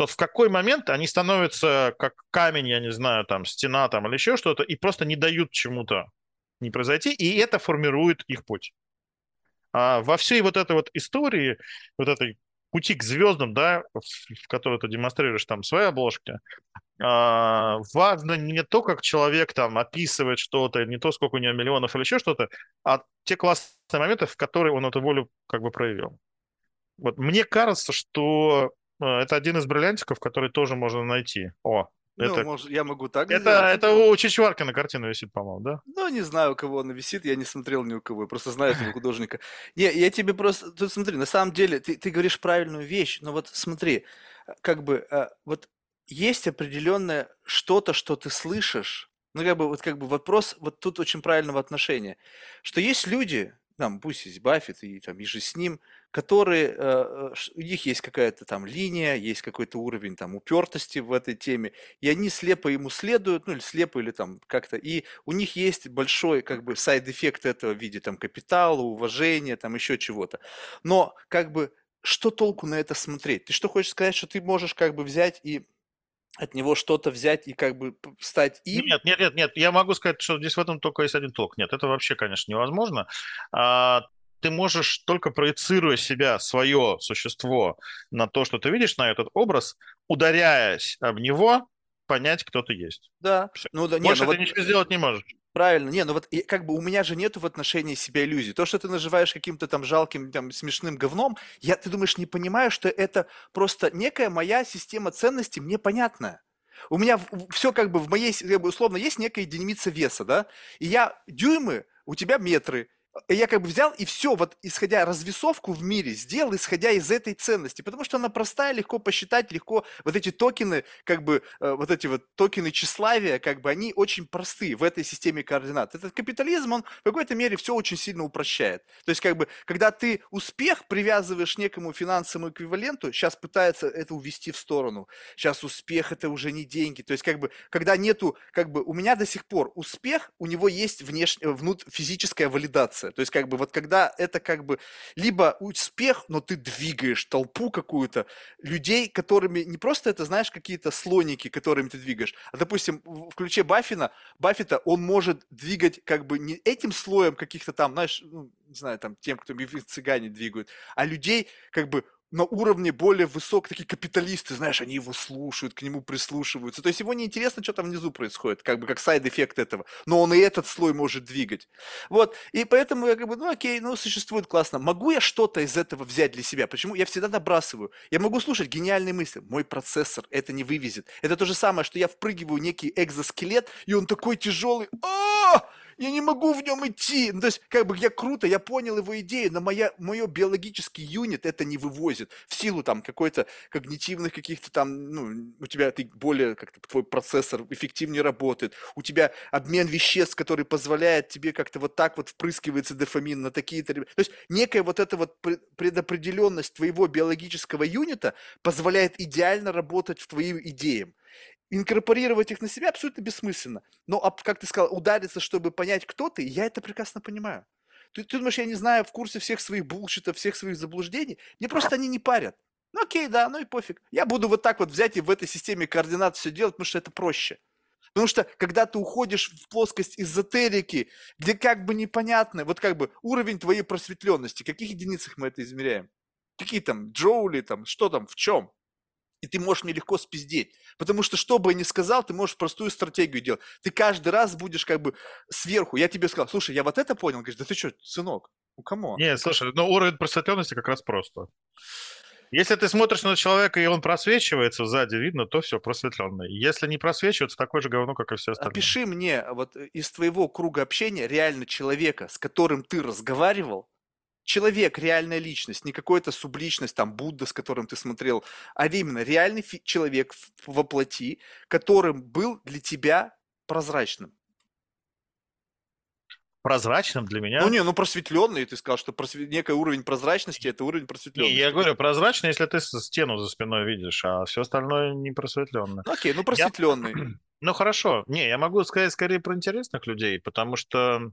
То в какой момент они становятся как камень, я не знаю, там, стена там или еще что-то, и просто не дают чему-то не произойти, и это формирует их путь. А во всей вот этой вот истории, вот этой пути к звездам, да, в которой ты демонстрируешь там свои обложки, а, важно не то, как человек там описывает что-то, не то, сколько у него миллионов или еще что-то, а те классные моменты, в которые он эту волю как бы проявил. Вот мне кажется, что это один из бриллиантиков, который тоже можно найти. О, ну, это, может, я могу так это, сделать. Это у Чичварка на картину висит, по-моему, да? Ну, не знаю, у кого она висит, я не смотрел ни у кого, я просто знаю этого художника. Не, я тебе просто... Тут смотри, на самом деле, ты, ты говоришь правильную вещь, но вот смотри, как бы, а, вот есть определенное что-то, что ты слышишь, ну, как бы, вот как бы вопрос вот тут очень правильного отношения, что есть люди, там, пусть есть Баффет и там иже с ним, которые, э, э, у них есть какая-то там линия, есть какой-то уровень там упертости в этой теме, и они слепо ему следуют, ну или слепо, или там как-то, и у них есть большой как бы side effect этого в виде там капитала, уважения, там еще чего-то. Но как бы что толку на это смотреть? Ты что хочешь сказать, что ты можешь как бы взять и от него что-то взять и как бы стать им? Нет, нет, нет, нет. Я могу сказать, что здесь в этом только есть один толк. Нет, это вообще, конечно, невозможно. А, ты можешь только проецируя себя, свое существо на то, что ты видишь, на этот образ, ударяясь об него, понять, кто ты есть. Да. Все. Ну, да, Больше ну ты вот ничего сделать не можешь. Правильно. Не, ну вот как бы у меня же нету в отношении себя иллюзий. То, что ты называешь каким-то там жалким, там, смешным говном, я, ты думаешь, не понимаю, что это просто некая моя система ценностей, мне понятная. У меня все как бы в моей, как бы, условно, есть некая единица веса, да, и я дюймы, у тебя метры, я как бы взял и все, вот исходя развесовку в мире, сделал, исходя из этой ценности, потому что она простая, легко посчитать, легко, вот эти токены, как бы, э, вот эти вот токены тщеславия, как бы, они очень простые в этой системе координат. Этот капитализм, он в какой-то мере все очень сильно упрощает. То есть, как бы, когда ты успех привязываешь некому финансовому эквиваленту, сейчас пытается это увести в сторону. Сейчас успех это уже не деньги. То есть, как бы, когда нету, как бы, у меня до сих пор успех, у него есть внешняя, внут, физическая валидация мотивация. То есть, как бы, вот когда это как бы либо успех, но ты двигаешь толпу какую-то людей, которыми не просто это, знаешь, какие-то слоники, которыми ты двигаешь, а, допустим, в ключе Баффина, Баффета, он может двигать как бы не этим слоем каких-то там, знаешь, ну, не знаю, там, тем, кто цыгане двигают, а людей как бы на уровне более высок, такие капиталисты, знаешь, они его слушают, к нему прислушиваются. То есть его не интересно, что там внизу происходит, как бы как side effect этого. Но он и этот слой может двигать. Вот, и поэтому я как бы, ну окей, ну существует классно. Могу я что-то из этого взять для себя? Почему? Я всегда набрасываю. Я могу слушать гениальные мысли. Мой процессор это не вывезет. Это то же самое, что я впрыгиваю некий экзоскелет, и он такой тяжелый. А! Я не могу в нем идти. Ну, то есть, как бы я круто, я понял его идею, но моя, мой биологический юнит это не вывозит в силу там какой-то когнитивных каких-то там, ну, у тебя ты более, как-то твой процессор эффективнее работает, у тебя обмен веществ, который позволяет тебе как-то вот так вот впрыскивается дофамин на такие-то... То есть, некая вот эта вот предопределенность твоего биологического юнита позволяет идеально работать в твоим идеям инкорпорировать их на себя абсолютно бессмысленно. Но, как ты сказал, удариться, чтобы понять, кто ты, я это прекрасно понимаю. Ты, ты думаешь, я не знаю в курсе всех своих булшитов, всех своих заблуждений? Мне просто они не парят. Ну окей, да, ну и пофиг. Я буду вот так вот взять и в этой системе координат все делать, потому что это проще. Потому что, когда ты уходишь в плоскость эзотерики, где как бы непонятно, вот как бы уровень твоей просветленности, в каких единицах мы это измеряем? Какие там джоули, там, что там, в чем? И ты можешь мне легко спиздеть. Потому что, что бы я ни сказал, ты можешь простую стратегию делать. Ты каждый раз будешь как бы сверху. Я тебе сказал, слушай, я вот это понял. Говоришь, да ты что, сынок, ну кому? Нет, слушай, ну уровень просветленности как раз просто. Если ты смотришь на человека, и он просвечивается сзади, видно, то все, просветленный. Если не просвечивается, такое же говно, как и все остальное. Опиши мне вот из твоего круга общения реально человека, с которым ты разговаривал, человек, реальная личность, не какой-то субличность, там, Будда, с которым ты смотрел, а именно реальный человек во плоти, которым был для тебя прозрачным. Прозрачным для меня? Ну не, ну просветленный, ты сказал, что просвет... некий уровень прозрачности – это уровень просветленности. Не, я говорю, прозрачный, если ты стену за спиной видишь, а все остальное не просветленное. Ну, окей, ну просветленный. Я... Ну хорошо, не, я могу сказать скорее про интересных людей, потому что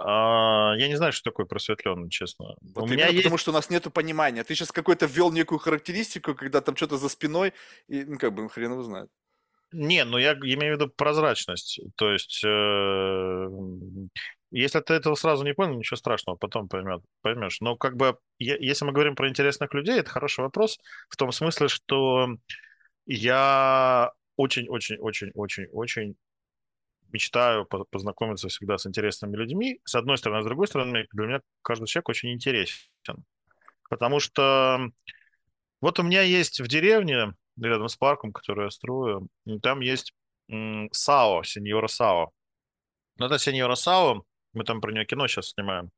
а, я не знаю, что такое просветленный, честно. Вот у меня есть... потому что у нас нет понимания. Ты сейчас какой-то ввел некую характеристику, когда там что-то за спиной, и, ну, как бы, ну, хрен его знает. Не, ну я имею в виду прозрачность. То есть, э, если ты этого сразу не понял, ничего страшного, потом поймет, поймешь. Но как бы, если мы говорим про интересных людей, это хороший вопрос в том смысле, что я очень-очень-очень-очень-очень мечтаю познакомиться всегда с интересными людьми. С одной стороны, а с другой стороны, для меня каждый человек очень интересен. Потому что вот у меня есть в деревне, рядом с парком, который я строю, там есть САО, сеньора САО. Но это сеньора САО, мы там про нее кино сейчас снимаем,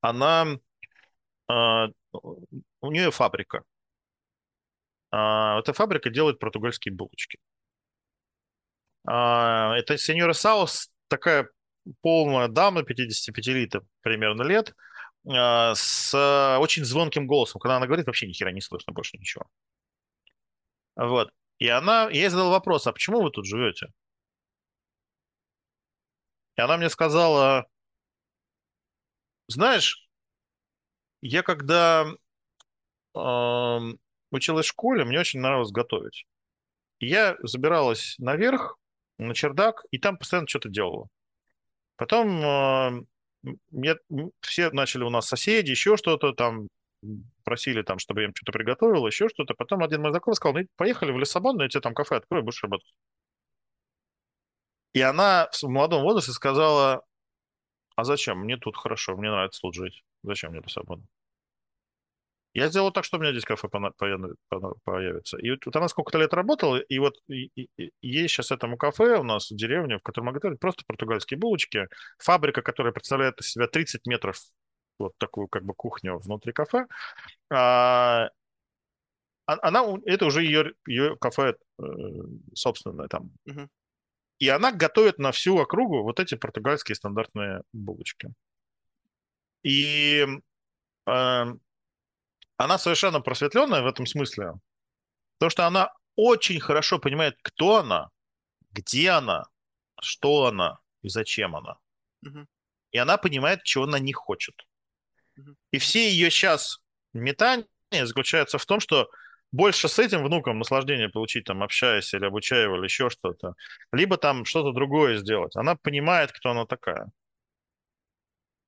она, э, у нее фабрика. Э, эта фабрика делает португальские булочки. А, это сеньора Саус, такая полная дама, 55 лет примерно лет, а, с очень звонким голосом. Когда она говорит, вообще ни хера не слышно больше ничего. Вот. И она, я ей задал вопрос, а почему вы тут живете? И она мне сказала, знаешь, я когда э, училась в школе, мне очень нравилось готовить. я забиралась наверх, на чердак, и там постоянно что-то делала. Потом э, я, все начали у нас соседи, еще что-то там, просили там, чтобы я им что-то приготовил, еще что-то. Потом один мой знакомый сказал, ну, поехали в Лиссабон, я тебе там кафе открою, будешь работать. И она в молодом возрасте сказала, а зачем? Мне тут хорошо, мне нравится тут жить. Зачем мне Лиссабон? Я сделал так, что у меня здесь кафе появится. И вот она сколько-то лет работала, и вот есть сейчас этому кафе у нас в деревне, в котором мы готовим просто португальские булочки. Фабрика, которая представляет из себя 30 метров, вот такую как бы кухню внутри кафе. А, а она, это уже ее, ее кафе э, собственное там. Uh-huh. И она готовит на всю округу вот эти португальские стандартные булочки. И э, она совершенно просветленная в этом смысле, потому что она очень хорошо понимает, кто она, где она, что она и зачем она. Угу. И она понимает, чего она не хочет. Угу. И все ее сейчас метания заключаются в том, что больше с этим внуком наслаждение получить, там, общаясь или обучая его, или еще что-то, либо там что-то другое сделать. Она понимает, кто она такая.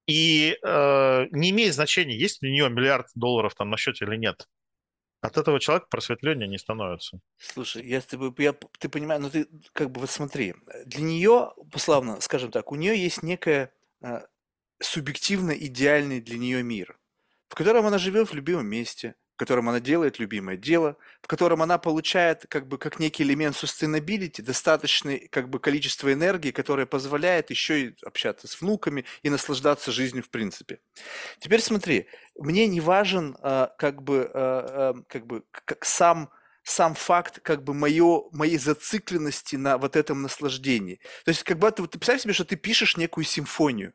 И э, не имеет значения, есть ли у нее миллиард долларов там на счете или нет. От этого человек просветления не становится. Слушай, я с тобой, я, ты понимаешь, ну ты как бы вот смотри, для нее, пославно, скажем так, у нее есть некая э, субъективно идеальный для нее мир, в котором она живет в любимом месте, в котором она делает любимое дело, в котором она получает как бы как некий элемент sustainability достаточное как бы количество энергии, которое позволяет еще и общаться с внуками и наслаждаться жизнью в принципе. Теперь смотри, мне не важен а, как бы а, а, как бы как сам сам факт как бы моё, моей зацикленности на вот этом наслаждении. То есть как бы ты, ты представь себе, что ты пишешь некую симфонию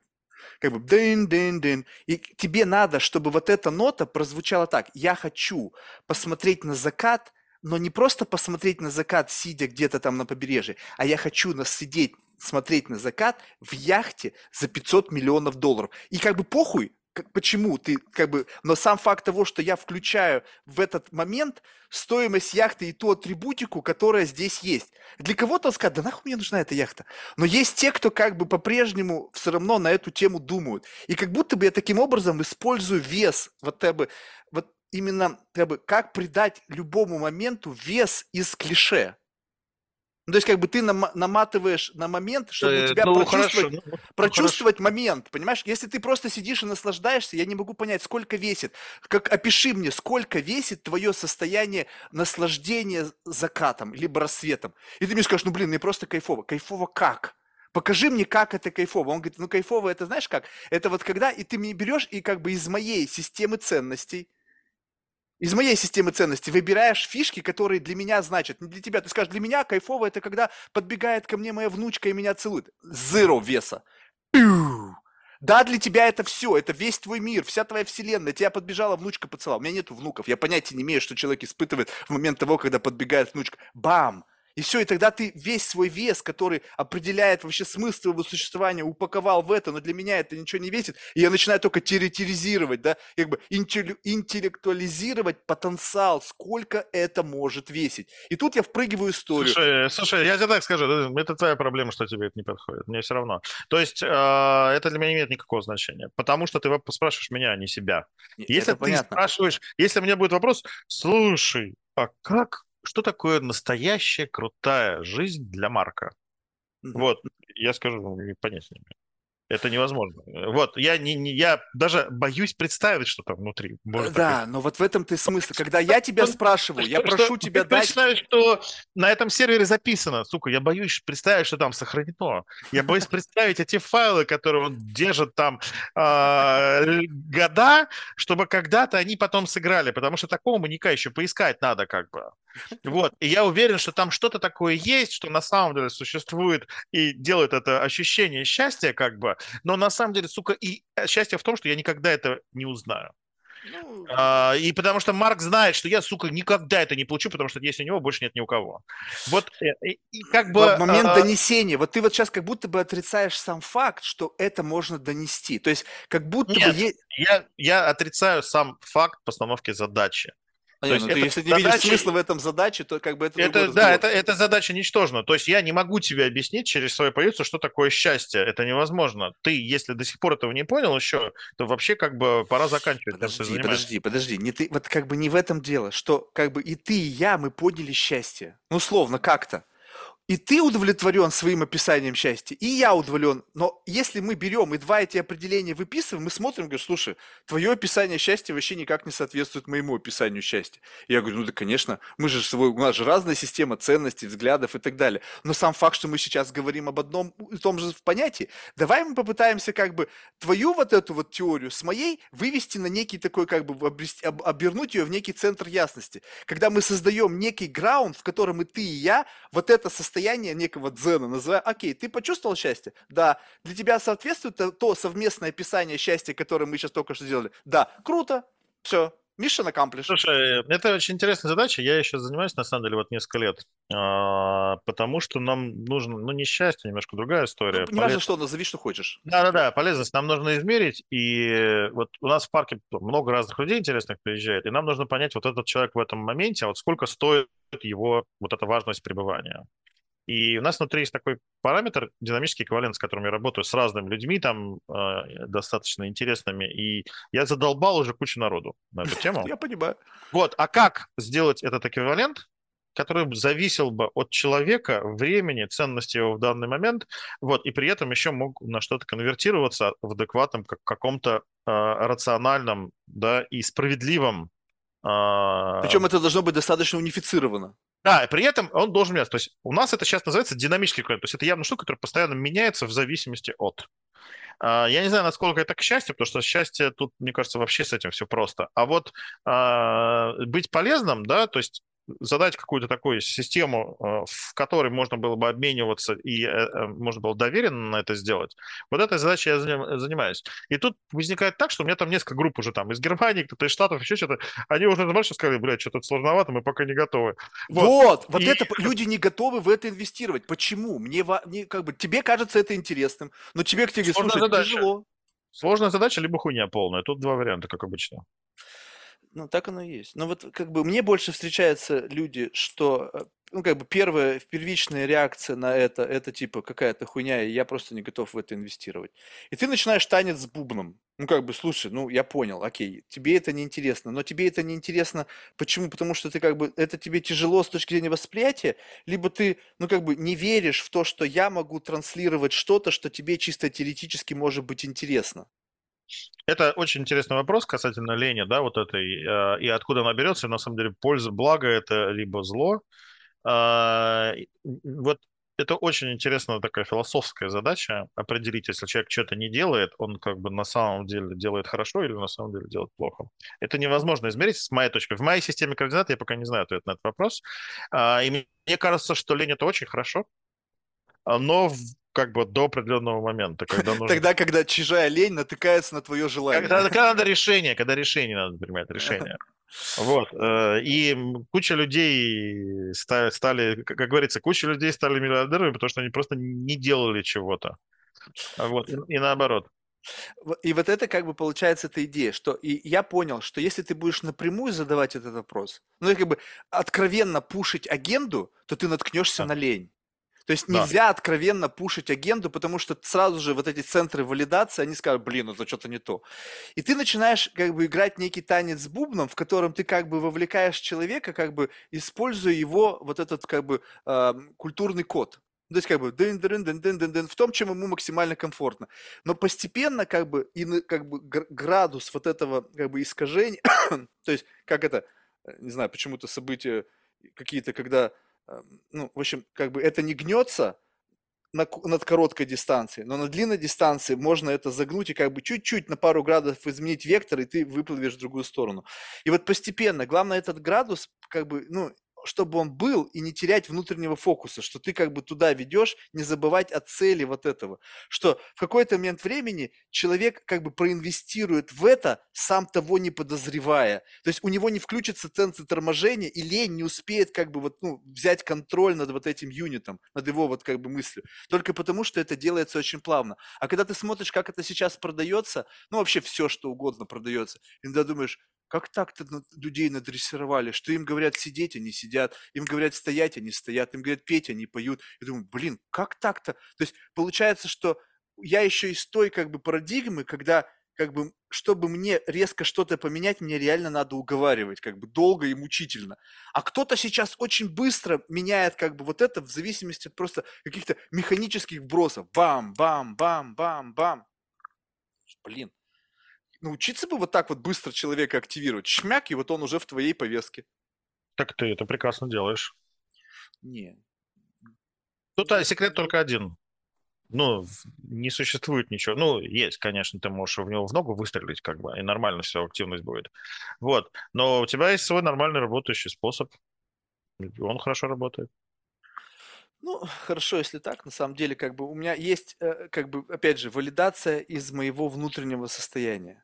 как бы дын-дын-дын. И тебе надо, чтобы вот эта нота прозвучала так. Я хочу посмотреть на закат, но не просто посмотреть на закат, сидя где-то там на побережье, а я хочу сидеть, смотреть на закат в яхте за 500 миллионов долларов. И как бы похуй, почему ты как бы, но сам факт того, что я включаю в этот момент стоимость яхты и ту атрибутику, которая здесь есть. Для кого-то сказать, да нахуй мне нужна эта яхта. Но есть те, кто как бы по-прежнему все равно на эту тему думают. И как будто бы я таким образом использую вес, вот как бы, вот именно как бы, как придать любому моменту вес из клише. Ну, то есть, как бы ты нам, наматываешь на момент, чтобы э, у тебя ну, прочувствовать, хорошо, ну, прочувствовать хорошо. момент. Понимаешь, если ты просто сидишь и наслаждаешься, я не могу понять, сколько весит. Как опиши мне, сколько весит твое состояние наслаждения закатом, либо рассветом. И ты мне скажешь, ну блин, мне просто кайфово. Кайфово как? Покажи мне, как это кайфово. Он говорит, ну кайфово это знаешь как? Это вот когда и ты мне берешь и как бы из моей системы ценностей, из моей системы ценностей выбираешь фишки, которые для меня значат. Не для тебя. Ты скажешь, для меня кайфово это когда подбегает ко мне моя внучка и меня целует. Zero веса. Да, для тебя это все, это весь твой мир, вся твоя вселенная. Тебя подбежала внучка, поцеловала. У меня нету внуков. Я понятия не имею, что человек испытывает в момент того, когда подбегает внучка. Бам! И все, и тогда ты весь свой вес, который определяет вообще смысл твоего существования, упаковал в это, но для меня это ничего не весит, и я начинаю только теоретизировать, да, как бы интеллектуализировать потенциал, сколько это может весить. И тут я впрыгиваю историю. Слушай, слушай, я тебе так скажу, это твоя проблема, что тебе это не подходит, мне все равно. То есть э, это для меня не имеет никакого значения, потому что ты спрашиваешь меня, а не себя. Если это ты понятно. спрашиваешь, если у меня будет вопрос, слушай, а как что такое настоящая крутая жизнь для Марка? Вот, я скажу, понятия не имею. Это невозможно. Вот, я, не, не, я даже боюсь представить, что там внутри. Может да, такое. но вот в этом ты смысл. Когда я тебя спрашиваю, я прошу тебя дать... Ты что на этом сервере записано. Сука, я боюсь представить, что там сохранено. Я боюсь представить эти файлы, которые он держит там э, года, чтобы когда-то они потом сыграли. Потому что такого маньяка еще поискать надо как бы. Вот. И я уверен, что там что-то такое есть, что на самом деле существует и делает это ощущение счастья как бы, но на самом деле, сука, и э, счастье в том, что я никогда это не узнаю. Ну... А, и потому что Марк знает, что я, сука, никогда это не получу, потому что есть у него, больше нет ни у кого. Вот э, и, и как бы... В момент а... донесения, вот ты вот сейчас как будто бы отрицаешь сам факт, что это можно донести. То есть как будто нет, бы... Я, я отрицаю сам факт постановки задачи. А то есть, ну, ты, если не видишь смысла в этом задаче, то как бы это... это да, это, это задача ничтожна. То есть я не могу тебе объяснить через свою позицию, что такое счастье. Это невозможно. Ты, если до сих пор этого не понял еще, то вообще как бы пора заканчивать. Подожди, подожди, подожди. Не ты, вот как бы не в этом дело, что как бы и ты, и я, мы поняли счастье. Ну, условно, как-то. И ты удовлетворен своим описанием счастья, и я удовлетворен. Но если мы берем и два эти определения выписываем, мы смотрим, говорим, слушай, твое описание счастья вообще никак не соответствует моему описанию счастья. И я говорю, ну да, конечно, мы же, у нас же разная система ценностей, взглядов и так далее. Но сам факт, что мы сейчас говорим об одном и том же понятии, давай мы попытаемся как бы твою вот эту вот теорию с моей вывести на некий такой, как бы обрести, об, обернуть ее в некий центр ясности. Когда мы создаем некий граунд, в котором и ты, и я, вот это состояние состояние некого дзена, называя, окей, ты почувствовал счастье? Да. Для тебя соответствует то совместное описание счастья, которое мы сейчас только что сделали? Да. Круто. Все. Миша аккомплиш. Слушай, это очень интересная задача. Я еще занимаюсь, на самом деле, вот несколько лет. А, потому что нам нужно, ну, не счастье, немножко другая история. Ну, не важно что, назови, что хочешь. Да-да-да, полезность нам нужно измерить. И вот у нас в парке много разных людей интересных приезжает, и нам нужно понять, вот этот человек в этом моменте, а вот сколько стоит его вот эта важность пребывания. И у нас внутри есть такой параметр, динамический эквивалент, с которым я работаю с разными людьми, там э, достаточно интересными. И я задолбал уже кучу народу на эту тему. Я понимаю. Вот, а как сделать этот эквивалент, который зависел бы от человека, времени, ценности его в данный момент, вот, и при этом еще мог на что-то конвертироваться в адекватном, как каком-то э, рациональном, да, и справедливом а, Причем это должно быть достаточно унифицировано. Да, и при этом он должен меняться. То есть у нас это сейчас называется динамический контент. То есть это явно штука, которая постоянно меняется в зависимости от. А, я не знаю, насколько это к счастью, потому что счастье тут, мне кажется, вообще с этим все просто. А вот а, быть полезным, да, то есть задать какую-то такую систему, э, в которой можно было бы обмениваться и э, э, можно было доверенно на это сделать, вот этой задачей я занимаюсь. И тут возникает так, что у меня там несколько групп уже там из Германии, кто-то из Штатов, еще что-то. Они уже дальше сказали, блядь, что-то сложновато, мы пока не готовы. Вот, вот, вот и... это люди не готовы в это инвестировать. Почему? Мне, мне как бы тебе кажется это интересным, но тебе к тебе задача. тяжело. Сложная задача, либо хуйня полная. Тут два варианта, как обычно. Ну, так оно и есть. Но вот как бы мне больше встречаются люди, что, э, ну, как бы первая, первичная реакция на это, это типа какая-то хуйня, и я просто не готов в это инвестировать. И ты начинаешь танец с бубном. Ну, как бы, слушай, ну, я понял, окей, тебе это не интересно, но тебе это не интересно, почему? Потому что ты как бы, это тебе тяжело с точки зрения восприятия, либо ты, ну, как бы не веришь в то, что я могу транслировать что-то, что тебе чисто теоретически может быть интересно. Это очень интересный вопрос касательно лени, да, вот этой, э, и откуда она берется, на самом деле, польза, благо это либо зло. Э, вот это очень интересная такая философская задача, определить, если человек что-то не делает, он как бы на самом деле делает хорошо или на самом деле делает плохо. Это невозможно измерить с моей точки. В моей системе координат я пока не знаю ответ на этот вопрос. А, и мне кажется, что лень это очень хорошо, но как бы до определенного момента, когда нужно... Тогда, когда чужая лень натыкается на твое желание. Когда, когда надо решение, когда решение надо принимать, решение. Вот. Э, и куча людей стали, как говорится, куча людей стали миллиардерами, потому что они просто не делали чего-то. Вот. И наоборот. И вот это как бы получается эта идея, что и я понял, что если ты будешь напрямую задавать этот вопрос, ну, как бы откровенно пушить агенду, то ты наткнешься да. на лень. То есть нельзя да. откровенно пушить агенду, потому что сразу же вот эти центры валидации, они скажут, блин, это что-то не то. И ты начинаешь как бы играть некий танец с бубном, в котором ты как бы вовлекаешь человека, как бы используя его вот этот как бы э, культурный код. То есть как бы дын дын дын дын дын дын в том, чем ему максимально комфортно. Но постепенно как бы и как бы градус вот этого как бы искажения, то есть как это, э, не знаю, почему-то события какие-то, когда ну, в общем, как бы это не гнется на, над короткой дистанцией, но на длинной дистанции можно это загнуть и как бы чуть-чуть на пару градусов изменить вектор, и ты выплывешь в другую сторону. И вот постепенно, главное этот градус, как бы, ну, чтобы он был и не терять внутреннего фокуса, что ты как бы туда ведешь, не забывать о цели вот этого, что в какой-то момент времени человек как бы проинвестирует в это, сам того не подозревая. То есть у него не включится центр торможения, и лень не успеет как бы вот, ну, взять контроль над вот этим юнитом, над его вот как бы мыслью. Только потому, что это делается очень плавно. А когда ты смотришь, как это сейчас продается, ну вообще все, что угодно продается, иногда думаешь, как так-то людей надрессировали, что им говорят сидеть, они сидят, им говорят стоять, они стоят, им говорят петь, они поют. Я думаю, блин, как так-то? То есть получается, что я еще из той как бы парадигмы, когда как бы, чтобы мне резко что-то поменять, мне реально надо уговаривать, как бы долго и мучительно. А кто-то сейчас очень быстро меняет как бы вот это в зависимости от просто каких-то механических бросов. Бам, бам, бам, бам, бам. Блин, научиться бы вот так вот быстро человека активировать. Шмяк, и вот он уже в твоей повестке. Так ты это прекрасно делаешь. Не. Тут а, секрет только один ну, не существует ничего. Ну, есть, конечно, ты можешь в него в ногу выстрелить, как бы, и нормально все, активность будет. Вот. Но у тебя есть свой нормальный работающий способ. Он хорошо работает. Ну, хорошо, если так. На самом деле, как бы у меня есть, э, как бы, опять же, валидация из моего внутреннего состояния.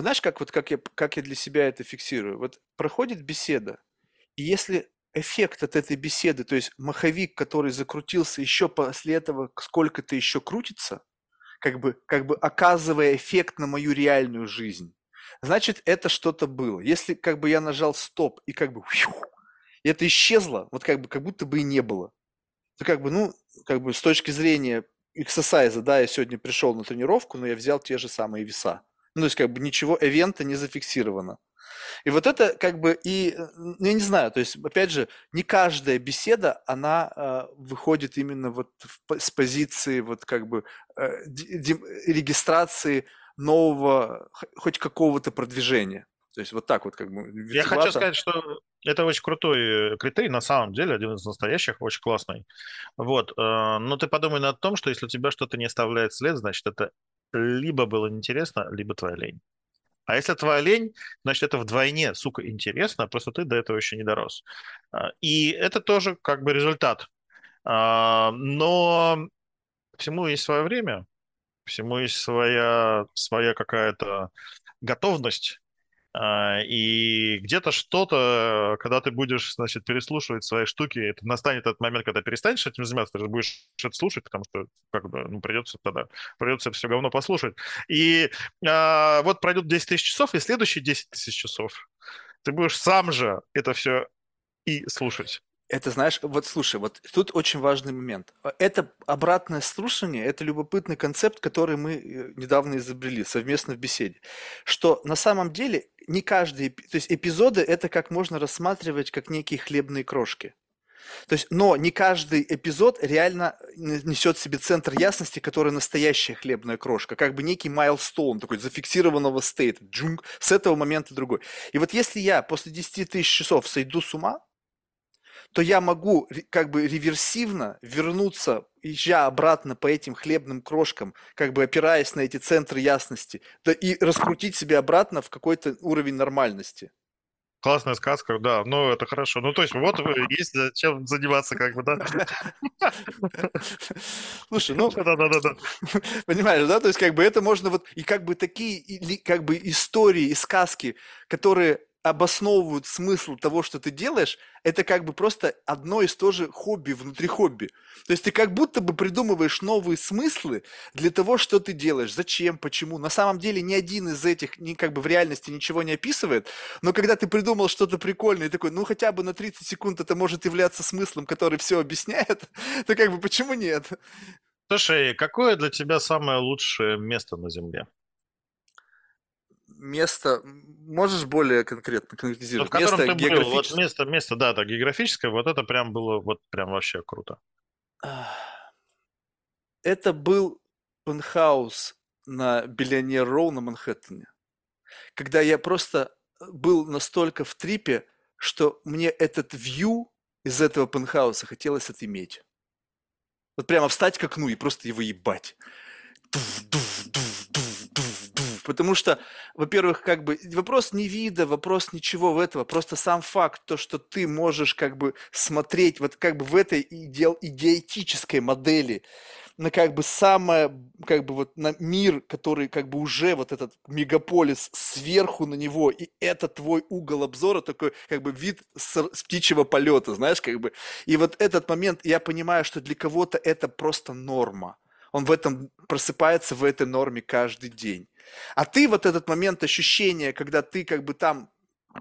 Вот знаешь, как вот как я, как я для себя это фиксирую? Вот проходит беседа, и если эффект от этой беседы, то есть маховик, который закрутился еще после этого, сколько-то еще крутится, как бы, как бы оказывая эффект на мою реальную жизнь, значит, это что-то было. Если как бы я нажал стоп и как бы и это исчезло, вот как бы как будто бы и не было, то как бы, ну, как бы с точки зрения эксерсайза, да, я сегодня пришел на тренировку, но я взял те же самые веса. Ну, то есть как бы ничего эвента не зафиксировано. И вот это как бы и, ну, я не знаю, то есть, опять же, не каждая беседа, она э, выходит именно вот в, с позиции вот как бы э, регистрации нового, хоть какого-то продвижения. То есть вот так вот как бы. Я хочу сказать, что это очень крутой э, критерий, на самом деле, один из настоящих, очень классный. Вот. Э, но ты подумай над том, что если у тебя что-то не оставляет след, значит, это либо было неинтересно, либо твоя лень. А если твоя лень, значит, это вдвойне, сука, интересно, просто ты до этого еще не дорос. А, и это тоже как бы результат. А, но всему есть свое время, всему есть своя, своя какая-то готовность и где-то что-то, когда ты будешь, значит, переслушивать свои штуки, это настанет этот момент, когда перестанешь этим заниматься, ты же будешь это слушать, потому что как бы, ну, придется тогда, придется все говно послушать. И а, вот пройдет 10 тысяч часов, и следующие 10 тысяч часов ты будешь сам же это все и слушать. Это, знаешь, вот слушай, вот тут очень важный момент. Это обратное слушание, это любопытный концепт, который мы э, недавно изобрели совместно в беседе. Что на самом деле не каждый, то есть эпизоды это как можно рассматривать как некие хлебные крошки. То есть, но не каждый эпизод реально несет в себе центр ясности, который настоящая хлебная крошка, как бы некий майлстоун, такой зафиксированного стейта, джунг, с этого момента другой. И вот если я после 10 тысяч часов сойду с ума, то я могу как бы реверсивно вернуться, езжа обратно по этим хлебным крошкам, как бы опираясь на эти центры ясности, да, и раскрутить себя обратно в какой-то уровень нормальности. Классная сказка, да, ну это хорошо. Ну то есть вот есть чем заниматься, как бы, да? Слушай, ну, да, да, да, да. понимаешь, да, то есть как бы это можно вот, и как бы такие, как бы истории и сказки, которые обосновывают смысл того, что ты делаешь, это как бы просто одно из то же хобби внутри хобби. То есть ты как будто бы придумываешь новые смыслы для того, что ты делаешь, зачем, почему. На самом деле ни один из этих ни, как бы в реальности ничего не описывает, но когда ты придумал что-то прикольное такой, ну хотя бы на 30 секунд это может являться смыслом, который все объясняет, то как бы почему нет? Слушай, какое для тебя самое лучшее место на Земле? Место, можешь более конкретно конкретизировать? в место ты был, вот место, место, да, так, географическое, вот это прям было, вот прям вообще круто. Это был пентхаус на Биллионер Роу на Манхэттене. Когда я просто был настолько в трипе, что мне этот вью из этого пентхауса хотелось отиметь. Вот прямо встать к окну и просто его ебать. Дув, дув, Потому что, во-первых, как бы вопрос не вида, вопрос ничего в этого, просто сам факт, то, что ты можешь как бы смотреть вот как бы в этой иде, идеотической модели на как бы самое, как бы вот на мир, который как бы уже вот этот мегаполис сверху на него, и это твой угол обзора, такой как бы вид с, с птичьего полета, знаешь, как бы. И вот этот момент, я понимаю, что для кого-то это просто норма. Он в этом просыпается в этой норме каждый день. А ты вот этот момент ощущения, когда ты как бы там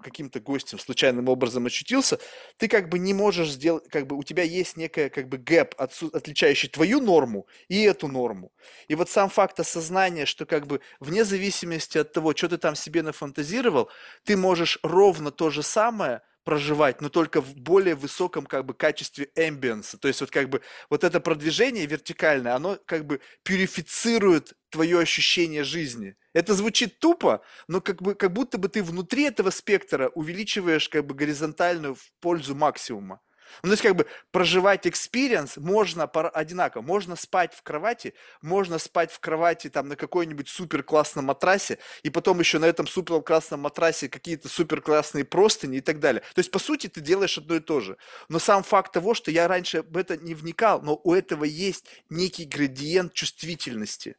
каким-то гостем случайным образом очутился, ты как бы не можешь сделать, как бы у тебя есть некая как бы гэп, отличающий твою норму и эту норму. И вот сам факт осознания, что как бы вне зависимости от того, что ты там себе нафантазировал, ты можешь ровно то же самое проживать, но только в более высоком как бы качестве эмбиенса. То есть вот как бы вот это продвижение вертикальное, оно как бы purify цирует твое ощущение жизни. Это звучит тупо, но как, бы, как будто бы ты внутри этого спектра увеличиваешь как бы горизонтальную в пользу максимума. Ну, то есть, как бы проживать experience можно одинаково. Можно спать в кровати, можно спать в кровати там на какой-нибудь супер классном матрасе, и потом еще на этом супер классном матрасе какие-то супер классные простыни и так далее. То есть, по сути, ты делаешь одно и то же. Но сам факт того, что я раньше в это не вникал, но у этого есть некий градиент чувствительности.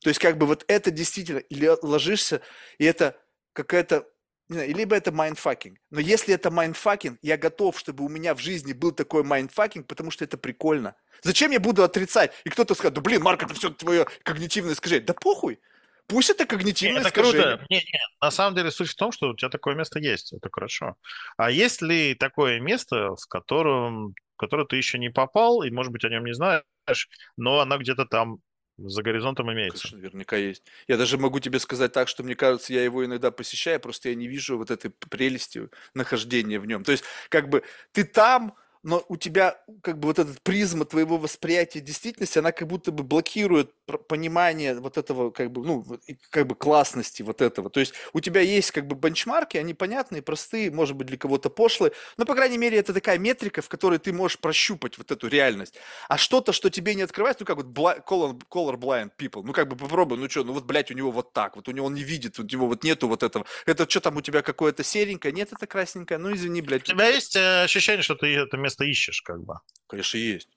То есть как бы вот это действительно, или ложишься, и это какая-то, не знаю, либо это mindfucking. Но если это mindfucking, я готов, чтобы у меня в жизни был такой mindfucking, потому что это прикольно. Зачем я буду отрицать? И кто-то скажет, да блин, Марк, это все твое когнитивное искажение. Да похуй. Пусть это когнитивное это искажение. Круто. Нет, нет. На самом деле суть в том, что у тебя такое место есть. Это хорошо. А есть ли такое место, в котором, в которое ты еще не попал, и, может быть, о нем не знаешь, но оно где-то там за горизонтом имеется. Конечно, наверняка есть. Я даже могу тебе сказать так, что мне кажется, я его иногда посещаю, просто я не вижу вот этой прелести нахождения в нем. То есть, как бы ты там, но у тебя как бы вот этот призма твоего восприятия действительности, она как будто бы блокирует понимание вот этого как бы, ну, как бы классности вот этого. То есть у тебя есть как бы бенчмарки, они понятные, простые, может быть для кого-то пошлые, но по крайней мере это такая метрика, в которой ты можешь прощупать вот эту реальность. А что-то, что тебе не открывается, ну как вот color, color blind people, ну как бы попробуй, ну что, ну вот, блядь, у него вот так, вот у него он не видит, у него вот нету вот этого. Это что там у тебя какое-то серенькое? Нет, это красненькое. Ну извини, блядь. У тебя есть э, ощущение, что ты это место место ищешь, как бы. Конечно, есть.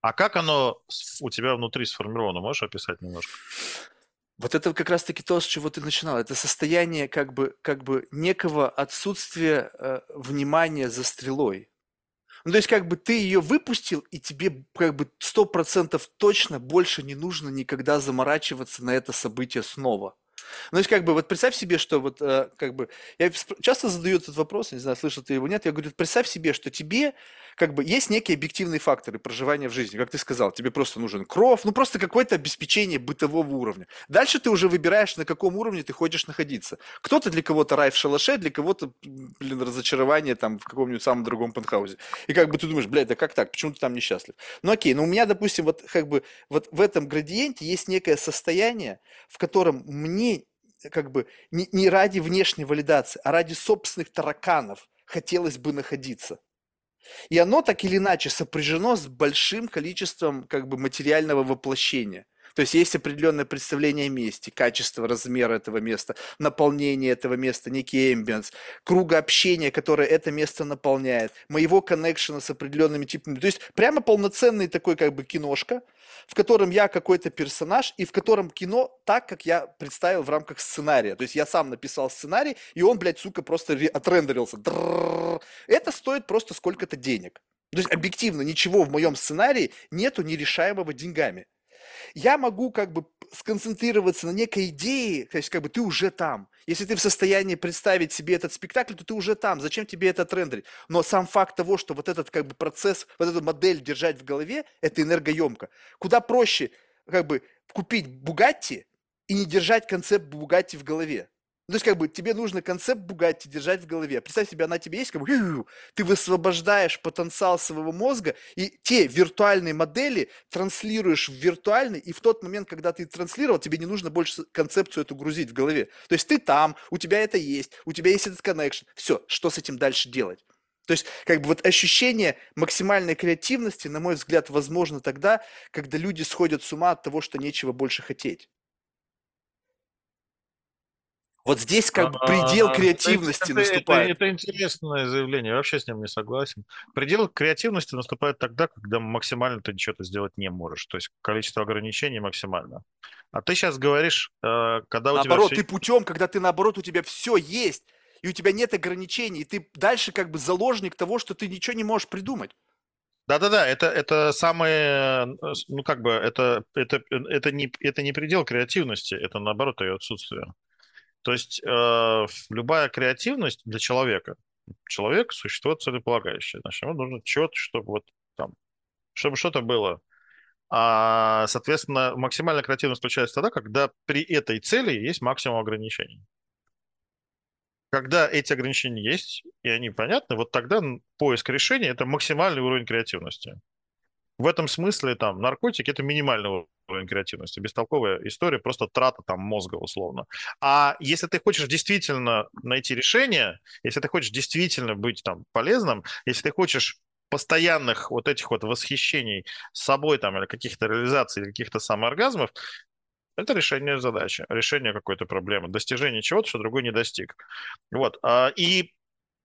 А как оно у тебя внутри сформировано? Можешь описать немножко? Вот это как раз-таки то, с чего ты начинал. Это состояние как бы, как бы некого отсутствия э, внимания за стрелой. Ну, то есть, как бы ты ее выпустил, и тебе как бы сто процентов точно больше не нужно никогда заморачиваться на это событие снова. Ну, то есть, как бы, вот представь себе, что вот, э, как бы, я часто задаю этот вопрос, не знаю, слышал ты его, нет, я говорю, представь себе, что тебе, как бы, есть некие объективные факторы проживания в жизни, как ты сказал, тебе просто нужен кров, ну, просто какое-то обеспечение бытового уровня. Дальше ты уже выбираешь, на каком уровне ты хочешь находиться. Кто-то для кого-то рай в шалаше, для кого-то, блин, разочарование там в каком-нибудь самом другом пентхаузе. И как бы ты думаешь, блядь, да как так, почему ты там несчастлив? Ну, окей, но у меня, допустим, вот, как бы, вот в этом градиенте есть некое состояние, в котором мне как бы не, не ради внешней валидации, а ради собственных тараканов хотелось бы находиться. И оно так или иначе сопряжено с большим количеством как бы материального воплощения – то есть есть определенное представление о месте, качество, размер этого места, наполнение этого места, некий эмбиенс, круга общения, которое это место наполняет, моего коннекшена с определенными типами. То есть прямо полноценный такой как бы киношка, в котором я какой-то персонаж, и в котором кино так, как я представил в рамках сценария. То есть я сам написал сценарий, и он, блядь, сука, просто отрендерился. Это стоит просто сколько-то денег. То есть объективно ничего в моем сценарии нету нерешаемого деньгами я могу как бы сконцентрироваться на некой идее, то есть как бы ты уже там. Если ты в состоянии представить себе этот спектакль, то ты уже там. Зачем тебе это рендерить? Но сам факт того, что вот этот как бы процесс, вот эту модель держать в голове, это энергоемко. Куда проще как бы купить Бугатти и не держать концепт Бугатти в голове. Ну, то есть, как бы, тебе нужно концепт Бугатти держать в голове. Представь себе, она тебе есть, как бы, ты высвобождаешь потенциал своего мозга, и те виртуальные модели транслируешь в виртуальный, и в тот момент, когда ты транслировал, тебе не нужно больше концепцию эту грузить в голове. То есть, ты там, у тебя это есть, у тебя есть этот коннекшн. Все, что с этим дальше делать? То есть, как бы вот ощущение максимальной креативности, на мой взгляд, возможно тогда, когда люди сходят с ума от того, что нечего больше хотеть. Вот здесь как бы предел креативности это, наступает. Это, это интересное заявление, я вообще с ним не согласен. Предел креативности наступает тогда, когда максимально ты что-то сделать не можешь. То есть количество ограничений максимально. А ты сейчас говоришь, э, когда у наоборот, тебя... Наоборот, все... ты путем, когда ты наоборот, у тебя все есть, и у тебя нет ограничений, и ты дальше как бы заложник того, что ты ничего не можешь придумать. Да-да-да, это, это самое, э, ну как бы, это, это, это, не, это не предел креативности, это наоборот ее отсутствие. То есть э, любая креативность для человека, человек – существо целеполагающее, значит, ему нужно чего-то, чтобы вот там, чтобы что-то было. А, соответственно, максимальная креативность включается тогда, когда при этой цели есть максимум ограничений. Когда эти ограничения есть, и они понятны, вот тогда поиск решения – это максимальный уровень креативности. В этом смысле там наркотики – это минимальный уровень креативности, бестолковая история, просто трата там мозга условно. А если ты хочешь действительно найти решение, если ты хочешь действительно быть там полезным, если ты хочешь постоянных вот этих вот восхищений собой там или каких-то реализаций, или каких-то самооргазмов, это решение задачи, решение какой-то проблемы, достижение чего-то, что другой не достиг. Вот. А, и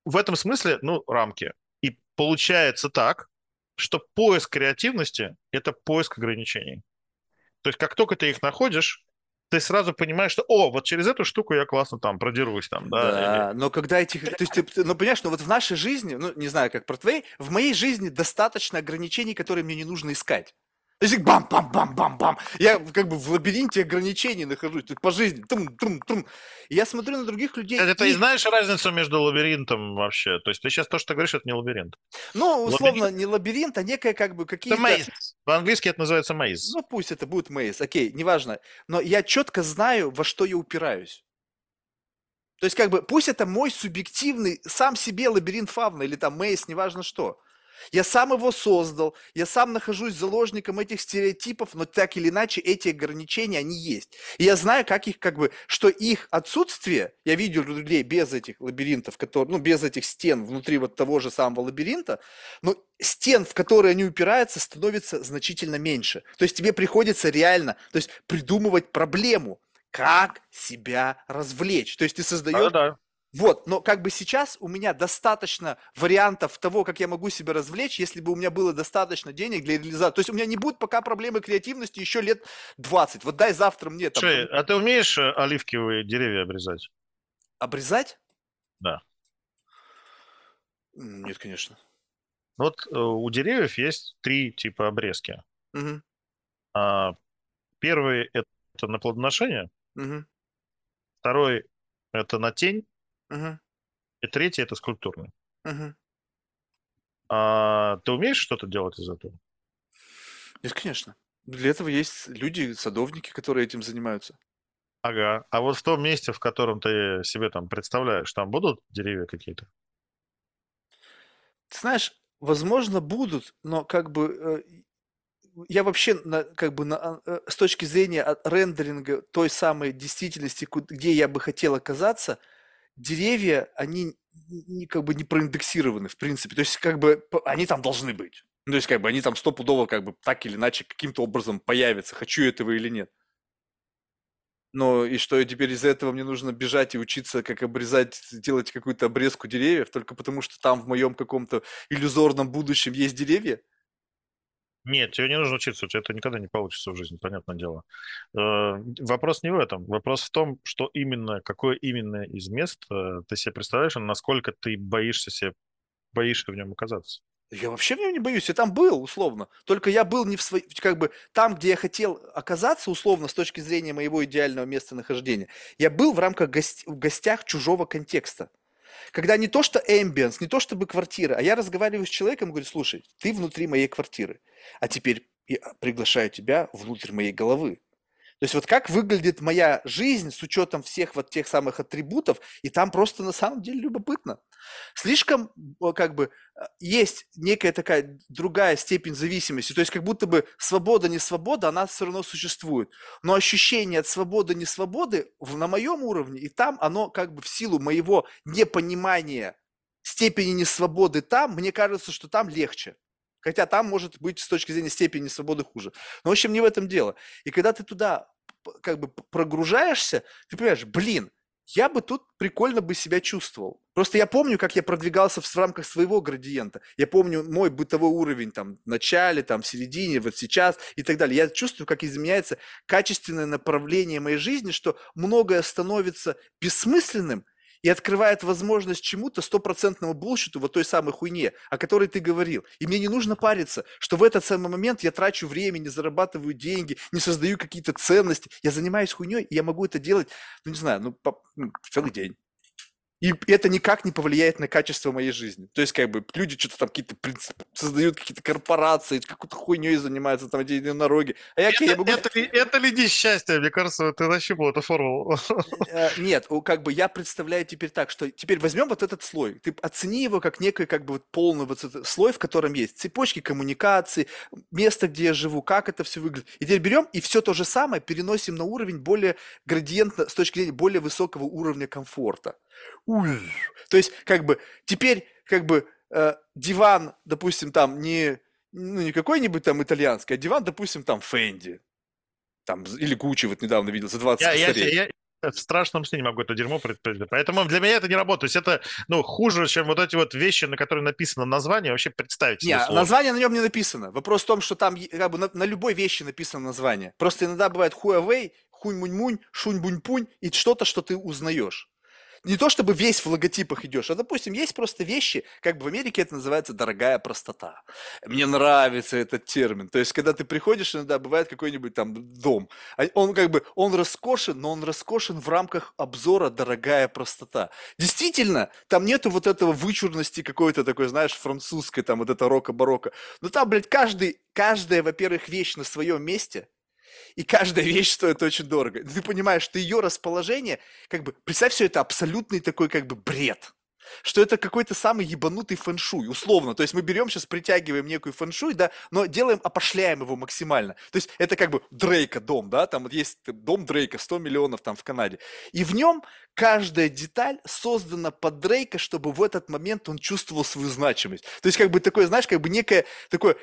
в этом смысле, ну, рамки. И получается так, что поиск креативности – это поиск ограничений. То есть как только ты их находишь, ты сразу понимаешь, что, о, вот через эту штуку я классно там продерусь там, да. Да, или... но когда этих, то есть ты, ну понимаешь, ну вот в нашей жизни, ну не знаю, как про твоей, в моей жизни достаточно ограничений, которые мне не нужно искать. Есть бам-бам-бам-бам-бам. Я как бы в лабиринте ограничений нахожусь тут по жизни. Тум, тум, тум. Я смотрю на других людей. Это ты и... знаешь разницу между лабиринтом вообще? То есть ты сейчас то, что ты говоришь, это не лабиринт. Ну, условно, лабиринт... не лабиринт, а некая как бы какие-то... Это мейз. По-английски это называется мейз. Ну, пусть это будет мейз. Окей, неважно. Но я четко знаю, во что я упираюсь. То есть, как бы, пусть это мой субъективный, сам себе лабиринт фавна или там мейс, неважно что. Я сам его создал, я сам нахожусь заложником этих стереотипов, но так или иначе эти ограничения, они есть. И я знаю, как их, как бы, что их отсутствие, я видел людей без этих лабиринтов, которые, ну, без этих стен внутри вот того же самого лабиринта, но стен, в которые они упираются, становится значительно меньше. То есть тебе приходится реально, то есть придумывать проблему, как себя развлечь. То есть ты создаешь... Да, да вот, но как бы сейчас у меня достаточно вариантов того, как я могу себя развлечь, если бы у меня было достаточно денег для реализации. То есть у меня не будет пока проблемы креативности еще лет 20. Вот дай завтра мне там... Слушай, а ты умеешь э, оливковые деревья обрезать? Обрезать? Да. Нет, конечно. Вот э, у деревьев есть три типа обрезки. Угу. А, первый – это на плодоношение. Угу. Второй – это на тень. Угу. И третий это скульптурный. Угу. А, ты умеешь что-то делать из этого? Нет, конечно. Для этого есть люди, садовники, которые этим занимаются. Ага. А вот в том месте, в котором ты себе там представляешь, там будут деревья какие-то? Ты знаешь, возможно, будут, но как бы э, я вообще на, как бы на, э, с точки зрения рендеринга той самой действительности, где я бы хотел оказаться – деревья, они не, как бы не проиндексированы, в принципе. То есть, как бы, они там должны быть. Ну, то есть, как бы, они там стопудово, как бы, так или иначе, каким-то образом появятся, хочу этого или нет. Но и что, и теперь из-за этого мне нужно бежать и учиться, как обрезать, делать какую-то обрезку деревьев, только потому что там в моем каком-то иллюзорном будущем есть деревья? Нет, тебе не нужно учиться, у тебя это никогда не получится в жизни, понятное дело. Э, вопрос не в этом. Вопрос в том, что именно, какое именно из мест э, ты себе представляешь, насколько ты боишься себе, боишься в нем оказаться. Я вообще в нем не боюсь, я там был, условно. Только я был не в своей, как бы там, где я хотел оказаться, условно, с точки зрения моего идеального местонахождения. Я был в рамках гости... в гостях чужого контекста. Когда не то, что ambience, не то, чтобы квартира, а я разговариваю с человеком говорю, слушай, ты внутри моей квартиры, а теперь я приглашаю тебя внутрь моей головы. То есть вот как выглядит моя жизнь с учетом всех вот тех самых атрибутов, и там просто на самом деле любопытно. Слишком как бы э, есть некая такая другая степень зависимости, то есть как будто бы свобода, не свобода, она все равно существует. Но ощущение от свободы, не свободы на моем уровне, и там оно как бы в силу моего непонимания степени несвободы там, мне кажется, что там легче. Хотя там может быть с точки зрения степени свободы хуже. Но, в общем, не в этом дело. И когда ты туда как бы прогружаешься, ты понимаешь, блин, я бы тут прикольно бы себя чувствовал. Просто я помню, как я продвигался в рамках своего градиента. Я помню мой бытовой уровень там в начале, там в середине, вот сейчас и так далее. Я чувствую, как изменяется качественное направление моей жизни, что многое становится бессмысленным, и открывает возможность чему-то стопроцентному булщиту, вот той самой хуйне, о которой ты говорил. И мне не нужно париться, что в этот самый момент я трачу время, не зарабатываю деньги, не создаю какие-то ценности. Я занимаюсь хуйней, и я могу это делать, ну не знаю, ну, по, ну целый день. И это никак не повлияет на качество моей жизни. То есть, как бы, люди что-то там какие-то создают какие-то корпорации, какой-то хуйней занимаются, там, эти единороги. А я, это, я могу... это, ли, это ли несчастье? Мне кажется, ты нащупал эту формулу. Э, нет, как бы я представляю теперь так, что теперь возьмем вот этот слой. Ты оцени его как некий, как бы, вот полный вот этот слой, в котором есть цепочки коммуникации, место, где я живу, как это все выглядит. И теперь берем и все то же самое переносим на уровень более градиентно, с точки зрения более высокого уровня комфорта. То есть, как бы, теперь, как бы, э, диван, допустим, там не, ну, не какой-нибудь там итальянский, а диван, допустим, там Фэнди. Там, или Гуччи вот недавно видел за 20 я, я, я, в страшном сне не могу это дерьмо предпринять. Поэтому для меня это не работает. То есть это ну, хуже, чем вот эти вот вещи, на которые написано название, вообще представить себе Не, название на нем не написано. Вопрос в том, что там как бы на, на любой вещи написано название. Просто иногда бывает Huawei, хунь-мунь-мунь, шунь-бунь-пунь и что-то, что ты узнаешь не то чтобы весь в логотипах идешь, а, допустим, есть просто вещи, как бы в Америке это называется дорогая простота. Мне нравится этот термин. То есть, когда ты приходишь, иногда бывает какой-нибудь там дом, а он как бы, он роскошен, но он роскошен в рамках обзора дорогая простота. Действительно, там нету вот этого вычурности какой-то такой, знаешь, французской, там вот это рока-барокко. Но там, блядь, каждый, каждая, во-первых, вещь на своем месте – и каждая вещь стоит очень дорого. Ты понимаешь, что ее расположение, как бы, представь все это абсолютный такой как бы бред что это какой-то самый ебанутый фэншуй, условно. То есть мы берем сейчас, притягиваем некую фэншуй, да, но делаем, опошляем его максимально. То есть это как бы Дрейка дом, да, там есть дом Дрейка, 100 миллионов там в Канаде. И в нем каждая деталь создана под Дрейка, чтобы в этот момент он чувствовал свою значимость. То есть как бы такое, знаешь, как бы некое такое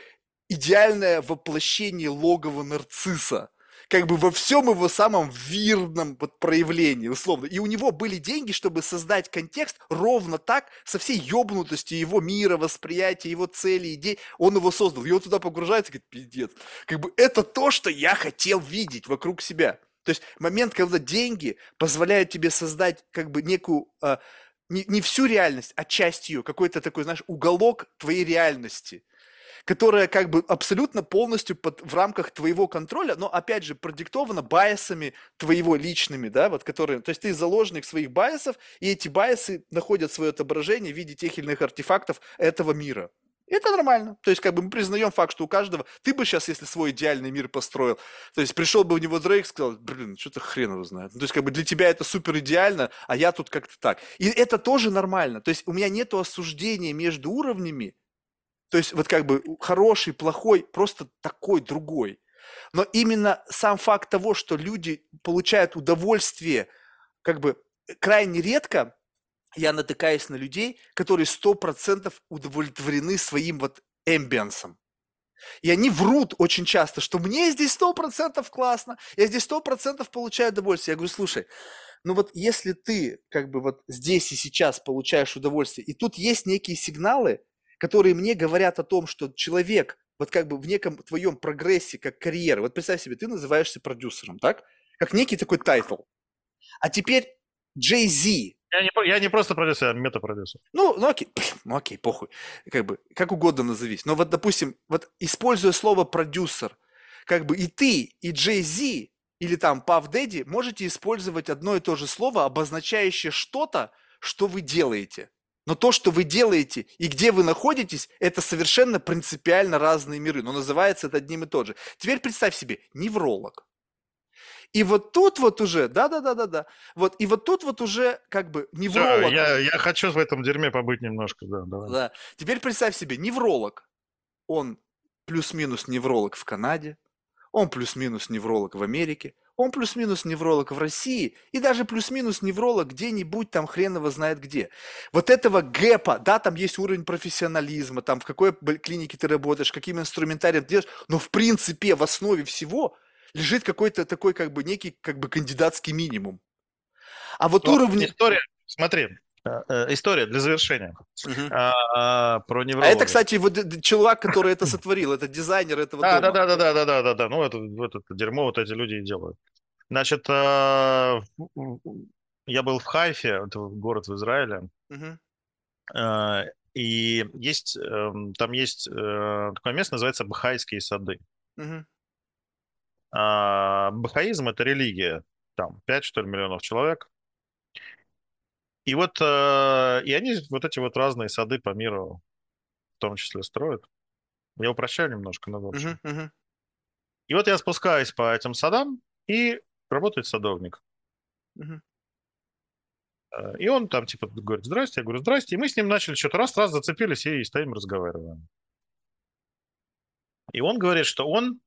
идеальное воплощение логова нарцисса как бы во всем его самом вирном вот проявлении, условно. И у него были деньги, чтобы создать контекст ровно так, со всей ебнутостью его мира, восприятия, его цели, идей. Он его создал. И он туда погружается и говорит, пиздец. Как бы это то, что я хотел видеть вокруг себя. То есть момент, когда деньги позволяют тебе создать как бы некую, э, не, не всю реальность, а часть ее, какой-то такой, знаешь, уголок твоей реальности – которая как бы абсолютно полностью под, в рамках твоего контроля, но опять же продиктована байсами твоего личными, да, вот которые, то есть ты заложник своих байсов, и эти байсы находят свое отображение в виде тех или иных артефактов этого мира. Это нормально. То есть, как бы мы признаем факт, что у каждого... Ты бы сейчас, если свой идеальный мир построил, то есть пришел бы в него Дрейк и сказал, блин, что-то хрен его знает. То есть, как бы для тебя это супер идеально, а я тут как-то так. И это тоже нормально. То есть у меня нет осуждения между уровнями, то есть вот как бы хороший, плохой, просто такой, другой. Но именно сам факт того, что люди получают удовольствие, как бы крайне редко я натыкаюсь на людей, которые сто процентов удовлетворены своим вот эмбиансом. И они врут очень часто, что мне здесь сто процентов классно, я здесь сто процентов получаю удовольствие. Я говорю, слушай, ну вот если ты как бы вот здесь и сейчас получаешь удовольствие, и тут есть некие сигналы, которые мне говорят о том, что человек вот как бы в неком твоем прогрессе, как карьера, вот представь себе, ты называешься продюсером, так? Как некий такой title. А теперь Джей Зи. Я не, я не просто продюсер, я метапродюсер. Ну, ну окей, ну окей, похуй. Как бы, как угодно назовись. Но вот, допустим, вот используя слово продюсер, как бы и ты, и Джей Зи, или там Puff Daddy можете использовать одно и то же слово, обозначающее что-то, что вы делаете. Но то, что вы делаете и где вы находитесь, это совершенно принципиально разные миры. Но называется это одним и тем же. Теперь представь себе, невролог. И вот тут вот уже, да-да-да-да-да, вот, и вот тут вот уже как бы невролог. Все, я, я хочу в этом дерьме побыть немножко, да, давай. Да. Теперь представь себе, невролог, он плюс-минус невролог в Канаде, он плюс-минус невролог в Америке, он плюс-минус невролог в России и даже плюс-минус невролог где-нибудь там хреново знает где. Вот этого гэпа, да, там есть уровень профессионализма, там в какой клинике ты работаешь, каким инструментарием ты делаешь, но в принципе в основе всего лежит какой-то такой как бы некий как бы кандидатский минимум. А вот уровень... История, смотри, история для завершения. А, а, про невролога. А это, кстати, вот человек, который это сотворил, это дизайнер этого да, дома. Да, да, да, да, да, да, да. Ну, это, это дерьмо вот эти люди и делают. Значит, э, я был в Хайфе, это город в Израиле, э, и есть, эм, там есть э, такое место, называется Бахайские сады. А, Бахаизм– это религия, там 5, что ли, миллионов человек. И вот, э, и они вот эти вот разные сады по миру в том числе строят. Я упрощаю немножко, но в общем. Мгм. Мгм. И вот я спускаюсь по этим садам, и работает садовник. Э, И он там типа говорит, здрасте, я говорю, здрасте. И мы с ним начали что-то раз-раз зацепились и стоим разговариваем. И он говорит, что он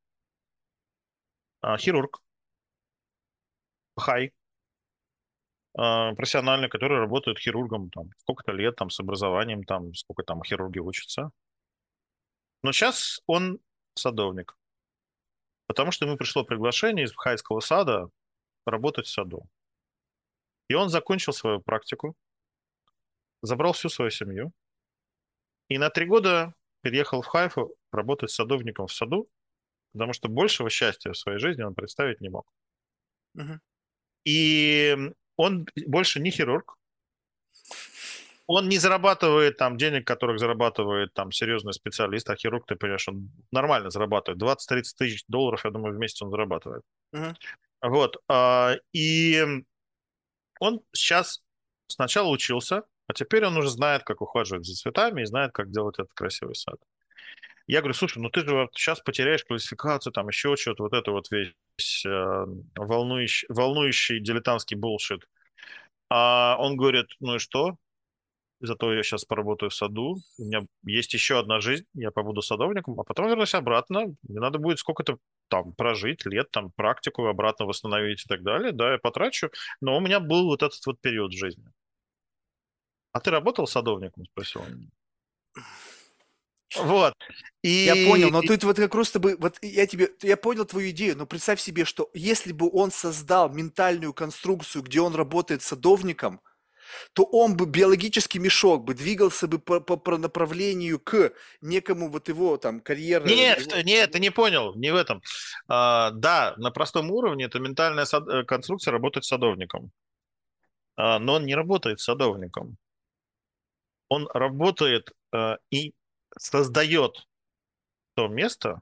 а, хирург, хай, а, профессиональный, который работает хирургом там сколько-то лет, там, с образованием, там, сколько там хирурги учатся. Но сейчас он садовник, потому что ему пришло приглашение из Хайского сада работать в саду. И он закончил свою практику, забрал всю свою семью, и на три года переехал в Хайфу работать садовником в саду, потому что большего счастья в своей жизни он представить не мог. Мгм. И он больше не хирург, он не зарабатывает там денег, которых зарабатывает там серьезный специалист, а хирург, ты понимаешь, он нормально зарабатывает. 20-30 тысяч долларов, я думаю, в месяц он зарабатывает. Мгм. Вот. а, И он сейчас сначала учился, а теперь он уже знает, как ухаживать за цветами и знает, как делать этот красивый сад. Я говорю, слушай, ну ты же вот сейчас потеряешь классификацию, там еще что-то, вот это вот весь э, волнующий, волнующий дилетантский булшит. А он говорит, ну и что? Зато я сейчас поработаю в саду, у меня есть еще одна жизнь, я побуду садовником, а потом вернусь обратно, мне надо будет сколько-то там прожить, лет, там практику обратно восстановить и так далее, да, я потрачу, но у меня был вот этот вот период в жизни. А ты работал садовником, спросил он. Вот. И... Я понял, но тут вот как просто бы, вот я тебе, я понял твою идею, но представь себе, что если бы он создал ментальную конструкцию, где он работает садовником, то он бы биологический мешок бы двигался бы по, по, по направлению к некому вот его там карьеры. Нет, его- нет, ты не понял, не в этом. А, да, на простом уровне это ментальная сад- э, конструкция работать садовником. А, но он не работает садовником. Он работает э, и создает то место,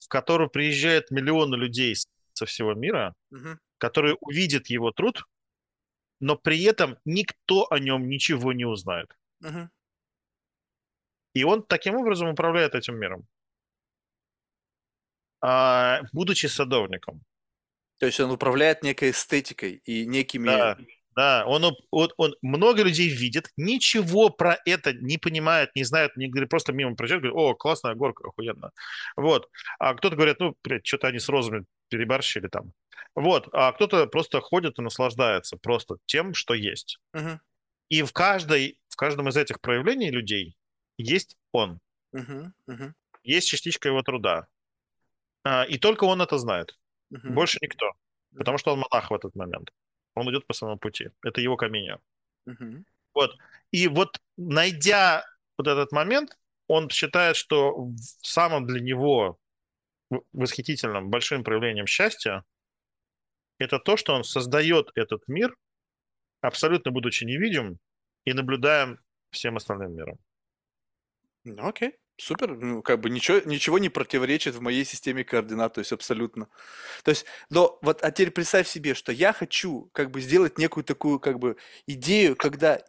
в которое приезжают миллионы людей со всего мира, Мгм. которые увидят его труд, но при этом никто о нем ничего не узнает. Мгм. И он таким образом управляет этим миром. А, будучи садовником. То есть он управляет некой эстетикой и некими... Да, да, он, он, он много людей видит, ничего про это не понимает, не знает, не говорит, просто мимо проезжает, говорит, о, классная горка, охуенно. Вот. А кто-то говорит, ну, блядь, что-то они с розами переборщили там. Вот. А кто-то просто ходит и наслаждается просто тем, что есть. Мгм. И в каждой, в каждом из этих проявлений людей есть он. Мгм. есть частичка его труда. А, И только он это знает. Мгм. Больше никто. Потому что он монах в этот момент. Он идет по своему пути. Это его камень. Мгм. Вот. И вот найдя вот этот момент, он считает, что в самом для него восхитительным большим проявлением счастья это то, что он создает этот мир, абсолютно будучи невидим и наблюдаем всем остальным миром. Ну, окей, супер. Ну, как бы ничего, ничего не противоречит в моей системе координат, то есть абсолютно. То есть, но вот, а теперь представь себе, что я хочу как бы сделать некую такую как бы идею, когда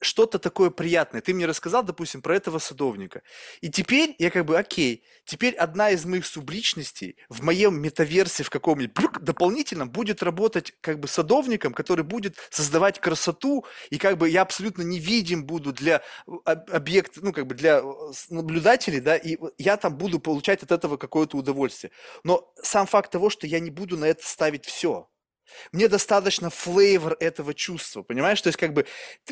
что-то такое приятное. Ты мне рассказал, допустим, про этого садовника. И теперь я как бы, окей, теперь одна из моих субличностей в моем метаверсе в каком-нибудь дополнительном будет работать как бы садовником, который будет создавать красоту, и как бы я абсолютно невидим буду для об- объект, ну, как бы для э, наблюдателей, да, и я там буду получать от этого какое-то удовольствие. Но сам факт того, что я не буду на это ставить все. Мне достаточно флейвор этого чувства, понимаешь? То есть как бы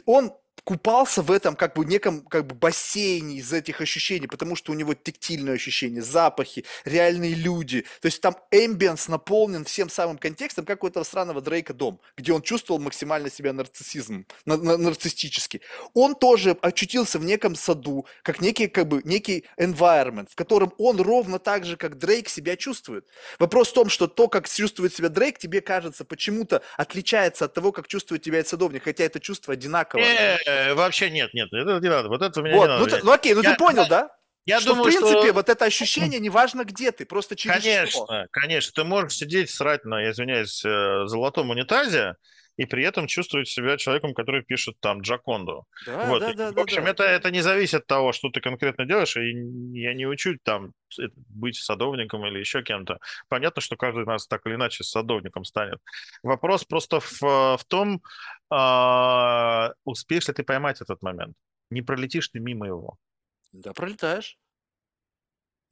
он купался в этом как бы неком как бы бассейне из этих ощущений, потому что у него тактильные ощущения, запахи, реальные люди. То есть там эмбиенс наполнен всем самым контекстом, как у этого странного Дрейка дом, где он чувствовал максимально себя нарциссизм, на, на, нарциссически. Он тоже очутился в неком саду, как некий как бы некий environment, в котором он ровно так же, как Дрейк себя чувствует. Вопрос в том, что то, как чувствует себя Дрейк, тебе кажется почему-то отличается от того, как чувствует тебя садовник, хотя это чувство одинаковое. Э, вообще нет, нет, это не надо. Вот это у меня вот, не ну, надо. ты, ну окей, ну Я- ты понял, да? Я что, думаю, в принципе, что... вот это ощущение, неважно где ты, просто через что. Конечно, конечно. Ты можешь сидеть, срать на, я извиняюсь, э, золотом унитазе, и при этом чувствовать себя человеком, который пишет там Джаконду. Да, вот. да, И, да, в общем, да. Это, это не зависит от того, что ты конкретно делаешь, и я не учу там э, быть садовником или еще кем-то. Понятно, что каждый из нас так или иначе садовником станет. Вопрос просто в, э, в том, а, успеешь ли ты поймать этот момент. Не пролетишь ты мимо его. Да, пролетаешь.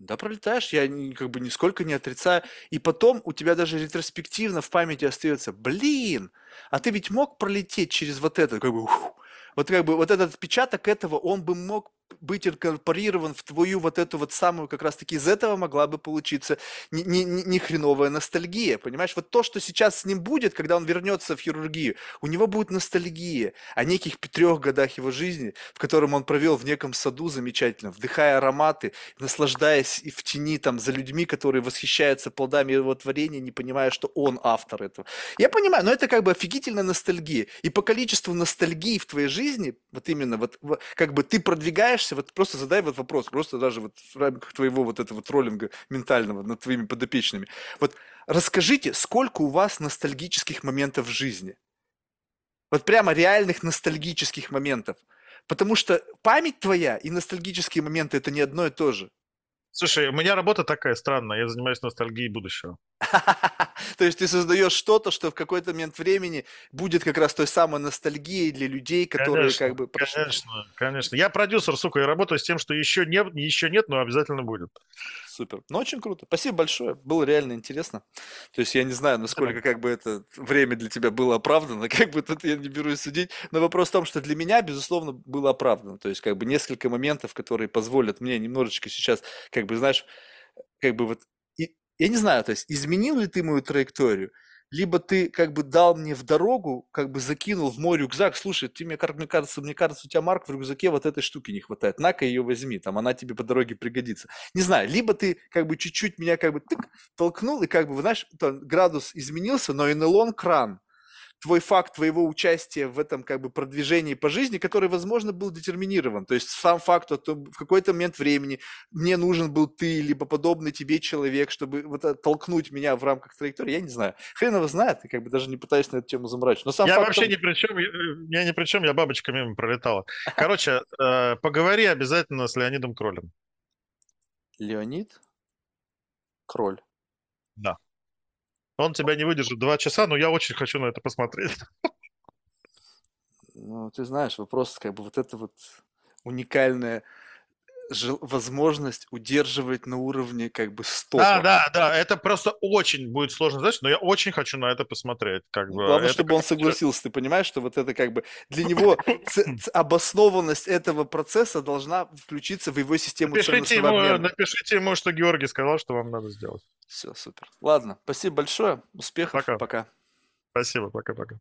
Да, пролетаешь, я как бы нисколько не отрицаю. И потом у тебя даже ретроспективно в памяти остается, блин, а ты ведь мог пролететь через вот это, как бы, ух. вот как бы вот этот отпечаток этого, он бы мог быть инкорпорирован в твою вот эту вот самую, как раз таки из этого могла бы получиться не, не, не хреновая ностальгия, понимаешь? Вот то, что сейчас с ним будет, когда он вернется в хирургию, у него будет ностальгия о неких трех годах его жизни, в котором он провел в неком саду замечательно, вдыхая ароматы, наслаждаясь и в тени там за людьми, которые восхищаются плодами его творения, не понимая, что он автор этого. Я понимаю, но это как бы офигительная ностальгия. И по количеству ностальгии в твоей жизни, вот именно, вот как бы ты продвигаешься, вот просто задай вот вопрос, просто даже вот в рамках твоего вот этого троллинга ментального над твоими подопечными. Вот расскажите, сколько у вас ностальгических моментов в жизни? Вот прямо реальных ностальгических моментов. Потому что память твоя и ностальгические моменты это не одно и то же. Слушай, у меня работа такая странная, я занимаюсь ностальгией будущего. То есть ты создаешь что-то, что в какой-то момент времени будет как раз той самой ностальгией для людей, которые Конечно, как бы прошли. Конечно, конечно. Я продюсер, сука, и работаю с тем, что еще нет, еще нет, но обязательно будет. Супер. Ну, очень круто. Спасибо большое. Было реально интересно. То есть я не знаю, насколько как бы это время для тебя было оправдано, как бы тут я не берусь судить, но вопрос в том, что для меня, безусловно, было оправдано. То есть как бы несколько моментов, которые позволят мне немножечко сейчас, как бы, знаешь, как бы вот, я не знаю, то есть изменил ли ты мою траекторию, либо ты как бы дал мне в дорогу, как бы закинул в мой рюкзак, слушай, ты мне, как мне кажется, мне кажется, у тебя, Марк, в рюкзаке вот этой штуки не хватает, на-ка ее возьми, там она тебе по дороге пригодится. Не знаю, либо ты как бы чуть-чуть меня как бы тык, толкнул, и как бы, знаешь, там градус изменился, но НЛО кран, твой факт твоего участия в этом как бы продвижении по жизни, который, возможно, был детерминирован. То есть сам факт, что в какой-то момент времени мне нужен был ты, либо подобный тебе человек, чтобы вот это толкнуть меня в рамках траектории, я не знаю. Хрен его знает, я как бы даже не пытаюсь на эту тему заморачивать. Но сам я факт вообще том- ни при чем, я, я ни при чем, я бабочка мимо пролетала. Короче, э, поговори обязательно с Леонидом Кролем. Леонид Кроль. Да. Он тебя не выдержит два часа, но я очень хочу на это посмотреть. Ну, ты знаешь, вопрос как бы вот это вот уникальная жел- возможность удерживать на уровне как бы стопа. Да, да, да, это просто очень будет сложно задача, но я очень хочу на это посмотреть. Как бы, Главное, это чтобы он согласился. Ты понимаешь, что вот это как бы для него обоснованность этого процесса должна включиться в его систему Напишите ему, напишите ему, что Георгий сказал, что вам надо сделать. Все, супер. Ладно, спасибо большое. Успехов. Пока. Пока. Спасибо, пока-пока.